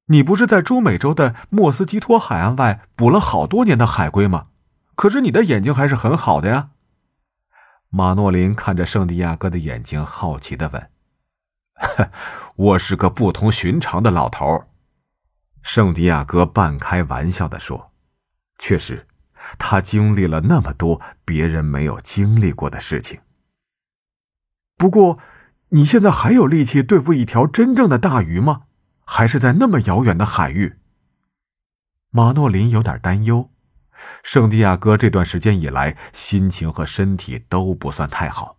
你不是在中美洲的莫斯基托海岸外捕了好多年的海龟吗？可是你的眼睛还是很好的呀。马诺林看着圣地亚哥的眼睛，好奇的问：“ (laughs) 我是个不同寻常的老头。”圣地亚哥半开玩笑的说：“确实，他经历了那么多别人没有经历过的事情。不过。”你现在还有力气对付一条真正的大鱼吗？还是在那么遥远的海域？马诺林有点担忧。圣地亚哥这段时间以来，心情和身体都不算太好。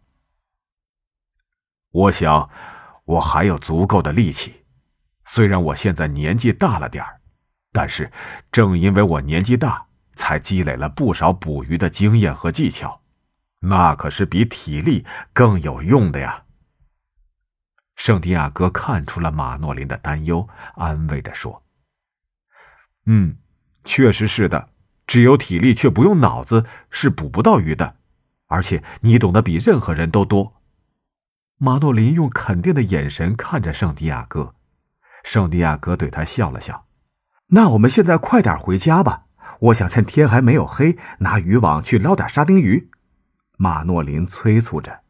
我想，我还有足够的力气。虽然我现在年纪大了点儿，但是正因为我年纪大，才积累了不少捕鱼的经验和技巧，那可是比体力更有用的呀。圣地亚哥看出了马诺林的担忧，安慰着说：“嗯，确实是的。只有体力却不用脑子，是捕不到鱼的。而且你懂得比任何人都多。”马诺林用肯定的眼神看着圣地亚哥，圣地亚哥对他笑了笑：“那我们现在快点回家吧，我想趁天还没有黑，拿渔网去捞点沙丁鱼。”马诺林催促着。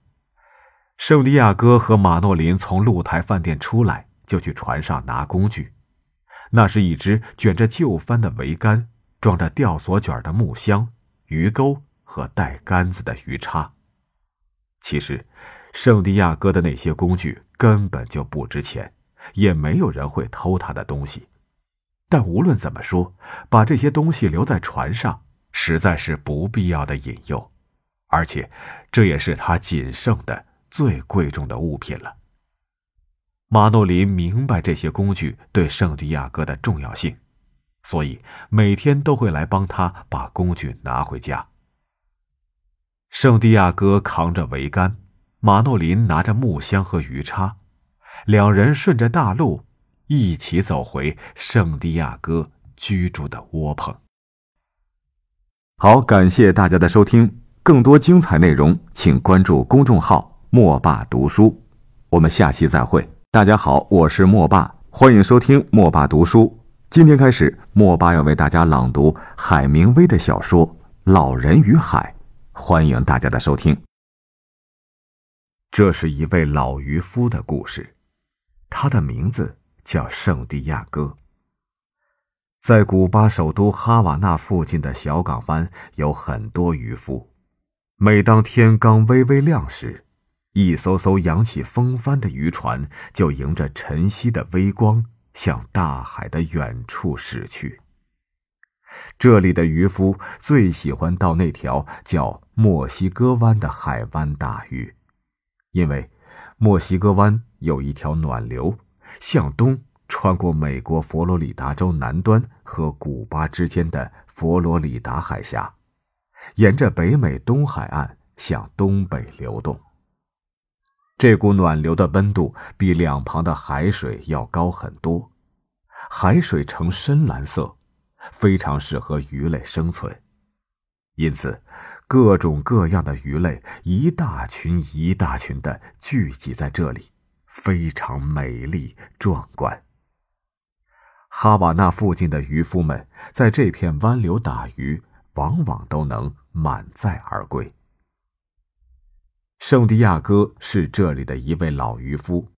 圣地亚哥和马诺林从露台饭店出来，就去船上拿工具。那是一只卷着旧帆的桅杆，装着吊索卷的木箱、鱼钩和带杆子的鱼叉。其实，圣地亚哥的那些工具根本就不值钱，也没有人会偷他的东西。但无论怎么说，把这些东西留在船上，实在是不必要的引诱，而且，这也是他仅剩的。最贵重的物品了。马诺林明白这些工具对圣地亚哥的重要性，所以每天都会来帮他把工具拿回家。圣地亚哥扛着桅杆，马诺林拿着木箱和鱼叉，两人顺着大路一起走回圣地亚哥居住的窝棚。好，感谢大家的收听，更多精彩内容请关注公众号。莫爸读书，我们下期再会。大家好，我是莫爸，欢迎收听莫爸读书。今天开始，莫爸要为大家朗读海明威的小说《老人与海》，欢迎大家的收听。这是一位老渔夫的故事，他的名字叫圣地亚哥。在古巴首都哈瓦那附近的小港湾，有很多渔夫。每当天刚微微亮时，一艘艘扬起风帆的渔船，就迎着晨曦的微光，向大海的远处驶去。这里的渔夫最喜欢到那条叫墨西哥湾的海湾打鱼，因为墨西哥湾有一条暖流，向东穿过美国佛罗里达州南端和古巴之间的佛罗里达海峡，沿着北美东海岸向东北流动。这股暖流的温度比两旁的海水要高很多，海水呈深蓝色，非常适合鱼类生存，因此，各种各样的鱼类一大群一大群的聚集在这里，非常美丽壮观。哈瓦那附近的渔夫们在这片湾流打鱼，往往都能满载而归。圣地亚哥是这里的一位老渔夫，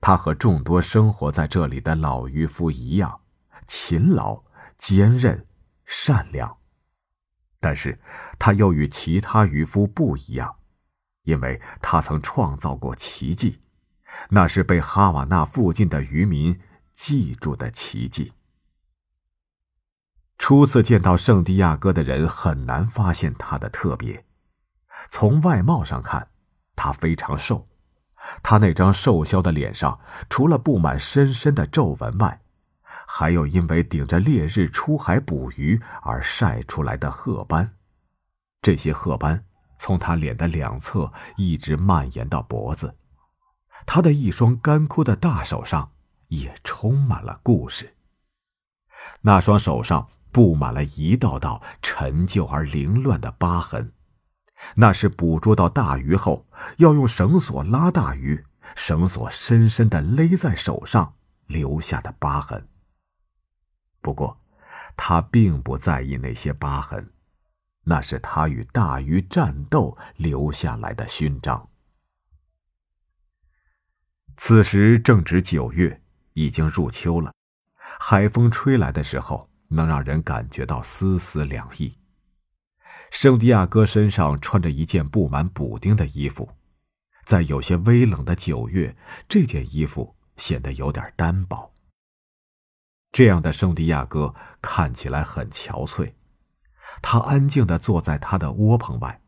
他和众多生活在这里的老渔夫一样，勤劳、坚韧、善良。但是，他又与其他渔夫不一样，因为他曾创造过奇迹，那是被哈瓦那附近的渔民记住的奇迹。初次见到圣地亚哥的人很难发现他的特别，从外貌上看。他非常瘦，他那张瘦削的脸上，除了布满深深的皱纹外，还有因为顶着烈日出海捕鱼而晒出来的褐斑。这些褐斑从他脸的两侧一直蔓延到脖子。他的一双干枯的大手上也充满了故事。那双手上布满了一道道陈旧而凌乱的疤痕。那是捕捉到大鱼后，要用绳索拉大鱼，绳索深深的勒在手上留下的疤痕。不过，他并不在意那些疤痕，那是他与大鱼战斗留下来的勋章。此时正值九月，已经入秋了，海风吹来的时候，能让人感觉到丝丝凉意。圣地亚哥身上穿着一件布满补丁的衣服，在有些微冷的九月，这件衣服显得有点单薄。这样的圣地亚哥看起来很憔悴，他安静的坐在他的窝棚外。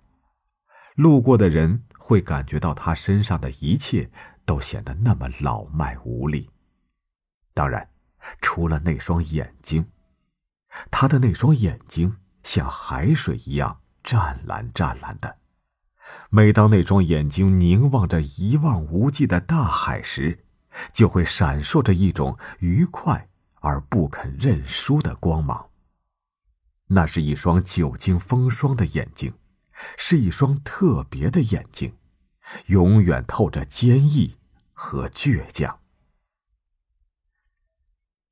路过的人会感觉到他身上的一切都显得那么老迈无力。当然，除了那双眼睛，他的那双眼睛像海水一样湛蓝湛蓝的。每当那双眼睛凝望着一望无际的大海时，就会闪烁着一种愉快而不肯认输的光芒。那是一双久经风霜的眼睛，是一双特别的眼睛，永远透着坚毅和倔强。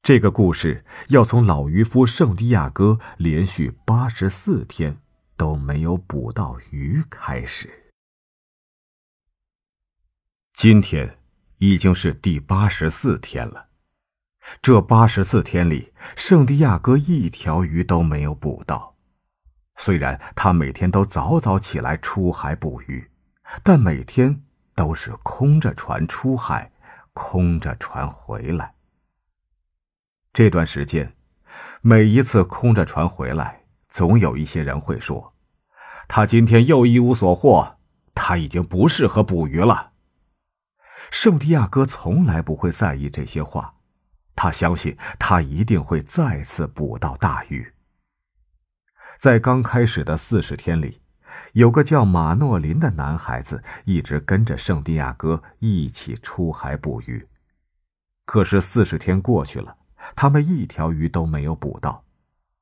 这个故事要从老渔夫圣地亚哥连续八十四天都没有捕到鱼开始。今天已经是第八十四天了。这八十四天里，圣地亚哥一条鱼都没有捕到。虽然他每天都早早起来出海捕鱼，但每天都是空着船出海，空着船回来。这段时间，每一次空着船回来，总有一些人会说：“他今天又一无所获，他已经不适合捕鱼了。”圣地亚哥从来不会在意这些话。他相信，他一定会再次捕到大鱼。在刚开始的四十天里，有个叫马诺林的男孩子一直跟着圣地亚哥一起出海捕鱼。可是四十天过去了，他们一条鱼都没有捕到，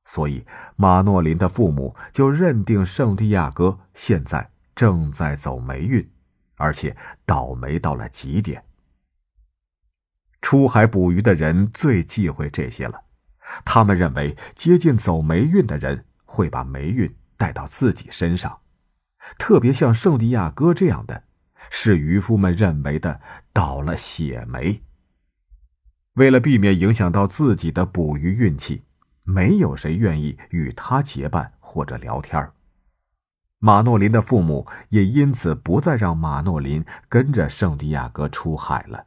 所以马诺林的父母就认定圣地亚哥现在正在走霉运，而且倒霉到了极点。出海捕鱼的人最忌讳这些了，他们认为接近走霉运的人会把霉运带到自己身上，特别像圣地亚哥这样的，是渔夫们认为的倒了血霉。为了避免影响到自己的捕鱼运气，没有谁愿意与他结伴或者聊天马诺林的父母也因此不再让马诺林跟着圣地亚哥出海了。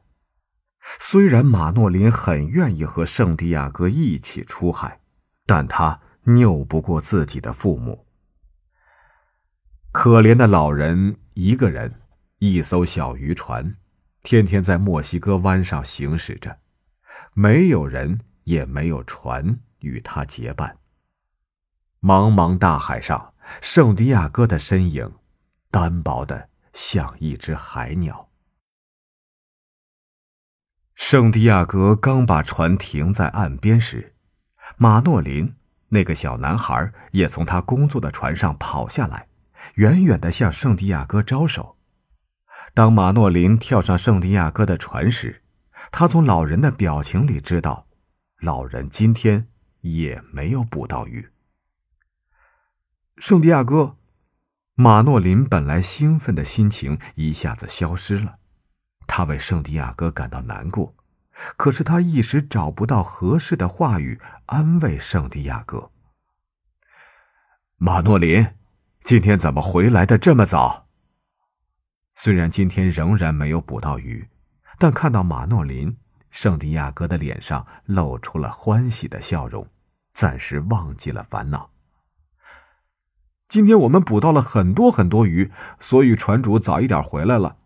虽然马诺林很愿意和圣地亚哥一起出海，但他拗不过自己的父母。可怜的老人一个人，一艘小渔船，天天在墨西哥湾上行驶着，没有人，也没有船与他结伴。茫茫大海上，圣地亚哥的身影，单薄的像一只海鸟。圣地亚哥刚把船停在岸边时，马诺林那个小男孩也从他工作的船上跑下来，远远的向圣地亚哥招手。当马诺林跳上圣地亚哥的船时，他从老人的表情里知道，老人今天也没有捕到鱼。圣地亚哥，马诺林本来兴奋的心情一下子消失了。他为圣地亚哥感到难过，可是他一时找不到合适的话语安慰圣地亚哥。马诺林，今天怎么回来的这么早？虽然今天仍然没有捕到鱼，但看到马诺林，圣地亚哥的脸上露出了欢喜的笑容，暂时忘记了烦恼。今天我们捕到了很多很多鱼，所以船主早一点回来了。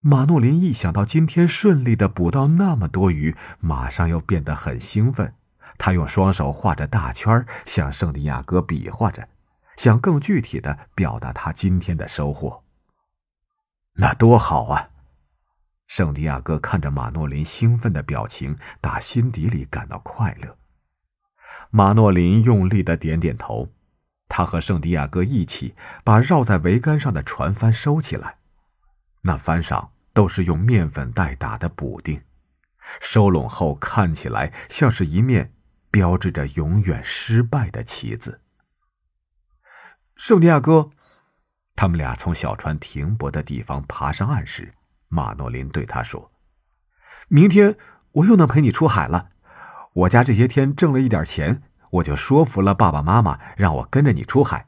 马诺林一想到今天顺利的捕到那么多鱼，马上又变得很兴奋。他用双手画着大圈，向圣地亚哥比划着，想更具体的表达他今天的收获。那多好啊！圣地亚哥看着马诺林兴奋的表情，打心底里感到快乐。马诺林用力的点点头，他和圣地亚哥一起把绕在桅杆上的船帆收起来。那帆上都是用面粉袋打的补丁，收拢后看起来像是一面标志着永远失败的旗子。圣地亚哥，他们俩从小船停泊的地方爬上岸时，马诺林对他说：“明天我又能陪你出海了。我家这些天挣了一点钱，我就说服了爸爸妈妈让我跟着你出海。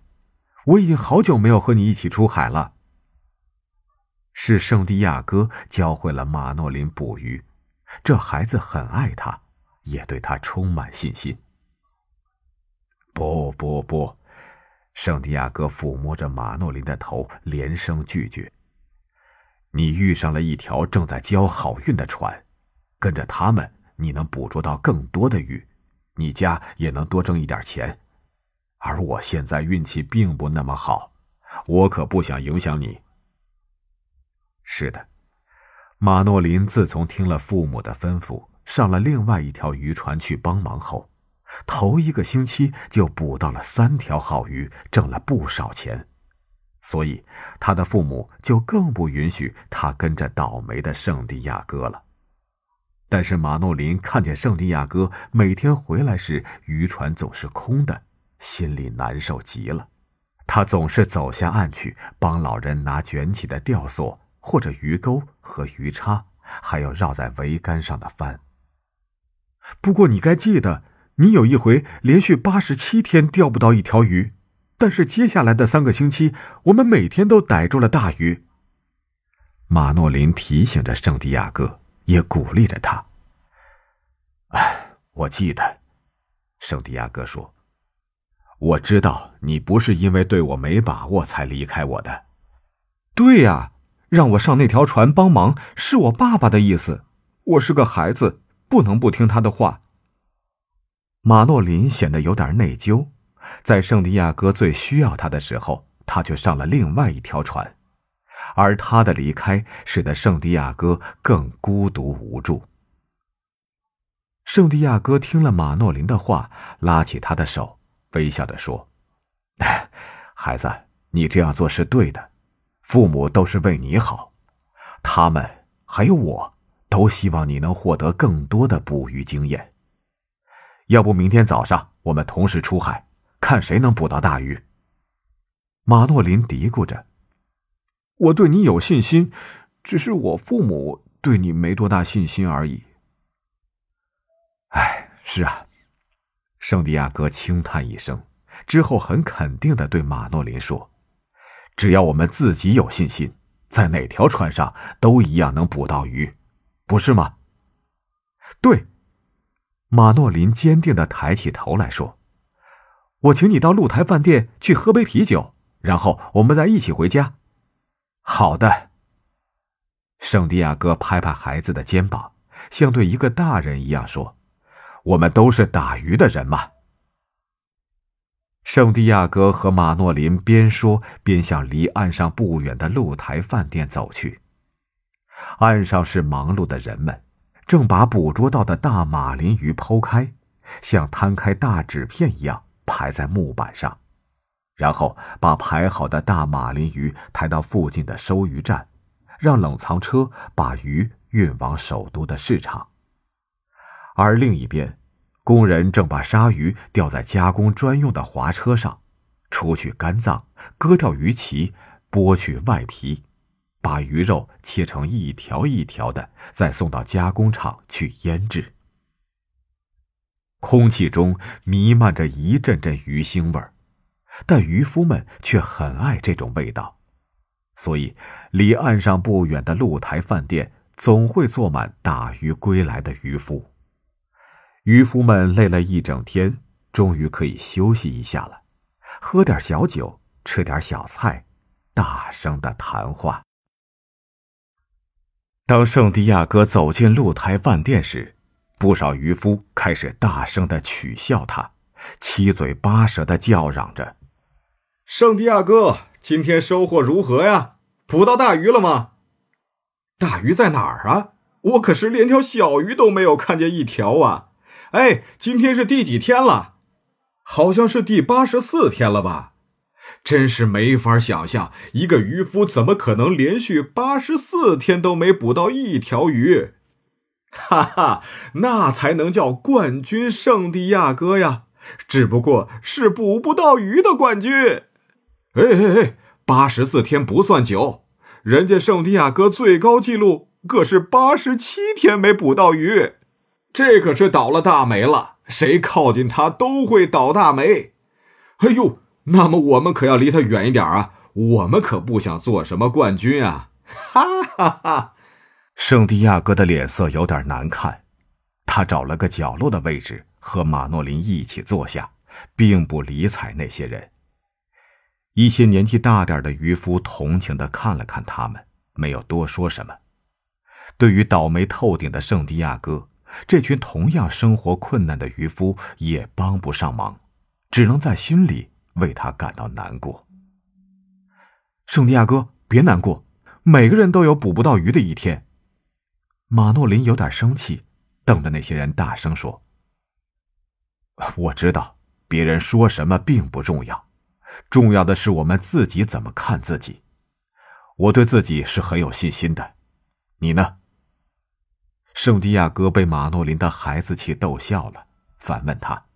我已经好久没有和你一起出海了。”是圣地亚哥教会了马诺林捕鱼，这孩子很爱他，也对他充满信心。不不不，圣地亚哥抚摸着马诺林的头，连声拒绝。你遇上了一条正在交好运的船，跟着他们，你能捕捉到更多的鱼，你家也能多挣一点钱。而我现在运气并不那么好，我可不想影响你。是的，马诺林自从听了父母的吩咐，上了另外一条渔船去帮忙后。头一个星期就捕到了三条好鱼，挣了不少钱，所以他的父母就更不允许他跟着倒霉的圣地亚哥了。但是马诺林看见圣地亚哥每天回来时渔船总是空的，心里难受极了。他总是走下岸去帮老人拿卷起的吊索或者鱼钩和鱼叉，还有绕在桅杆上的帆。不过你该记得。你有一回连续八十七天钓不到一条鱼，但是接下来的三个星期，我们每天都逮住了大鱼。马诺林提醒着圣地亚哥，也鼓励着他。哎，我记得，圣地亚哥说：“我知道你不是因为对我没把握才离开我的。”对呀，让我上那条船帮忙是我爸爸的意思。我是个孩子，不能不听他的话。马诺林显得有点内疚，在圣地亚哥最需要他的时候，他却上了另外一条船，而他的离开使得圣地亚哥更孤独无助。圣地亚哥听了马诺林的话，拉起他的手，微笑着说：“孩子，你这样做是对的，父母都是为你好，他们还有我都希望你能获得更多的捕鱼经验。”要不明天早上我们同时出海，看谁能捕到大鱼。马诺林嘀咕着：“我对你有信心，只是我父母对你没多大信心而已。”哎，是啊，圣地亚哥轻叹一声，之后很肯定的对马诺林说：“只要我们自己有信心，在哪条船上都一样能捕到鱼，不是吗？”对。马诺林坚定的抬起头来说：“我请你到露台饭店去喝杯啤酒，然后我们再一起回家。”好的。圣地亚哥拍拍孩子的肩膀，像对一个大人一样说：“我们都是打鱼的人嘛。”圣地亚哥和马诺林边说边向离岸上不远的露台饭店走去。岸上是忙碌的人们。正把捕捉到的大马林鱼剖开，像摊开大纸片一样排在木板上，然后把排好的大马林鱼抬到附近的收鱼站，让冷藏车把鱼运往首都的市场。而另一边，工人正把鲨鱼吊在加工专用的滑车上，除去肝脏，割掉鱼鳍，剥去外皮。把鱼肉切成一条一条的，再送到加工厂去腌制。空气中弥漫着一阵阵鱼腥味儿，但渔夫们却很爱这种味道，所以离岸上不远的露台饭店总会坐满打鱼归来的渔夫。渔夫们累了一整天，终于可以休息一下了，喝点小酒，吃点小菜，大声的谈话。当圣地亚哥走进露台饭店时，不少渔夫开始大声的取笑他，七嘴八舌的叫嚷着：“圣地亚哥，今天收获如何呀？捕到大鱼了吗？大鱼在哪儿啊？我可是连条小鱼都没有看见一条啊！哎，今天是第几天了？好像是第八十四天了吧？”真是没法想象，一个渔夫怎么可能连续八十四天都没捕到一条鱼？(laughs) 哈哈，那才能叫冠军圣地亚哥呀！只不过是捕不到鱼的冠军。哎哎哎，八十四天不算久，人家圣地亚哥最高纪录可是八十七天没捕到鱼，这可是倒了大霉了。谁靠近他都会倒大霉。哎呦！那么我们可要离他远一点啊！我们可不想做什么冠军啊！哈哈哈！圣地亚哥的脸色有点难看，他找了个角落的位置和马诺林一起坐下，并不理睬那些人。一些年纪大点的渔夫同情的看了看他们，没有多说什么。对于倒霉透顶的圣地亚哥，这群同样生活困难的渔夫也帮不上忙，只能在心里为他感到难过。圣地亚哥，别难过，每个人都有捕不到鱼的一天。马诺林有点生气，瞪着那些人大声说：“我知道，别人说什么并不重要。”重要的是我们自己怎么看自己。我对自己是很有信心的，你呢？圣地亚哥被马诺林的孩子气逗笑了，反问他：“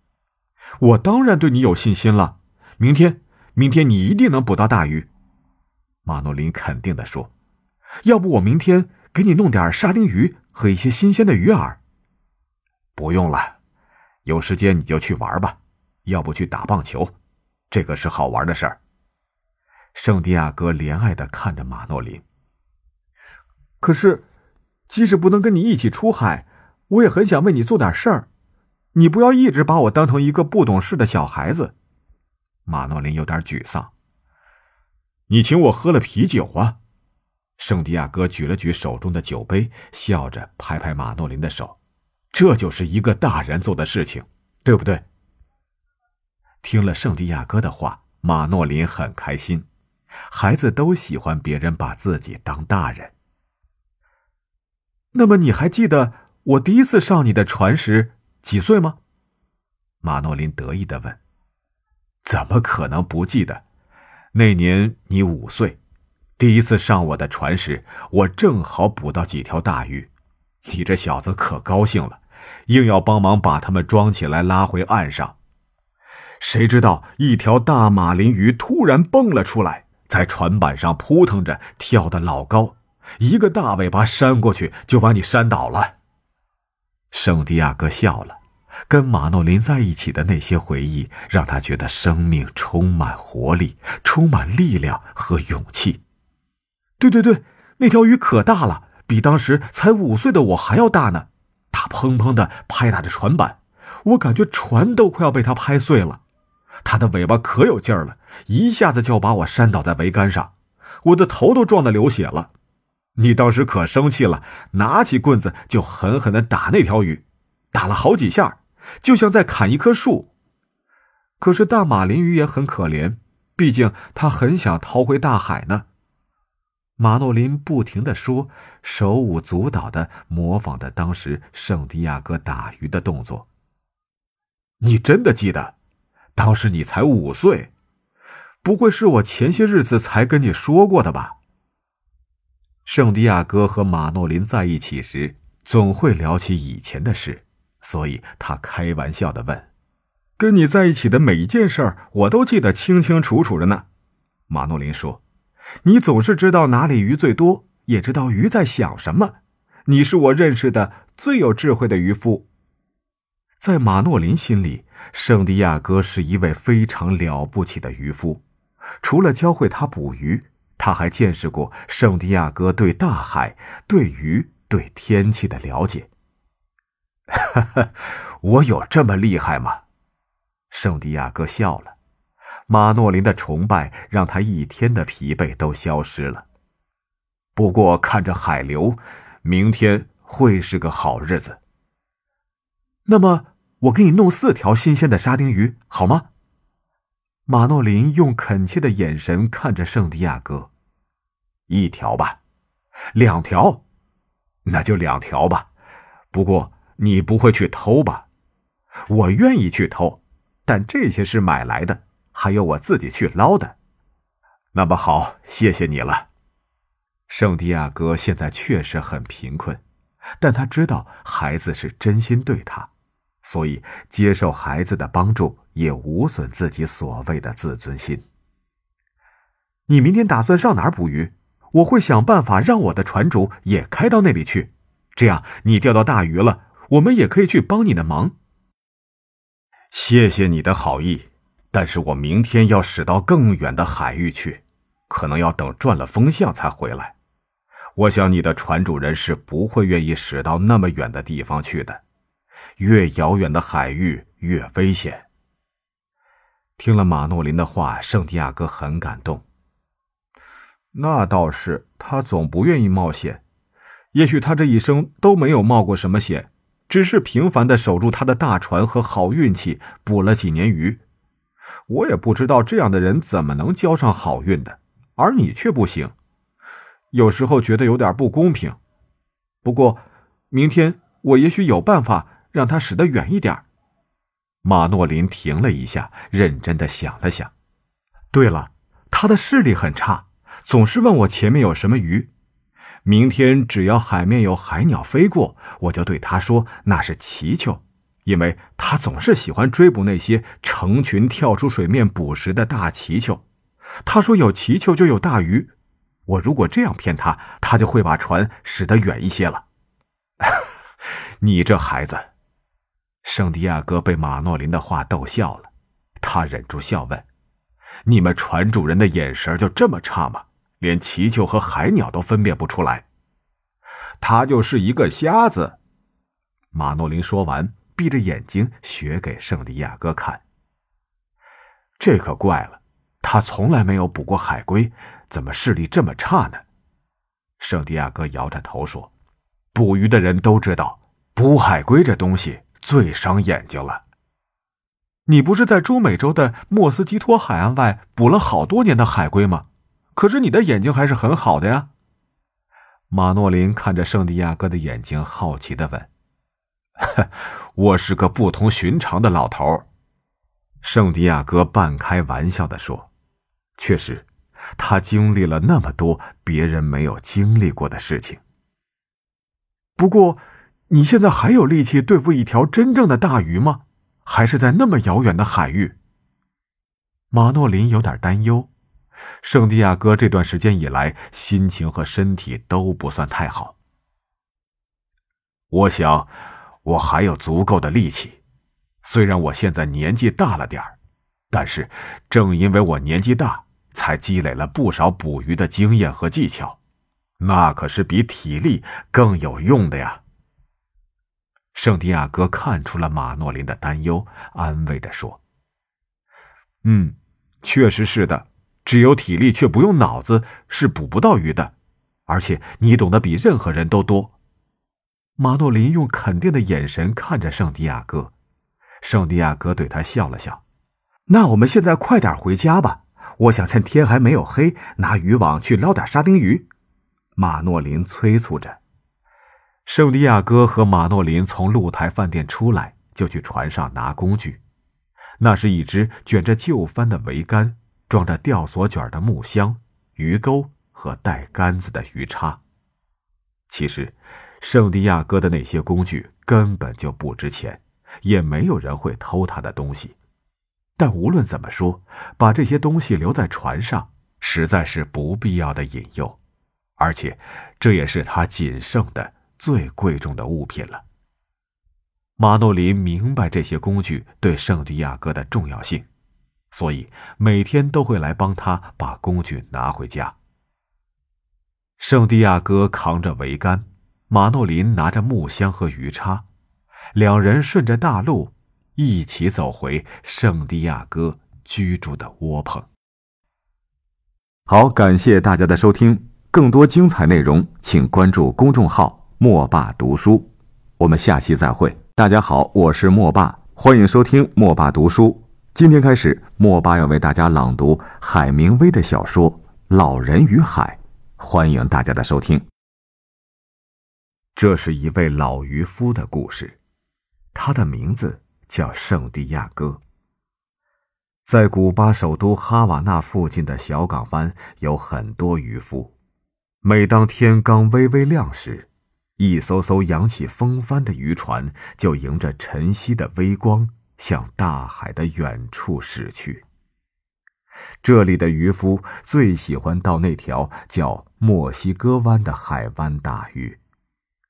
我当然对你有信心了。明天，明天你一定能捕到大鱼。”马诺林肯定的说：“要不我明天给你弄点沙丁鱼和一些新鲜的鱼饵。”不用了，有时间你就去玩吧，要不去打棒球。这个是好玩的事儿。圣地亚哥怜爱的看着马诺林。可是，即使不能跟你一起出海，我也很想为你做点事儿。你不要一直把我当成一个不懂事的小孩子。马诺林有点沮丧。你请我喝了啤酒啊？圣地亚哥举了举手中的酒杯，笑着拍拍马诺林的手。这就是一个大人做的事情，对不对？听了圣地亚哥的话，马诺林很开心。孩子都喜欢别人把自己当大人。那么你还记得我第一次上你的船时几岁吗？马诺林得意的问。怎么可能不记得？那年你五岁，第一次上我的船时，我正好捕到几条大鱼。你这小子可高兴了，硬要帮忙把它们装起来拉回岸上。谁知道一条大马林鱼突然蹦了出来，在船板上扑腾着，跳得老高，一个大尾巴扇过去就把你扇倒了。圣地亚哥笑了，跟马诺林在一起的那些回忆让他觉得生命充满活力，充满力量和勇气。对对对，那条鱼可大了，比当时才五岁的我还要大呢。它砰砰的拍打着船板，我感觉船都快要被它拍碎了。它的尾巴可有劲儿了，一下子就把我扇倒在桅杆上，我的头都撞得流血了。你当时可生气了，拿起棍子就狠狠的打那条鱼，打了好几下，就像在砍一棵树。可是大马林鱼也很可怜，毕竟它很想逃回大海呢。马诺林不停的说，手舞足蹈的模仿着当时圣地亚哥打鱼的动作。你真的记得？当时你才五岁，不会是我前些日子才跟你说过的吧？圣地亚哥和马诺林在一起时，总会聊起以前的事，所以他开玩笑的问：“跟你在一起的每一件事儿，我都记得清清楚楚的呢。”马诺林说：“你总是知道哪里鱼最多，也知道鱼在想什么。你是我认识的最有智慧的渔夫。”在马诺林心里。圣地亚哥是一位非常了不起的渔夫，除了教会他捕鱼，他还见识过圣地亚哥对大海、对鱼、对天气的了解。哈哈，我有这么厉害吗？圣地亚哥笑了。马诺林的崇拜让他一天的疲惫都消失了。不过看着海流，明天会是个好日子。那么。我给你弄四条新鲜的沙丁鱼，好吗？马诺林用恳切的眼神看着圣地亚哥。一条吧，两条，那就两条吧。不过你不会去偷吧？我愿意去偷，但这些是买来的，还有我自己去捞的。那么好，谢谢你了。圣地亚哥现在确实很贫困，但他知道孩子是真心对他。所以，接受孩子的帮助也无损自己所谓的自尊心。你明天打算上哪儿捕鱼？我会想办法让我的船主也开到那里去，这样你钓到大鱼了，我们也可以去帮你的忙。谢谢你的好意，但是我明天要驶到更远的海域去，可能要等转了风向才回来。我想你的船主人是不会愿意驶到那么远的地方去的。越遥远的海域越危险。听了马诺林的话，圣地亚哥很感动。那倒是，他总不愿意冒险。也许他这一生都没有冒过什么险，只是平凡的守住他的大船和好运气，捕了几年鱼。我也不知道这样的人怎么能交上好运的，而你却不行。有时候觉得有点不公平。不过，明天我也许有办法让他驶得远一点。马诺林停了一下，认真的想了想。对了，他的视力很差，总是问我前面有什么鱼。明天只要海面有海鸟飞过，我就对他说那是祈求，因为他总是喜欢追捕那些成群跳出水面捕食的大祈求。他说有祈求就有大鱼，我如果这样骗他，他就会把船驶得远一些了。(laughs) 你这孩子，圣地亚哥被马诺林的话逗笑了，他忍住笑问：“你们船主人的眼神就这么差吗？”连祈求和海鸟都分辨不出来，他就是一个瞎子。马诺林说完，闭着眼睛学给圣地亚哥看。这可怪了，他从来没有捕过海龟，怎么视力这么差呢？圣地亚哥摇着头说：“捕鱼的人都知道，捕海龟这东西最伤眼睛了。你不是在中美洲的莫斯基托海岸外捕了好多年的海龟吗？”可是你的眼睛还是很好的呀，马诺林看着圣地亚哥的眼睛，好奇的问：“呵我是个不同寻常的老头。”圣地亚哥半开玩笑的说：“确实，他经历了那么多别人没有经历过的事情。不过，你现在还有力气对付一条真正的大鱼吗？还是在那么遥远的海域？”马诺林有点担忧。圣地亚哥这段时间以来，心情和身体都不算太好。我想，我还有足够的力气。虽然我现在年纪大了点儿，但是正因为我年纪大，才积累了不少捕鱼的经验和技巧，那可是比体力更有用的呀。圣地亚哥看出了马诺林的担忧，安慰着说：“嗯，确实是的。”只有体力却不用脑子是捕不到鱼的，而且你懂得比任何人都多。马诺林用肯定的眼神看着圣地亚哥，圣地亚哥对他笑了笑：“那我们现在快点回家吧，我想趁天还没有黑，拿渔网去捞点沙丁鱼。”马诺林催促着。圣地亚哥和马诺林从露台饭店出来，就去船上拿工具，那是一只卷着旧帆的桅杆。装着吊索卷的木箱、鱼钩和带杆子的鱼叉。其实，圣地亚哥的那些工具根本就不值钱，也没有人会偷他的东西。但无论怎么说，把这些东西留在船上，实在是不必要的引诱，而且，这也是他仅剩的最贵重的物品了。马诺林明白这些工具对圣地亚哥的重要性。所以每天都会来帮他把工具拿回家。圣地亚哥扛着桅杆，马诺林拿着木箱和鱼叉，两人顺着大路一起走回圣地亚哥居住的窝棚。好，感谢大家的收听，更多精彩内容请关注公众号“莫爸读书”，我们下期再会。大家好，我是莫爸，欢迎收听莫爸读书。今天开始，莫爸要为大家朗读海明威的小说《老人与海》，欢迎大家的收听。这是一位老渔夫的故事，他的名字叫圣地亚哥。在古巴首都哈瓦那附近的小港湾，有很多渔夫。每当天刚微微亮时，一艘艘扬起风帆的渔船就迎着晨曦的微光。向大海的远处驶去。这里的渔夫最喜欢到那条叫墨西哥湾的海湾打鱼，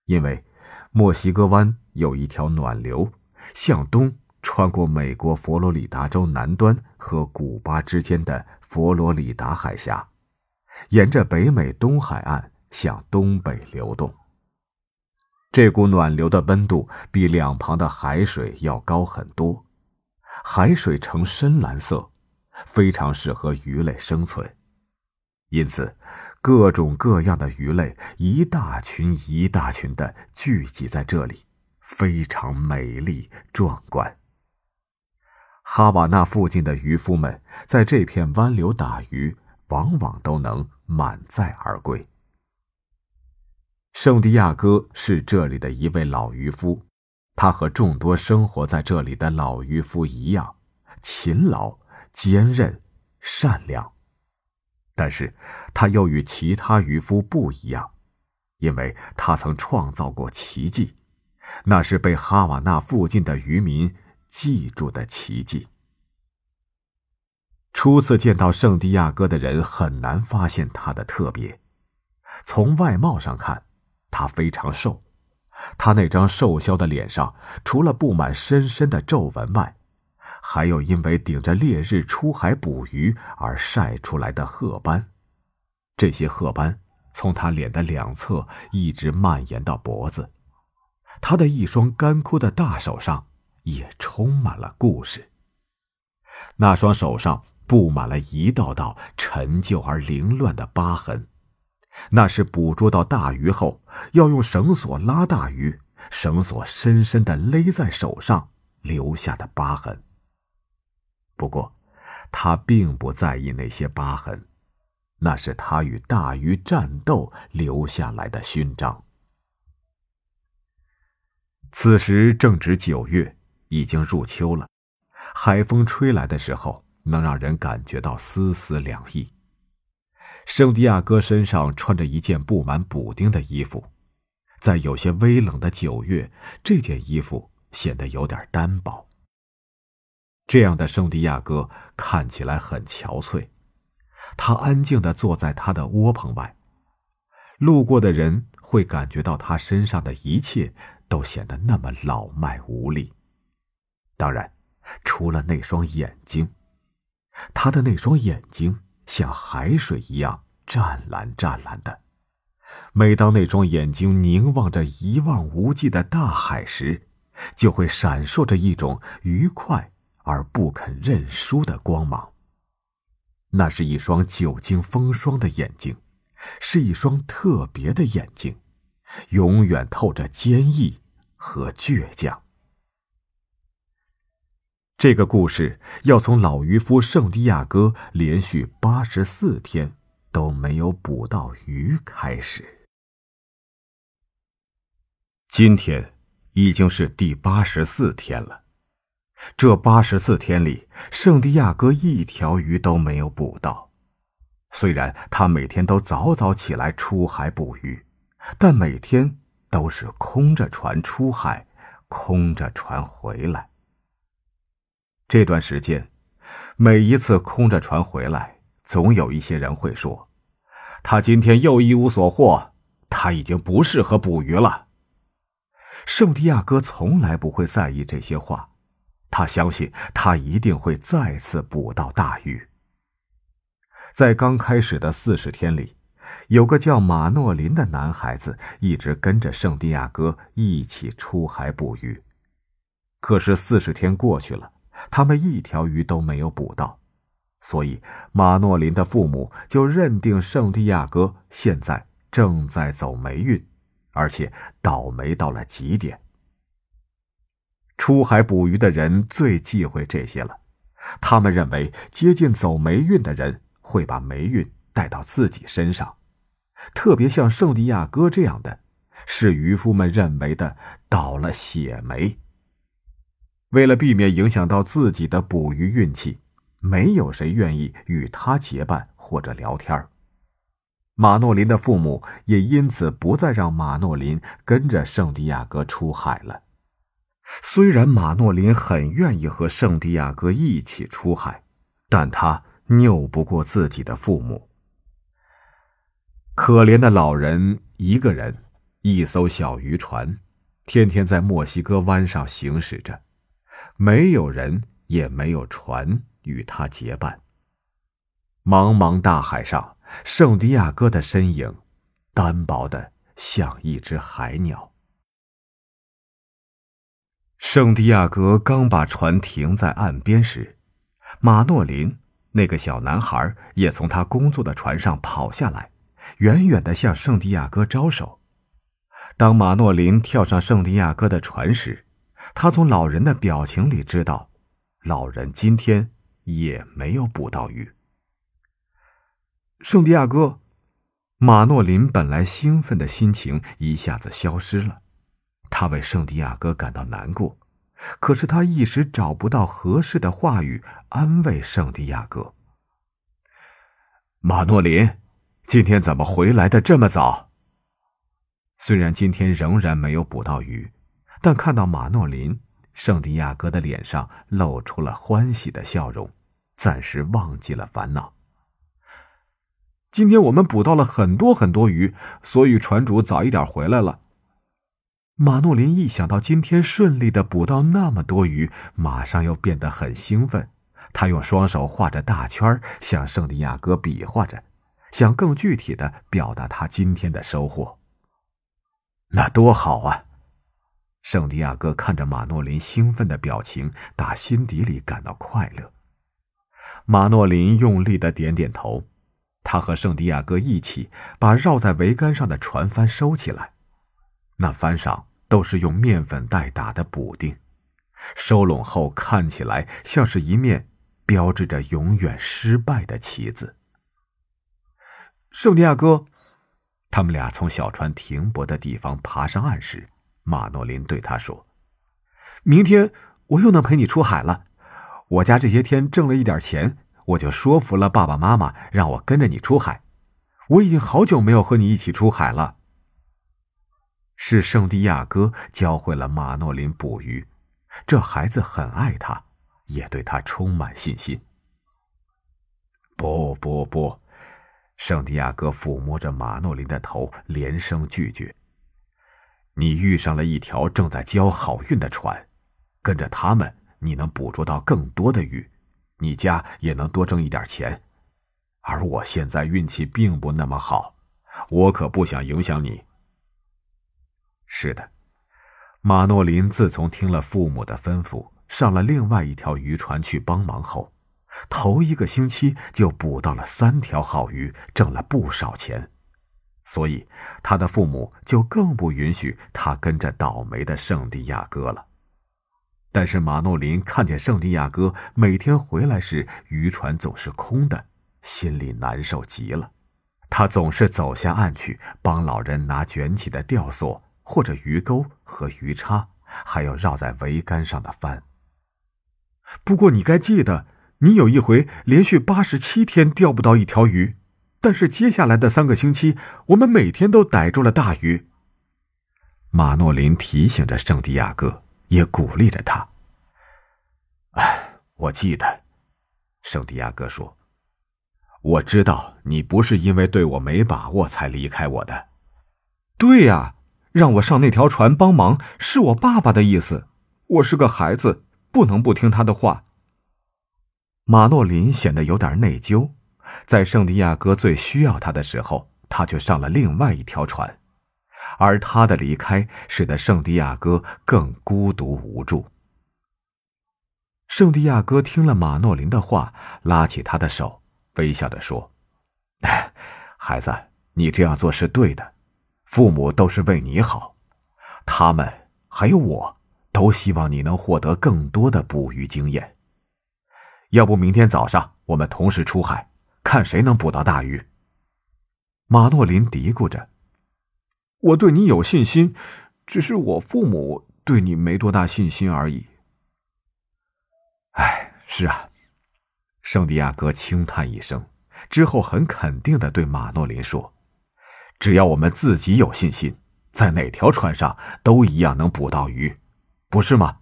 因为墨西哥湾有一条暖流，向东穿过美国佛罗里达州南端和古巴之间的佛罗里达海峡，沿着北美东海岸向东北流动。这股暖流的温度比两旁的海水要高很多，海水呈深蓝色，非常适合鱼类生存，因此，各种各样的鱼类一大群一大群的聚集在这里，非常美丽壮观。哈瓦那附近的渔夫们在这片湾流打鱼，往往都能满载而归。圣地亚哥是这里的一位老渔夫，他和众多生活在这里的老渔夫一样，勤劳、坚韧、善良。但是，他又与其他渔夫不一样，因为他曾创造过奇迹，那是被哈瓦那附近的渔民。记住的奇迹。初次见到圣地亚哥的人很难发现他的特别。从外貌上看，他非常瘦。他那张瘦削的脸上，除了布满深深的皱纹外，还有因为顶着烈日出海捕鱼而晒出来的褐斑。这些褐斑从他脸的两侧一直蔓延到脖子。他的一双干枯的大手上。也充满了故事。那双手上布满了一道道陈旧而凌乱的疤痕，那是捕捉到大鱼后要用绳索拉大鱼，绳索深深的勒在手上留下的疤痕。不过，他并不在意那些疤痕，那是他与大鱼战斗留下来的勋章。此时正值九月。已经入秋了，海风吹来的时候，能让人感觉到丝丝凉意。圣地亚哥身上穿着一件布满补丁的衣服，在有些微冷的九月，这件衣服显得有点单薄。这样的圣地亚哥看起来很憔悴，他安静的坐在他的窝棚外，路过的人会感觉到他身上的一切都显得那么老迈无力。当然，除了那双眼睛，他的那双眼睛像海水一样湛蓝湛蓝的。每当那双眼睛凝望着一望无际的大海时，就会闪烁着一种愉快而不肯认输的光芒。那是一双久经风霜的眼睛，是一双特别的眼睛，永远透着坚毅和倔强。这个故事要从老渔夫圣地亚哥连续八十四天都没有捕到鱼开始。今天已经是第八十四天了，这八十四天里，圣地亚哥一条鱼都没有捕到。虽然他每天都早早起来出海捕鱼，但每天都是空着船出海，空着船回来。这段时间，每一次空着船回来，总有一些人会说：“他今天又一无所获，他已经不适合捕鱼了。”圣地亚哥从来不会在意这些话，他相信他一定会再次捕到大鱼。在刚开始的四十天里，有个叫马诺林的男孩子一直跟着圣地亚哥一起出海捕鱼，可是四十天过去了。他们一条鱼都没有捕到，所以马诺林的父母就认定圣地亚哥现在正在走霉运，而且倒霉到了极点。出海捕鱼的人最忌讳这些了，他们认为接近走霉运的人会把霉运带到自己身上，特别像圣地亚哥这样的，是渔夫们认为的倒了血霉。为了避免影响到自己的捕鱼运气，没有谁愿意与他结伴或者聊天马诺林的父母也因此不再让马诺林跟着圣地亚哥出海了。虽然马诺林很愿意和圣地亚哥一起出海，但他拗不过自己的父母。可怜的老人一个人，一艘小渔船，天天在墨西哥湾上行驶着。没有人，也没有船与他结伴。茫茫大海上，圣地亚哥的身影，单薄的像一只海鸟。圣地亚哥刚把船停在岸边时，马诺林，那个小男孩也从他工作的船上跑下来，远远的向圣地亚哥招手。当马诺林跳上圣地亚哥的船时，他从老人的表情里知道，老人今天也没有捕到鱼。圣地亚哥，马诺林本来兴奋的心情一下子消失了，他为圣地亚哥感到难过。可是他一时找不到合适的话语安慰圣地亚哥。马诺林，今天怎么回来的这么早？虽然今天仍然没有捕到鱼，但看到马诺林，圣地亚哥的脸上露出了欢喜的笑容，暂时忘记了烦恼。今天我们捕到了很多很多鱼，所以船主早一点回来了。马诺林一想到今天顺利的捕到那么多鱼，马上又变得很兴奋。他用双手画着大圈，向圣地亚哥比划着，想更具体的表达他今天的收获。那多好啊！圣地亚哥看着马诺林兴奋的表情，打心底里感到快乐。马诺林用力的点点头，他和圣地亚哥一起把绕在桅杆上的船帆收起来。那帆上都是用面粉袋打的补丁，收拢后看起来像是一面标志着永远失败的旗子。圣地亚哥，他们俩从小船停泊的地方爬上岸时，马诺林对他说：“明天我又能陪你出海了。我家这些天挣了一点钱，我就说服了爸爸妈妈让我跟着你出海。我已经好久没有和你一起出海了。”是圣地亚哥教会了马诺林捕鱼，这孩子很爱他，也对他充满信心。不不不，圣地亚哥抚摸着马诺林的头，连声拒绝。你遇上了一条正在交好运的船，跟着他们，你能捕捉到更多的鱼，你家也能多挣一点钱。而我现在运气并不那么好，我可不想影响你。是的，马诺林自从听了父母的吩咐，上了另外一条渔船去帮忙后，头一个星期就捕到了三条好鱼，挣了不少钱，所以他的父母就更不允许他跟着倒霉的圣地亚哥了。但是马诺林看见圣地亚哥每天回来时渔船总是空的，心里难受极了。他总是走下岸去帮老人拿卷起的吊索。或者鱼钩和鱼叉，还有绕在桅杆上的帆。不过你该记得，你有一回连续八十七天钓不到一条鱼，但是接下来的三个星期，我们每天都逮住了大鱼。马诺林提醒着圣地亚哥，也鼓励着他。哎，我记得，圣地亚哥说：“我知道你不是因为对我没把握才离开我的。”对呀。让我上那条船帮忙，是我爸爸的意思。我是个孩子，不能不听他的话。马诺林显得有点内疚，在圣地亚哥最需要他的时候，他却上了另外一条船，而他的离开使得圣地亚哥更孤独无助。圣地亚哥听了马诺林的话，拉起他的手，微笑着说：“孩子，你这样做是对的。”父母都是为你好，他们还有我都希望你能获得更多的捕鱼经验。要不明天早上我们同时出海，看谁能捕到大鱼。马诺林嘀咕着：“我对你有信心，只是我父母对你没多大信心而已。”哎，是啊，圣地亚哥轻叹一声，之后很肯定的对马诺林说。只要我们自己有信心，在哪条船上都一样能捕到鱼，不是吗？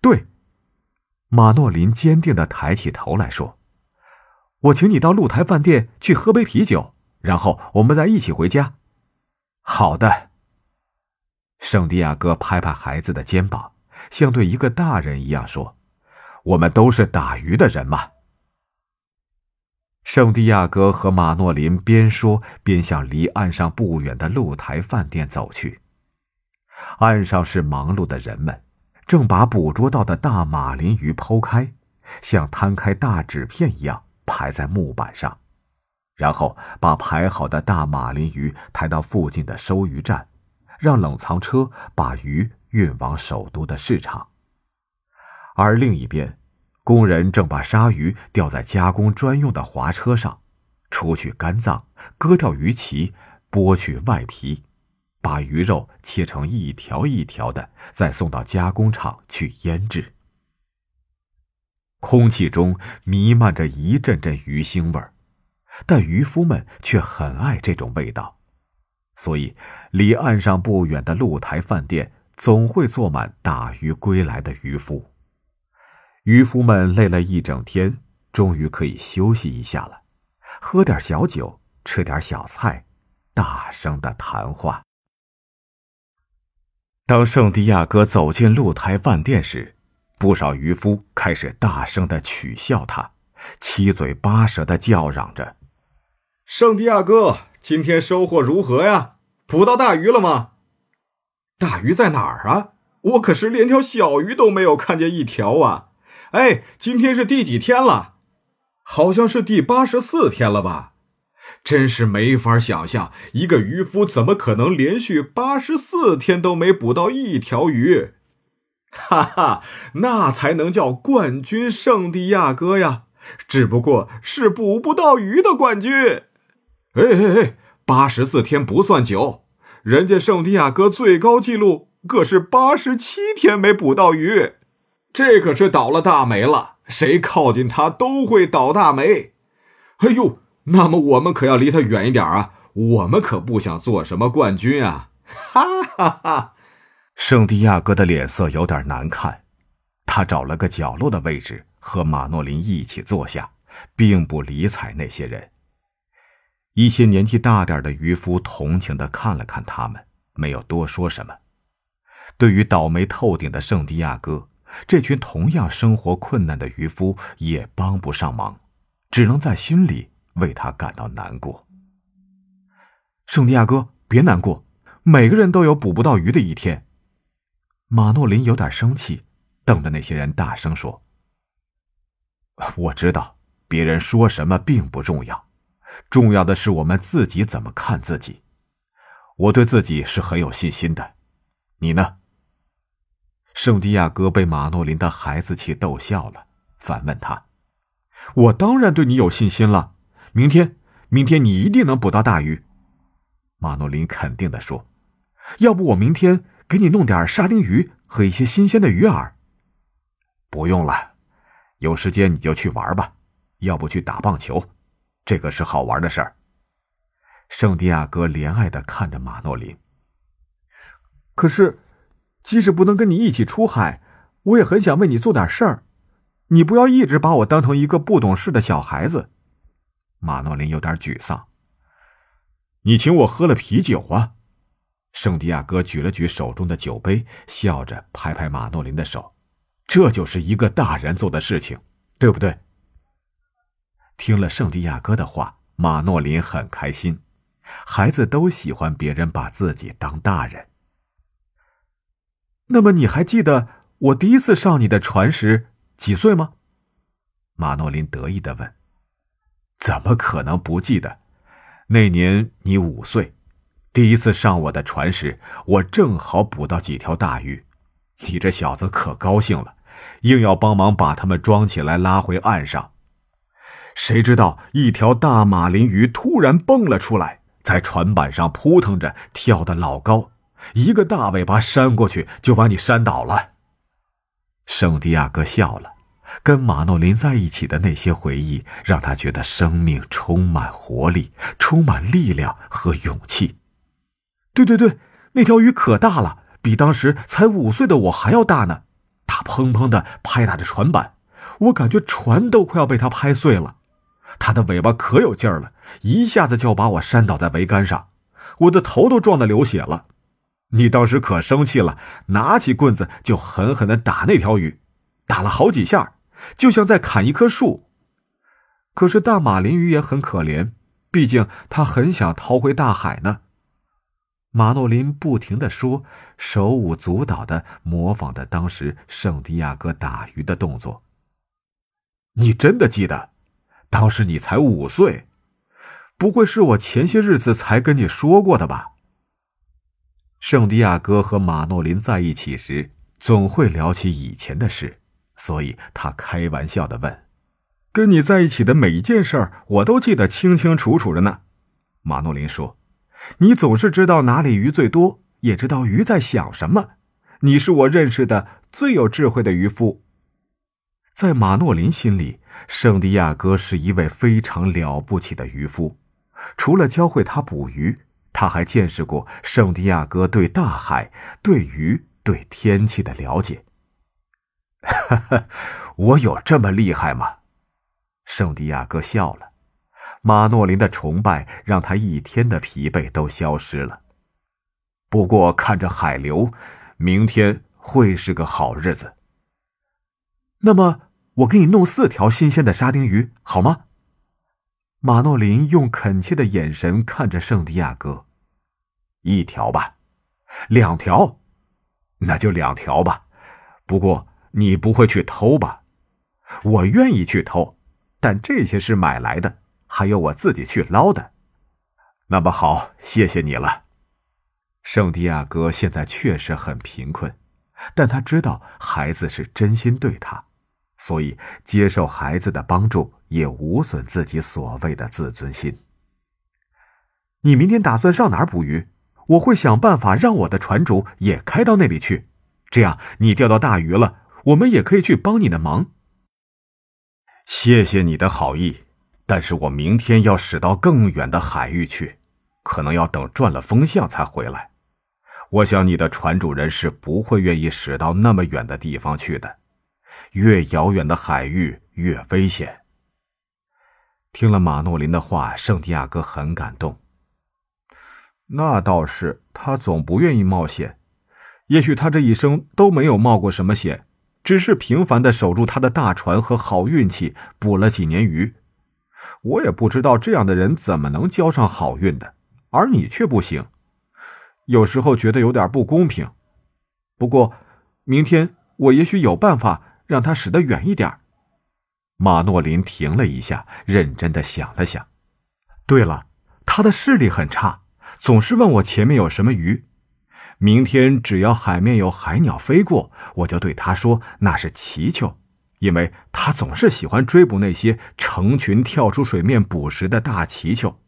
对，马诺林坚定的抬起头来说：“我请你到露台饭店去喝杯啤酒，然后我们再一起回家。”好的。圣地亚哥拍拍孩子的肩膀，像对一个大人一样说：“我们都是打鱼的人嘛。”圣地亚哥和马诺林边说边向离岸上不远的露台饭店走去。岸上是忙碌的人们，正把捕捉到的大马林鱼剖开，像摊开大纸片一样排在木板上，然后把排好的大马林鱼抬到附近的收鱼站，让冷藏车把鱼运往首都的市场。而另一边，工人正把鲨鱼吊在加工专用的滑车上，除去肝脏，割掉鱼鳍，剥去外皮。把鱼肉切成一条一条的，再送到加工厂去腌制。空气中弥漫着一阵阵鱼腥味儿，但渔夫们却很爱这种味道，所以离岸上不远的露台饭店总会坐满打鱼归来的渔夫。渔夫们累了一整天，终于可以休息一下了，喝点小酒，吃点小菜，大声的谈话。当圣地亚哥走进露台饭店时，不少渔夫开始大声的取笑他，七嘴八舌的叫嚷着：“圣地亚哥，今天收获如何呀？捕到大鱼了吗？大鱼在哪儿啊？我可是连条小鱼都没有看见一条啊！哎，今天是第几天了？好像是第八十四天了吧？”真是没法想象，一个渔夫怎么可能连续八十四天都没捕到一条鱼？哈哈，那才能叫冠军圣地亚哥呀！只不过是捕不到鱼的冠军。哎哎哎，八十四天不算久，人家圣地亚哥最高纪录可是八十七天没捕到鱼，这可是倒了大霉了。谁靠近他都会倒大霉。哎呦！那么我们可要离他远一点啊！我们可不想做什么冠军啊！哈哈哈！圣地亚哥的脸色有点难看，他找了个角落的位置和马诺林一起坐下，并不理睬那些人。一些年纪大点的渔夫同情的看了看他们，没有多说什么。对于倒霉透顶的圣地亚哥，这群同样生活困难的渔夫也帮不上忙，只能在心里。为他感到难过，圣地亚哥，别难过，每个人都有捕不到鱼的一天。马诺林有点生气，瞪着那些人大声说：“我知道，别人说什么并不重要，重要的是我们自己怎么看自己。我对自己是很有信心的，你呢？”圣地亚哥被马诺林的孩子气逗笑了，反问他：“我当然对你有信心了。”明天，明天你一定能捕到大鱼。”马诺林肯定的说，“要不我明天给你弄点沙丁鱼和一些新鲜的鱼饵。”“不用了，有时间你就去玩吧，要不去打棒球，这个是好玩的事儿。”圣地亚哥怜爱的看着马诺林。可是，即使不能跟你一起出海，我也很想为你做点事儿。你不要一直把我当成一个不懂事的小孩子。马诺林有点沮丧。你请我喝了啤酒啊？圣地亚哥举了举手中的酒杯，笑着拍拍马诺林的手。这就是一个大人做的事情，对不对？听了圣地亚哥的话，马诺林很开心。孩子都喜欢别人把自己当大人。那么你还记得我第一次上你的船时几岁吗？马诺林得意的问。怎么可能不记得？那年你五岁，第一次上我的船时，我正好捕到几条大鱼。你这小子可高兴了，硬要帮忙把它们装起来拉回岸上。谁知道一条大马林鱼突然蹦了出来，在船板上扑腾着，跳得老高，一个大尾巴扇过去就把你扇倒了。圣地亚哥笑了。跟马诺林在一起的那些回忆，让他觉得生命充满活力，充满力量和勇气。对对对，那条鱼可大了，比当时才五岁的我还要大呢。它砰砰的拍打着船板，我感觉船都快要被它拍碎了。它的尾巴可有劲儿了，一下子就把我扇倒在桅杆上，我的头都撞得流血了。你当时可生气了，拿起棍子就狠狠的打那条鱼，打了好几下。就像在砍一棵树，可是大马林鱼也很可怜，毕竟它很想逃回大海呢。马诺林不停的说，手舞足蹈的模仿着当时圣地亚哥打鱼的动作。你真的记得？当时你才五岁，不会是我前些日子才跟你说过的吧？圣地亚哥和马诺林在一起时，总会聊起以前的事，所以他开玩笑的问：“跟你在一起的每一件事儿，我都记得清清楚楚的呢。”马诺林说：“你总是知道哪里鱼最多，也知道鱼在想什么。你是我认识的最有智慧的渔夫。”在马诺林心里，圣地亚哥是一位非常了不起的渔夫。除了教会他捕鱼，他还见识过圣地亚哥对大海、对鱼、对天气的了解。哈哈，我有这么厉害吗？圣地亚哥笑了。马诺林的崇拜让他一天的疲惫都消失了。不过看着海流，明天会是个好日子。那么，我给你弄四条新鲜的沙丁鱼，好吗？马诺林用恳切的眼神看着圣地亚哥。一条吧，两条，那就两条吧。不过你不会去偷吧？我愿意去偷，但这些是买来的，还有我自己去捞的。那么好，谢谢你了。圣地亚哥现在确实很贫困，但他知道孩子是真心对他。所以，接受孩子的帮助也无损自己所谓的自尊心。你明天打算上哪儿捕鱼？我会想办法让我的船主也开到那里去，这样你钓到大鱼了，我们也可以去帮你的忙。谢谢你的好意，但是我明天要驶到更远的海域去，可能要等转了风向才回来。我想你的船主人是不会愿意驶到那么远的地方去的。越遥远的海域越危险。听了马诺林的话，圣地亚哥很感动。那倒是，他总不愿意冒险。也许他这一生都没有冒过什么险，只是平凡的守住他的大船和好运气，捕了几年鱼。我也不知道这样的人怎么能交上好运的，而你却不行。有时候觉得有点不公平。不过，明天我也许有办法。让他驶得远一点。马诺林停了一下，认真的想了想。对了，他的视力很差，总是问我前面有什么鱼。明天只要海面有海鸟飞过，我就对他说那是祈求，因为他总是喜欢追捕那些成群跳出水面捕食的大祈求。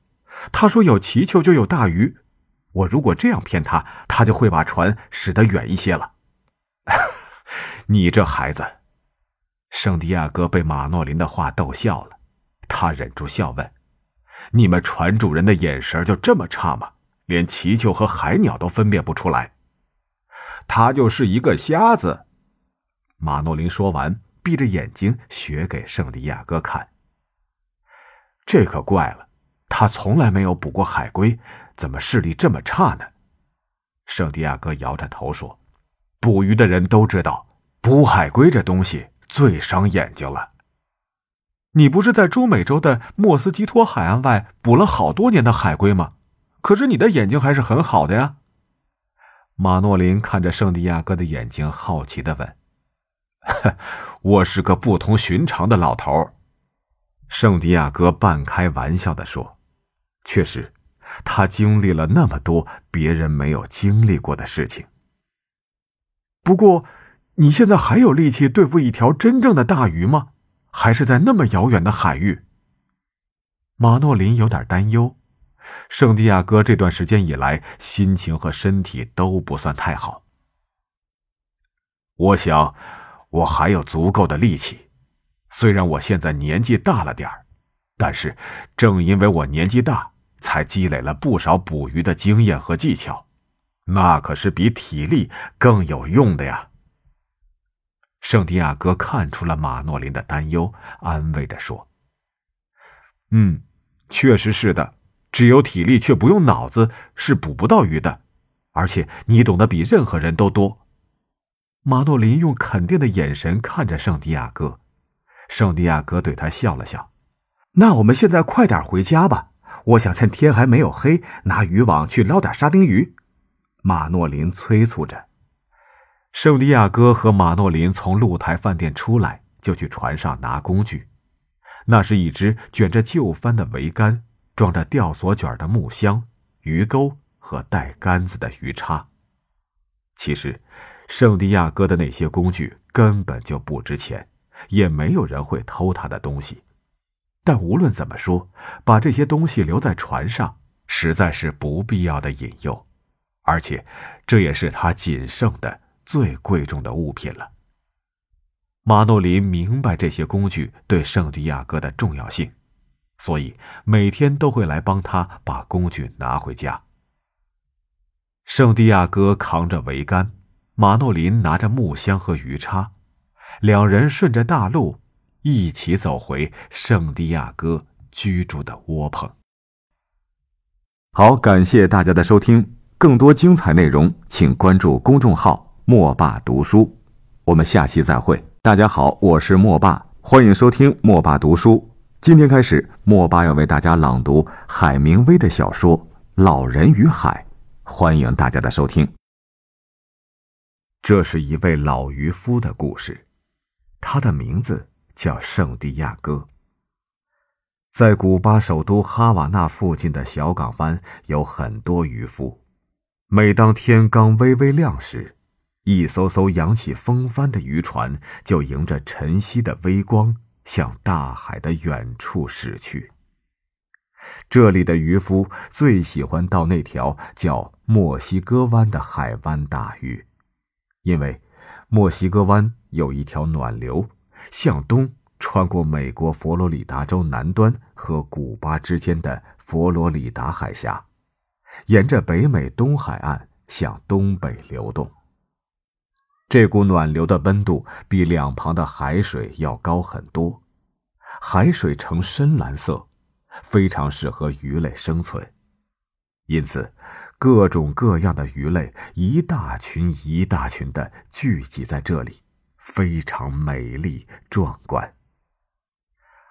他说有祈求就有大鱼。我如果这样骗他，他就会把船驶得远一些了。(laughs) 你这孩子。圣地亚哥被马诺林的话逗笑了，他忍住笑问：“你们船主人的眼神就这么差吗？连祈求和海鸟都分辨不出来？”他就是一个瞎子。马诺林说完，闭着眼睛学给圣地亚哥看。这可怪了，他从来没有捕过海龟，怎么视力这么差呢？圣地亚哥摇着头说：“捕鱼的人都知道，捕海龟这东西。”最伤眼睛了。你不是在中美洲的莫斯基托海岸外捕了好多年的海龟吗？可是你的眼睛还是很好的呀。马诺林看着圣地亚哥的眼睛，好奇的问：“ (laughs) 我是个不同寻常的老头。”圣地亚哥半开玩笑的说：“确实，他经历了那么多别人没有经历过的事情。不过。”你现在还有力气对付一条真正的大鱼吗？还是在那么遥远的海域？马诺林有点担忧。圣地亚哥这段时间以来，心情和身体都不算太好。我想，我还有足够的力气。虽然我现在年纪大了点儿，但是正因为我年纪大，才积累了不少捕鱼的经验和技巧。那可是比体力更有用的呀。圣地亚哥看出了马诺林的担忧，安慰着说：“嗯，确实是的，只有体力却不用脑子是捕不到鱼的，而且你懂得比任何人都多。”马诺林用肯定的眼神看着圣地亚哥，圣地亚哥对他笑了笑：“那我们现在快点回家吧，我想趁天还没有黑，拿渔网去捞点沙丁鱼。”马诺林催促着。圣地亚哥和马诺林从露台饭店出来，就去船上拿工具，那是一只卷着旧帆的桅杆，装着吊索卷的木箱、鱼钩和带杆子的鱼叉。其实，圣地亚哥的那些工具根本就不值钱，也没有人会偷他的东西。但无论怎么说，把这些东西留在船上，实在是不必要的引诱，而且，这也是他仅剩的最贵重的物品了。马诺林明白这些工具对圣地亚哥的重要性，所以每天都会来帮他把工具拿回家。圣地亚哥扛着桅杆，马诺林拿着木箱和鱼叉，两人顺着大路一起走回圣地亚哥居住的窝棚。好，感谢大家的收听，更多精彩内容请关注公众号“莫爸读书”，我们下期再会。大家好，我是莫爸，欢迎收听莫爸读书。今天开始，莫爸要为大家朗读海明威的小说《老人与海》，欢迎大家的收听。这是一位老渔夫的故事，他的名字叫圣地亚哥。在古巴首都哈瓦那附近的小港湾，有很多渔夫。每当天刚微微亮时，一艘艘扬起风帆的渔船，就迎着晨曦的微光，向大海的远处驶去。这里的渔夫最喜欢到那条叫墨西哥湾的海湾打鱼，因为墨西哥湾有一条暖流，向东穿过美国佛罗里达州南端和古巴之间的佛罗里达海峡，沿着北美东海岸向东北流动。这股暖流的温度比两旁的海水要高很多，海水呈深蓝色，非常适合鱼类生存，因此，各种各样的鱼类一大群一大群的聚集在这里，非常美丽壮观。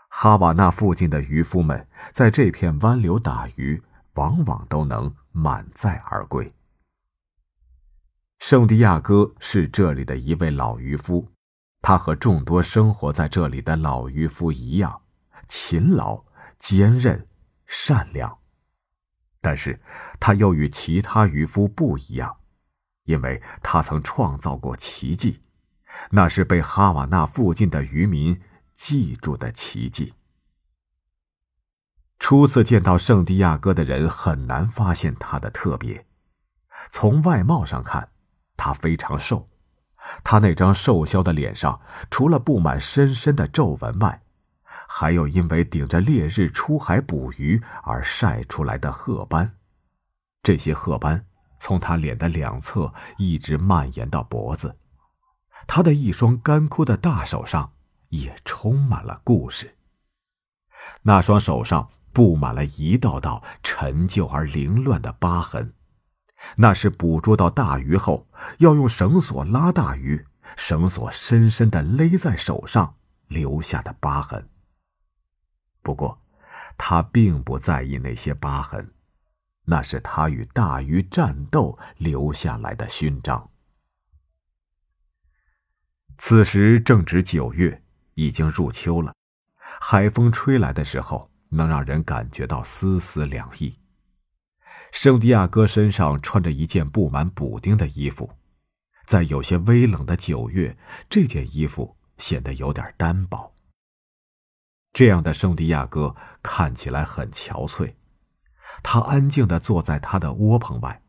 哈瓦那附近的渔夫们在这片湾流打鱼，往往都能满载而归。圣地亚哥是这里的一位老渔夫，他和众多生活在这里的老渔夫一样，勤劳、坚韧、善良。但是，他又与其他渔夫不一样，因为他曾创造过奇迹，那是被哈瓦那附近的渔民记住的奇迹。初次见到圣地亚哥的人很难发现他的特别，从外貌上看。他非常瘦，他那张瘦削的脸上，除了布满深深的皱纹外，还有因为顶着烈日出海捕鱼而晒出来的褐斑。这些褐斑从他脸的两侧一直蔓延到脖子。他的一双干枯的大手上也充满了故事。那双手上布满了一道道陈旧而凌乱的疤痕。那是捕捉到大鱼后，要用绳索拉大鱼，绳索深深的勒在手上留下的疤痕。不过，他并不在意那些疤痕，那是他与大鱼战斗留下来的勋章。此时正值九月，已经入秋了，海风吹来的时候，能让人感觉到丝丝凉意。圣地亚哥身上穿着一件布满补丁的衣服，在有些微冷的九月，这件衣服显得有点单薄。这样的圣地亚哥看起来很憔悴，他安静地坐在他的窝棚外，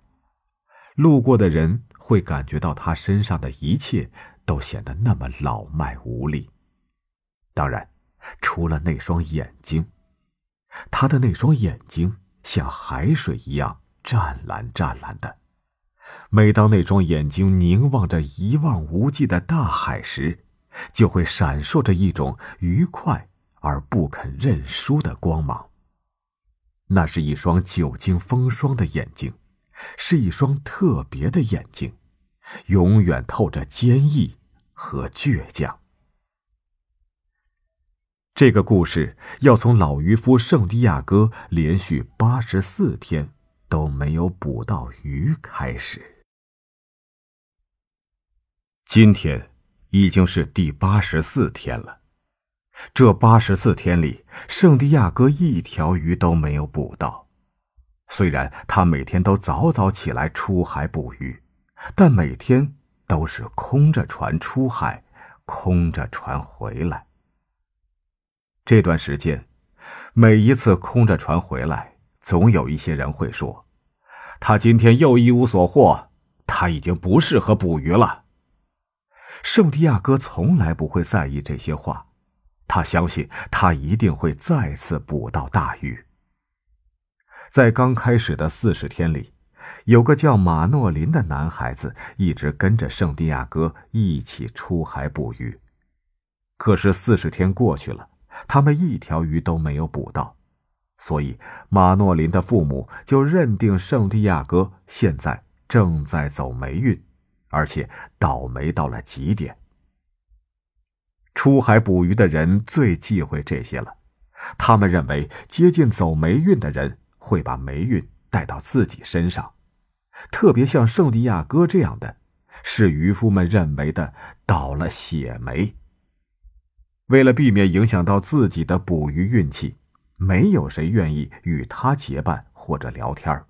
路过的人会感觉到他身上的一切都显得那么老迈无力。当然，除了那双眼睛，他的那双眼睛。像海水一样湛蓝湛蓝的。每当那双眼睛凝望着一望无际的大海时，就会闪烁着一种愉快而不肯认输的光芒。那是一双久经风霜的眼睛，是一双特别的眼睛，永远透着坚毅和倔强。这个故事要从老渔夫圣地亚哥连续八十四天都没有捕到鱼开始。今天已经是第八十四天了，这八十四天里，圣地亚哥一条鱼都没有捕到。虽然他每天都早早起来出海捕鱼，但每天都是空着船出海，空着船回来。这段时间，每一次空着船回来，总有一些人会说：“他今天又一无所获，他已经不适合捕鱼了。”圣地亚哥从来不会在意这些话，他相信他一定会再次捕到大鱼。在刚开始的四十天里，有个叫马诺林的男孩子一直跟着圣地亚哥一起出海捕鱼。可是四十天过去了，他们一条鱼都没有捕到，所以马诺林的父母就认定圣地亚哥现在正在走霉运。而且倒霉到了极点。出海捕鱼的人最忌讳这些了，他们认为接近走霉运的人会把霉运带到自己身上，特别像圣地亚哥这样的，是渔夫们认为的倒了血霉。为了避免影响到自己的捕鱼运气，没有谁愿意与他结伴或者聊天儿。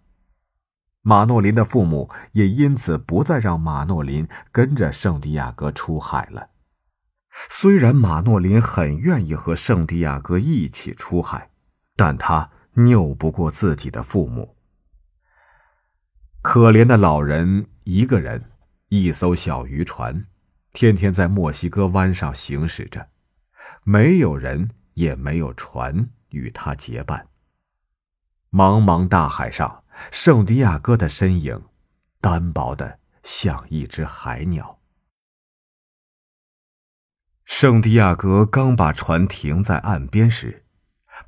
马诺林的父母也因此不再让马诺林跟着圣地亚哥出海了。虽然马诺林很愿意和圣地亚哥一起出海，但他拗不过自己的父母。可怜的老人一个人，一艘小渔船，天天在墨西哥湾上行驶着，没有人也没有船与他结伴。茫茫大海上。圣地亚哥的身影，单薄的像一只海鸟。圣地亚哥刚把船停在岸边时，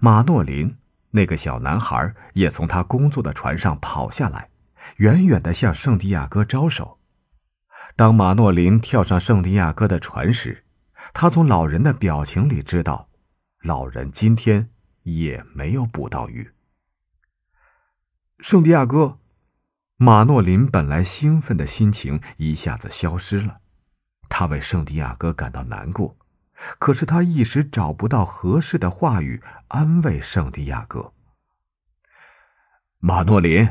马诺林那个小男孩也从他工作的船上跑下来，远远的向圣地亚哥招手。当马诺林跳上圣地亚哥的船时，他从老人的表情里知道，老人今天也没有捕到鱼。圣地亚哥，马诺林本来兴奋的心情一下子消失了，他为圣地亚哥感到难过，可是他一时找不到合适的话语安慰圣地亚哥。马诺林，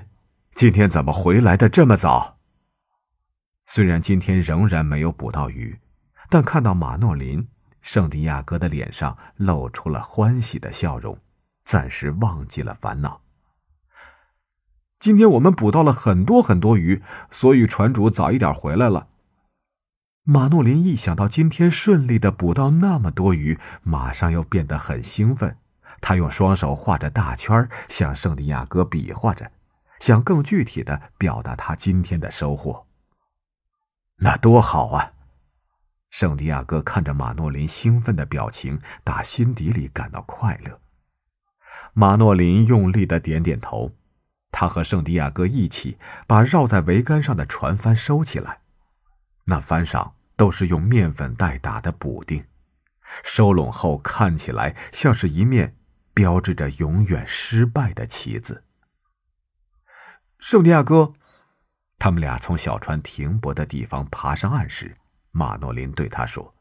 今天怎么回来的这么早？虽然今天仍然没有捕到鱼，但看到马诺林，圣地亚哥的脸上露出了欢喜的笑容，暂时忘记了烦恼。今天我们捕到了很多很多鱼，所以船主早一点回来了。马诺林一想到今天顺利的捕到那么多鱼，马上又变得很兴奋。他用双手画着大圈，向圣地亚哥比划着，想更具体的表达他今天的收获。那多好啊！圣地亚哥看着马诺林兴奋的表情，打心底里感到快乐。马诺林用力的点点头。他和圣地亚哥一起把绕在桅杆上的船帆收起来，那帆上都是用面粉袋打的补丁，收拢后看起来像是一面标志着永远失败的旗子。圣地亚哥，他们俩从小船停泊的地方爬上岸时，马诺林对他说：“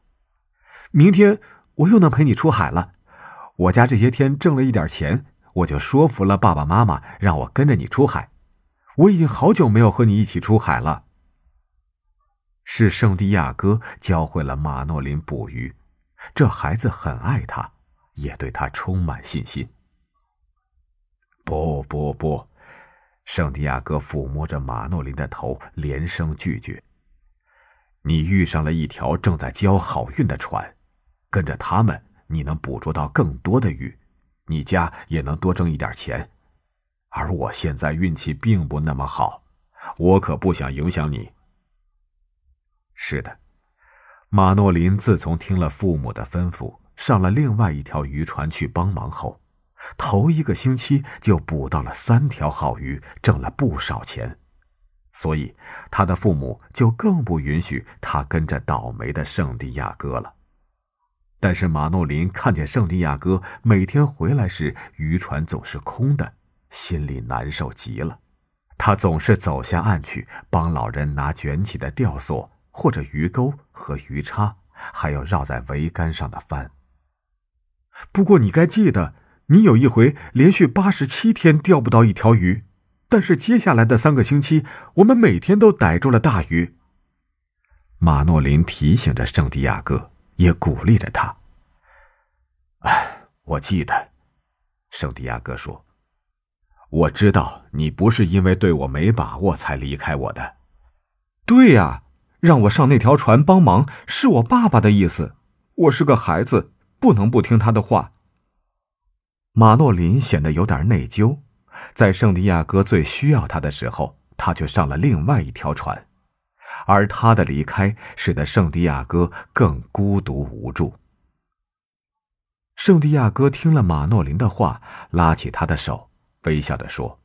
明天我又能陪你出海了，我家这些天挣了一点钱。”我就说服了爸爸妈妈，让我跟着你出海。我已经好久没有和你一起出海了。是圣地亚哥教会了马诺林捕鱼，这孩子很爱他，也对他充满信心。不不不，圣地亚哥抚摸着马诺林的头，连声拒绝。你遇上了一条正在交好运的船，跟着他们，你能捕捉到更多的鱼。你家也能多挣一点钱，而我现在运气并不那么好，我可不想影响你。是的，马诺林自从听了父母的吩咐，上了另外一条渔船去帮忙后，头一个星期就捕到了三条好鱼，挣了不少钱，所以他的父母就更不允许他跟着倒霉的圣地亚哥了。但是马诺林看见圣地亚哥每天回来时渔船总是空的，心里难受极了。他总是走下岸去帮老人拿卷起的吊索或者鱼钩和鱼叉，还有绕在桅杆上的帆。不过你该记得，你有一回连续八十七天钓不到一条鱼，但是接下来的三个星期，我们每天都逮住了大鱼。马诺林提醒着圣地亚哥，也鼓励着他。哎，我记得，圣地亚哥说：“我知道你不是因为对我没把握才离开我的。”对呀，让我上那条船帮忙是我爸爸的意思。我是个孩子，不能不听他的话。马诺林显得有点内疚，在圣地亚哥最需要他的时候，他却上了另外一条船，而他的离开使得圣地亚哥更孤独无助。圣地亚哥听了马诺林的话，拉起他的手，微笑着说：“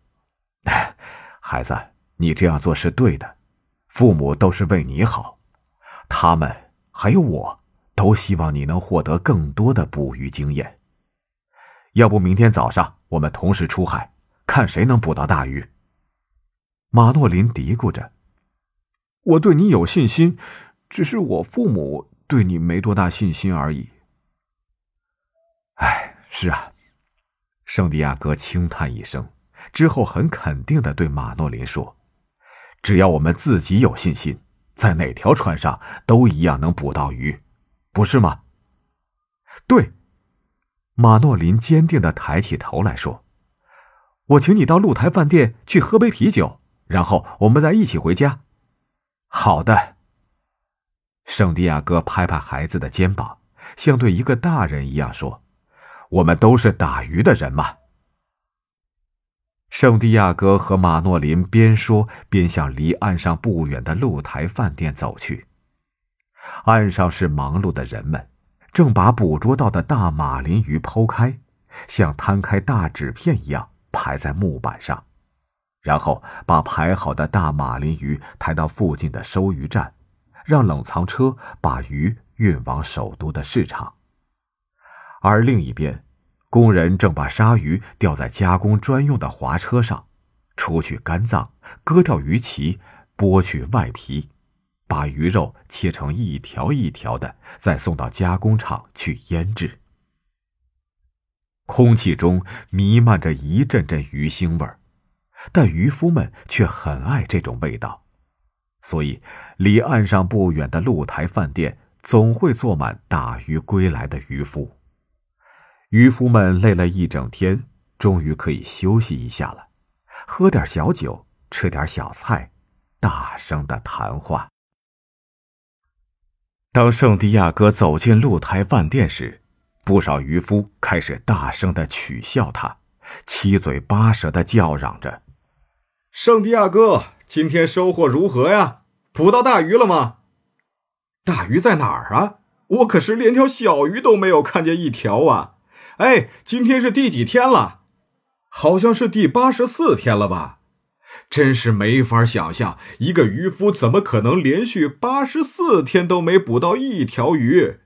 孩子，你这样做是对的，父母都是为你好，他们还有我。”都希望你能获得更多的捕鱼经验。要不明天早上我们同时出海，看谁能捕到大鱼。马诺林嘀咕着：“我对你有信心，只是我父母对你没多大信心而已。”哎，是啊，圣地亚哥轻叹一声，之后很肯定的对马诺林说：“只要我们自己有信心，在哪条船上都一样能捕到鱼。”不是吗？对，马诺林坚定的抬起头来说：“我请你到露台饭店去喝杯啤酒，然后我们再一起回家。”好的。圣地亚哥拍拍孩子的肩膀，像对一个大人一样说：“我们都是打鱼的人嘛。”圣地亚哥和马诺林边说边向离岸上不远的露台饭店走去。岸上是忙碌的人们，正把捕捉到的大马林鱼剖开，像摊开大纸片一样排在木板上，然后把排好的大马林鱼抬到附近的收鱼站，让冷藏车把鱼运往首都的市场。而另一边，工人正把鲨鱼吊在加工专用的滑车上，除去肝脏，割掉鱼鳍，剥去外皮。把鱼肉切成一条一条的，再送到加工厂去腌制。空气中弥漫着一阵阵鱼腥味儿，但渔夫们却很爱这种味道，所以离岸上不远的露台饭店总会坐满打鱼归来的渔夫。渔夫们累了一整天，终于可以休息一下了，喝点小酒，吃点小菜，大声的谈话。当圣地亚哥走进露台饭店时，不少渔夫开始大声的取笑他，七嘴八舌的叫嚷着：“圣地亚哥，今天收获如何呀？捕到大鱼了吗？大鱼在哪儿啊？我可是连条小鱼都没有看见一条啊！哎，今天是第几天了？好像是第八十四天了吧？”真是没法想象，一个渔夫怎么可能连续八十四天都没捕到一条鱼？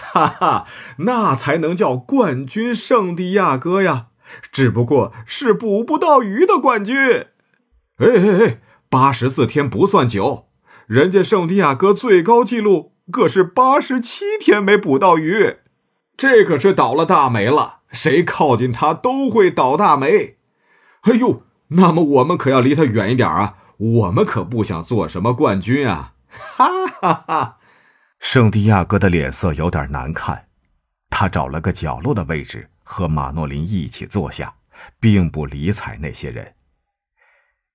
哈哈，那才能叫冠军圣地亚哥呀！只不过是捕不到鱼的冠军。哎哎哎，八十四天不算久，人家圣地亚哥最高纪录可是八十七天没捕到鱼，这可是倒了大霉了。谁靠近他都会倒大霉。哎呦！那么我们可要离他远一点啊！我们可不想做什么冠军啊！哈哈哈！圣地亚哥的脸色有点难看，他找了个角落的位置和马诺林一起坐下，并不理睬那些人。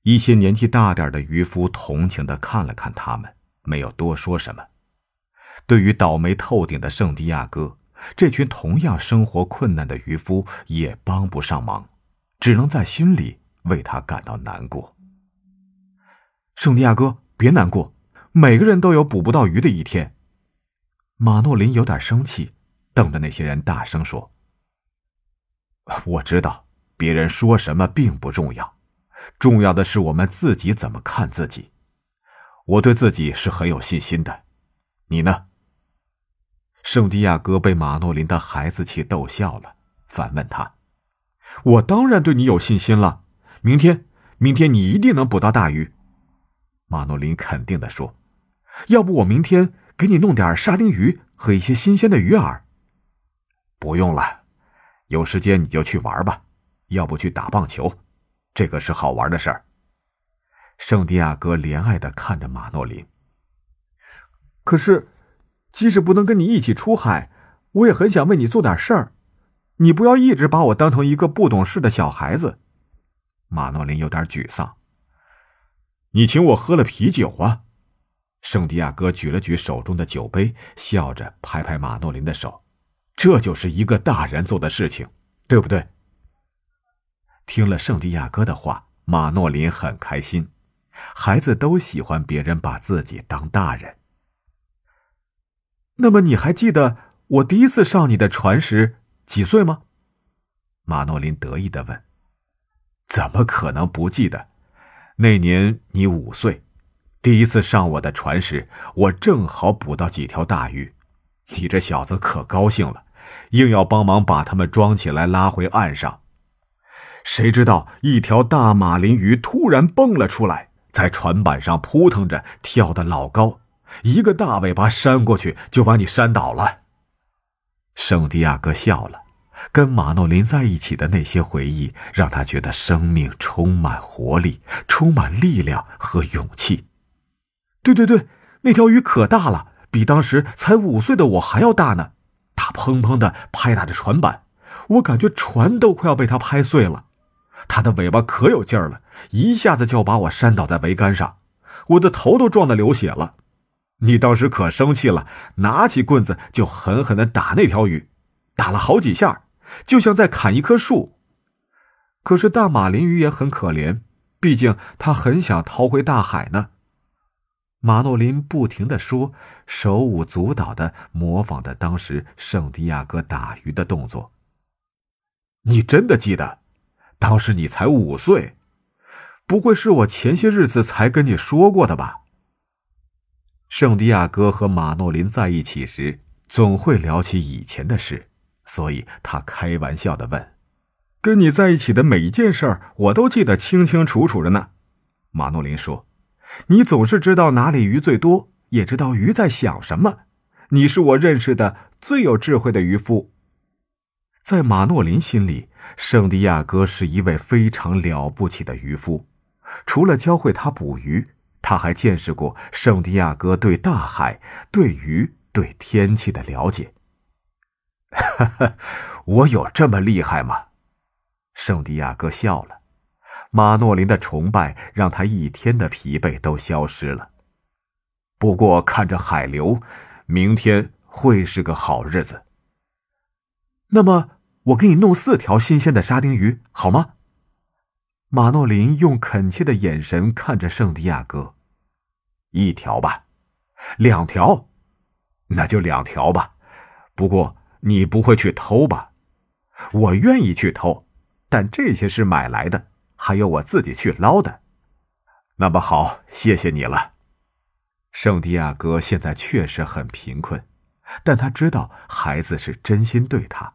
一些年纪大点的渔夫同情的看了看他们，没有多说什么。对于倒霉透顶的圣地亚哥，这群同样生活困难的渔夫也帮不上忙，只能在心里。为他感到难过，圣地亚哥，别难过，每个人都有捕不到鱼的一天。马诺林有点生气，瞪着那些人大声说：“我知道，别人说什么并不重要，重要的是我们自己怎么看自己。我对自己是很有信心的，你呢？”圣地亚哥被马诺林的孩子气逗笑了，反问他：“我当然对你有信心了。”明天，明天你一定能捕到大鱼。”马诺林肯定的说，“要不我明天给你弄点沙丁鱼和一些新鲜的鱼饵。”不用了，有时间你就去玩吧，要不去打棒球，这个是好玩的事儿。圣地亚哥怜爱的看着马诺林。可是，即使不能跟你一起出海，我也很想为你做点事儿。你不要一直把我当成一个不懂事的小孩子。马诺林有点沮丧。你请我喝了啤酒啊？圣地亚哥举了举手中的酒杯，笑着拍拍马诺林的手。这就是一个大人做的事情，对不对？听了圣地亚哥的话，马诺林很开心。孩子都喜欢别人把自己当大人。那么你还记得我第一次上你的船时几岁吗？马诺林得意的问。怎么可能不记得？那年你五岁，第一次上我的船时，我正好捕到几条大鱼。你这小子可高兴了，硬要帮忙把它们装起来拉回岸上。谁知道一条大马林鱼突然蹦了出来，在船板上扑腾着，跳得老高。一个大尾巴扇过去，就把你扇倒了。圣地亚哥笑了，跟马诺林在一起的那些回忆，让他觉得生命充满活力，充满力量和勇气。对对对，那条鱼可大了，比当时才五岁的我还要大呢。它砰砰的拍打着船板，我感觉船都快要被它拍碎了。它的尾巴可有劲儿了，一下子就把我扇倒在桅杆上，我的头都撞得流血了。你当时可生气了，拿起棍子就狠狠的打那条鱼，打了好几下，就像在砍一棵树。可是大马林鱼也很可怜，毕竟它很想逃回大海呢。马诺林不停的说，手舞足蹈的模仿着当时圣地亚哥打鱼的动作。你真的记得，当时你才五岁，不会是我前些日子才跟你说过的吧？圣地亚哥和马诺林在一起时，总会聊起以前的事，所以他开玩笑的问：“跟你在一起的每一件事儿，我都记得清清楚楚的呢。”马诺林说：“你总是知道哪里鱼最多，也知道鱼在想什么。你是我认识的最有智慧的渔夫。”在马诺林心里，圣地亚哥是一位非常了不起的渔夫，除了教会他捕鱼。他还见识过圣地亚哥对大海、对鱼、对天气的了解。哈哈，我有这么厉害吗？圣地亚哥笑了。马诺林的崇拜让他一天的疲惫都消失了。不过看着海流，明天会是个好日子。那么，我给你弄四条新鲜的沙丁鱼，好吗？马诺林用恳切的眼神看着圣地亚哥，一条吧，两条，那就两条吧。不过你不会去偷吧？我愿意去偷，但这些是买来的，还有我自己去捞的。那么好，谢谢你了。圣地亚哥现在确实很贫困，但他知道孩子是真心对他。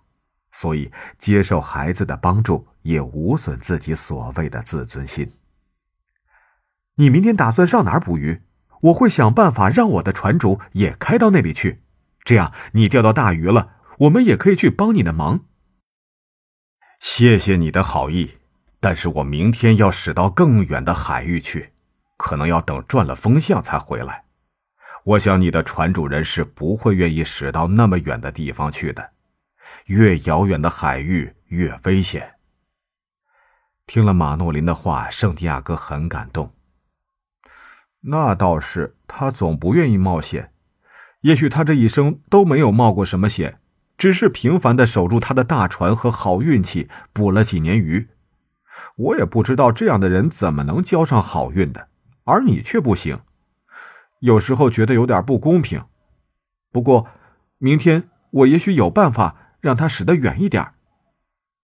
所以，接受孩子的帮助也无损自己所谓的自尊心。你明天打算上哪儿捕鱼？我会想办法让我的船主也开到那里去，这样你钓到大鱼了，我们也可以去帮你的忙。谢谢你的好意，但是我明天要驶到更远的海域去，可能要等转了风向才回来。我想你的船主人是不会愿意驶到那么远的地方去的。越遥远的海域越危险。听了马诺林的话，圣地亚哥很感动。那倒是，他总不愿意冒险。也许他这一生都没有冒过什么险，只是平凡的守住他的大船和好运气，捕了几年鱼。我也不知道这样的人怎么能交上好运的，而你却不行。有时候觉得有点不公平。不过，明天我也许有办法。让他驶得远一点。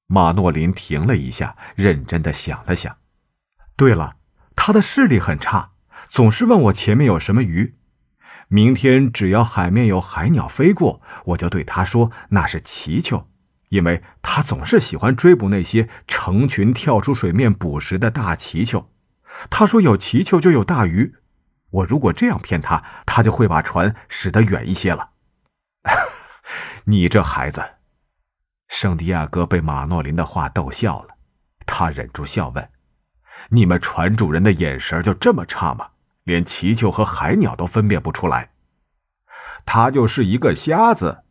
马诺林停了一下，认真的想了想。对了，他的视力很差，总是问我前面有什么鱼。明天只要海面有海鸟飞过，我就对他说那是祈求，因为他总是喜欢追捕那些成群跳出水面捕食的大祈求。他说有祈求就有大鱼。我如果这样骗他，他就会把船驶得远一些了。(laughs) 你这孩子。圣地亚哥被马诺林的话逗笑了，他忍住笑问：“你们船主人的眼神就这么差吗？连祈求和海鸟都分辨不出来？”他就是一个瞎子。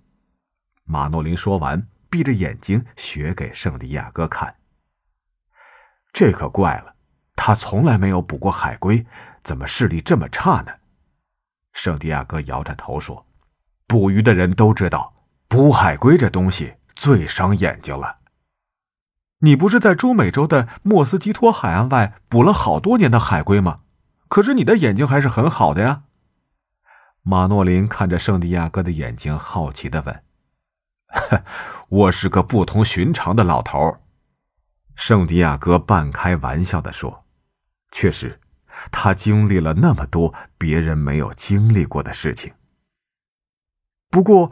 马诺林说完，闭着眼睛学给圣地亚哥看。这可怪了，他从来没有捕过海龟，怎么视力这么差呢？圣地亚哥摇着头说：“捕鱼的人都知道，捕海龟这东西最伤眼睛了。你不是在中美洲的莫斯基托海岸外捕了好多年的海龟吗？可是你的眼睛还是很好的呀。”马诺林看着圣地亚哥的眼睛，好奇的问：“呵 (laughs) 我是个不同寻常的老头。”圣地亚哥半开玩笑的说：“确实。”他经历了那么多别人没有经历过的事情。不过，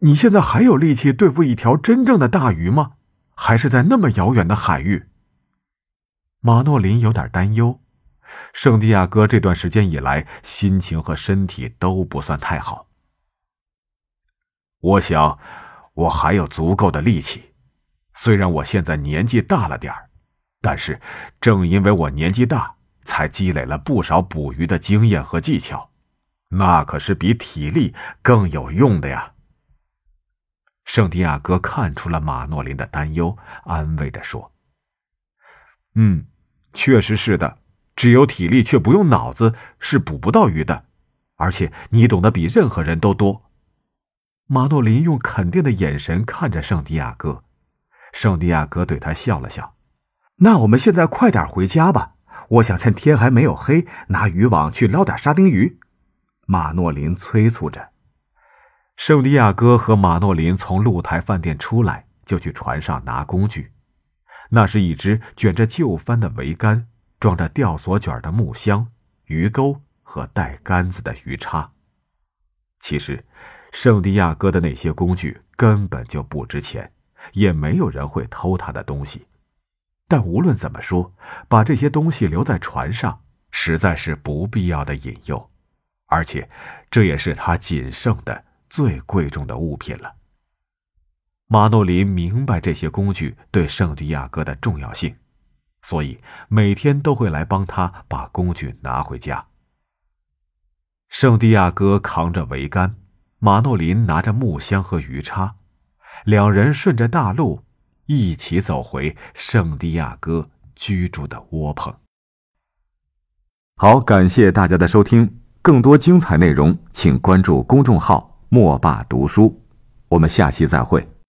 你现在还有力气对付一条真正的大鱼吗？还是在那么遥远的海域？马诺林有点担忧。圣地亚哥这段时间以来，心情和身体都不算太好。我想，我还有足够的力气。虽然我现在年纪大了点儿，但是正因为我年纪大。才积累了不少捕鱼的经验和技巧，那可是比体力更有用的呀。圣地亚哥看出了马诺林的担忧，安慰着说：“嗯，确实是的，只有体力却不用脑子是捕不到鱼的，而且你懂得比任何人都多。”马诺林用肯定的眼神看着圣地亚哥，圣地亚哥对他笑了笑：“那我们现在快点回家吧。”我想趁天还没有黑，拿渔网去捞点沙丁鱼。马诺林催促着。圣地亚哥和马诺林从露台饭店出来，就去船上拿工具。那是一只卷着旧帆的桅杆，装着吊索卷的木箱、鱼钩和带杆子的鱼叉。其实，圣地亚哥的那些工具根本就不值钱，也没有人会偷他的东西。但无论怎么说，把这些东西留在船上实在是不必要的引诱，而且这也是他仅剩的最贵重的物品了。马诺林明白这些工具对圣地亚哥的重要性，所以每天都会来帮他把工具拿回家。圣地亚哥扛着桅杆，马诺林拿着木箱和鱼叉，两人顺着大路。一起走回圣地亚哥居住的窝棚。好，感谢大家的收听，更多精彩内容，请关注公众号“莫霸读书”。我们下期再会。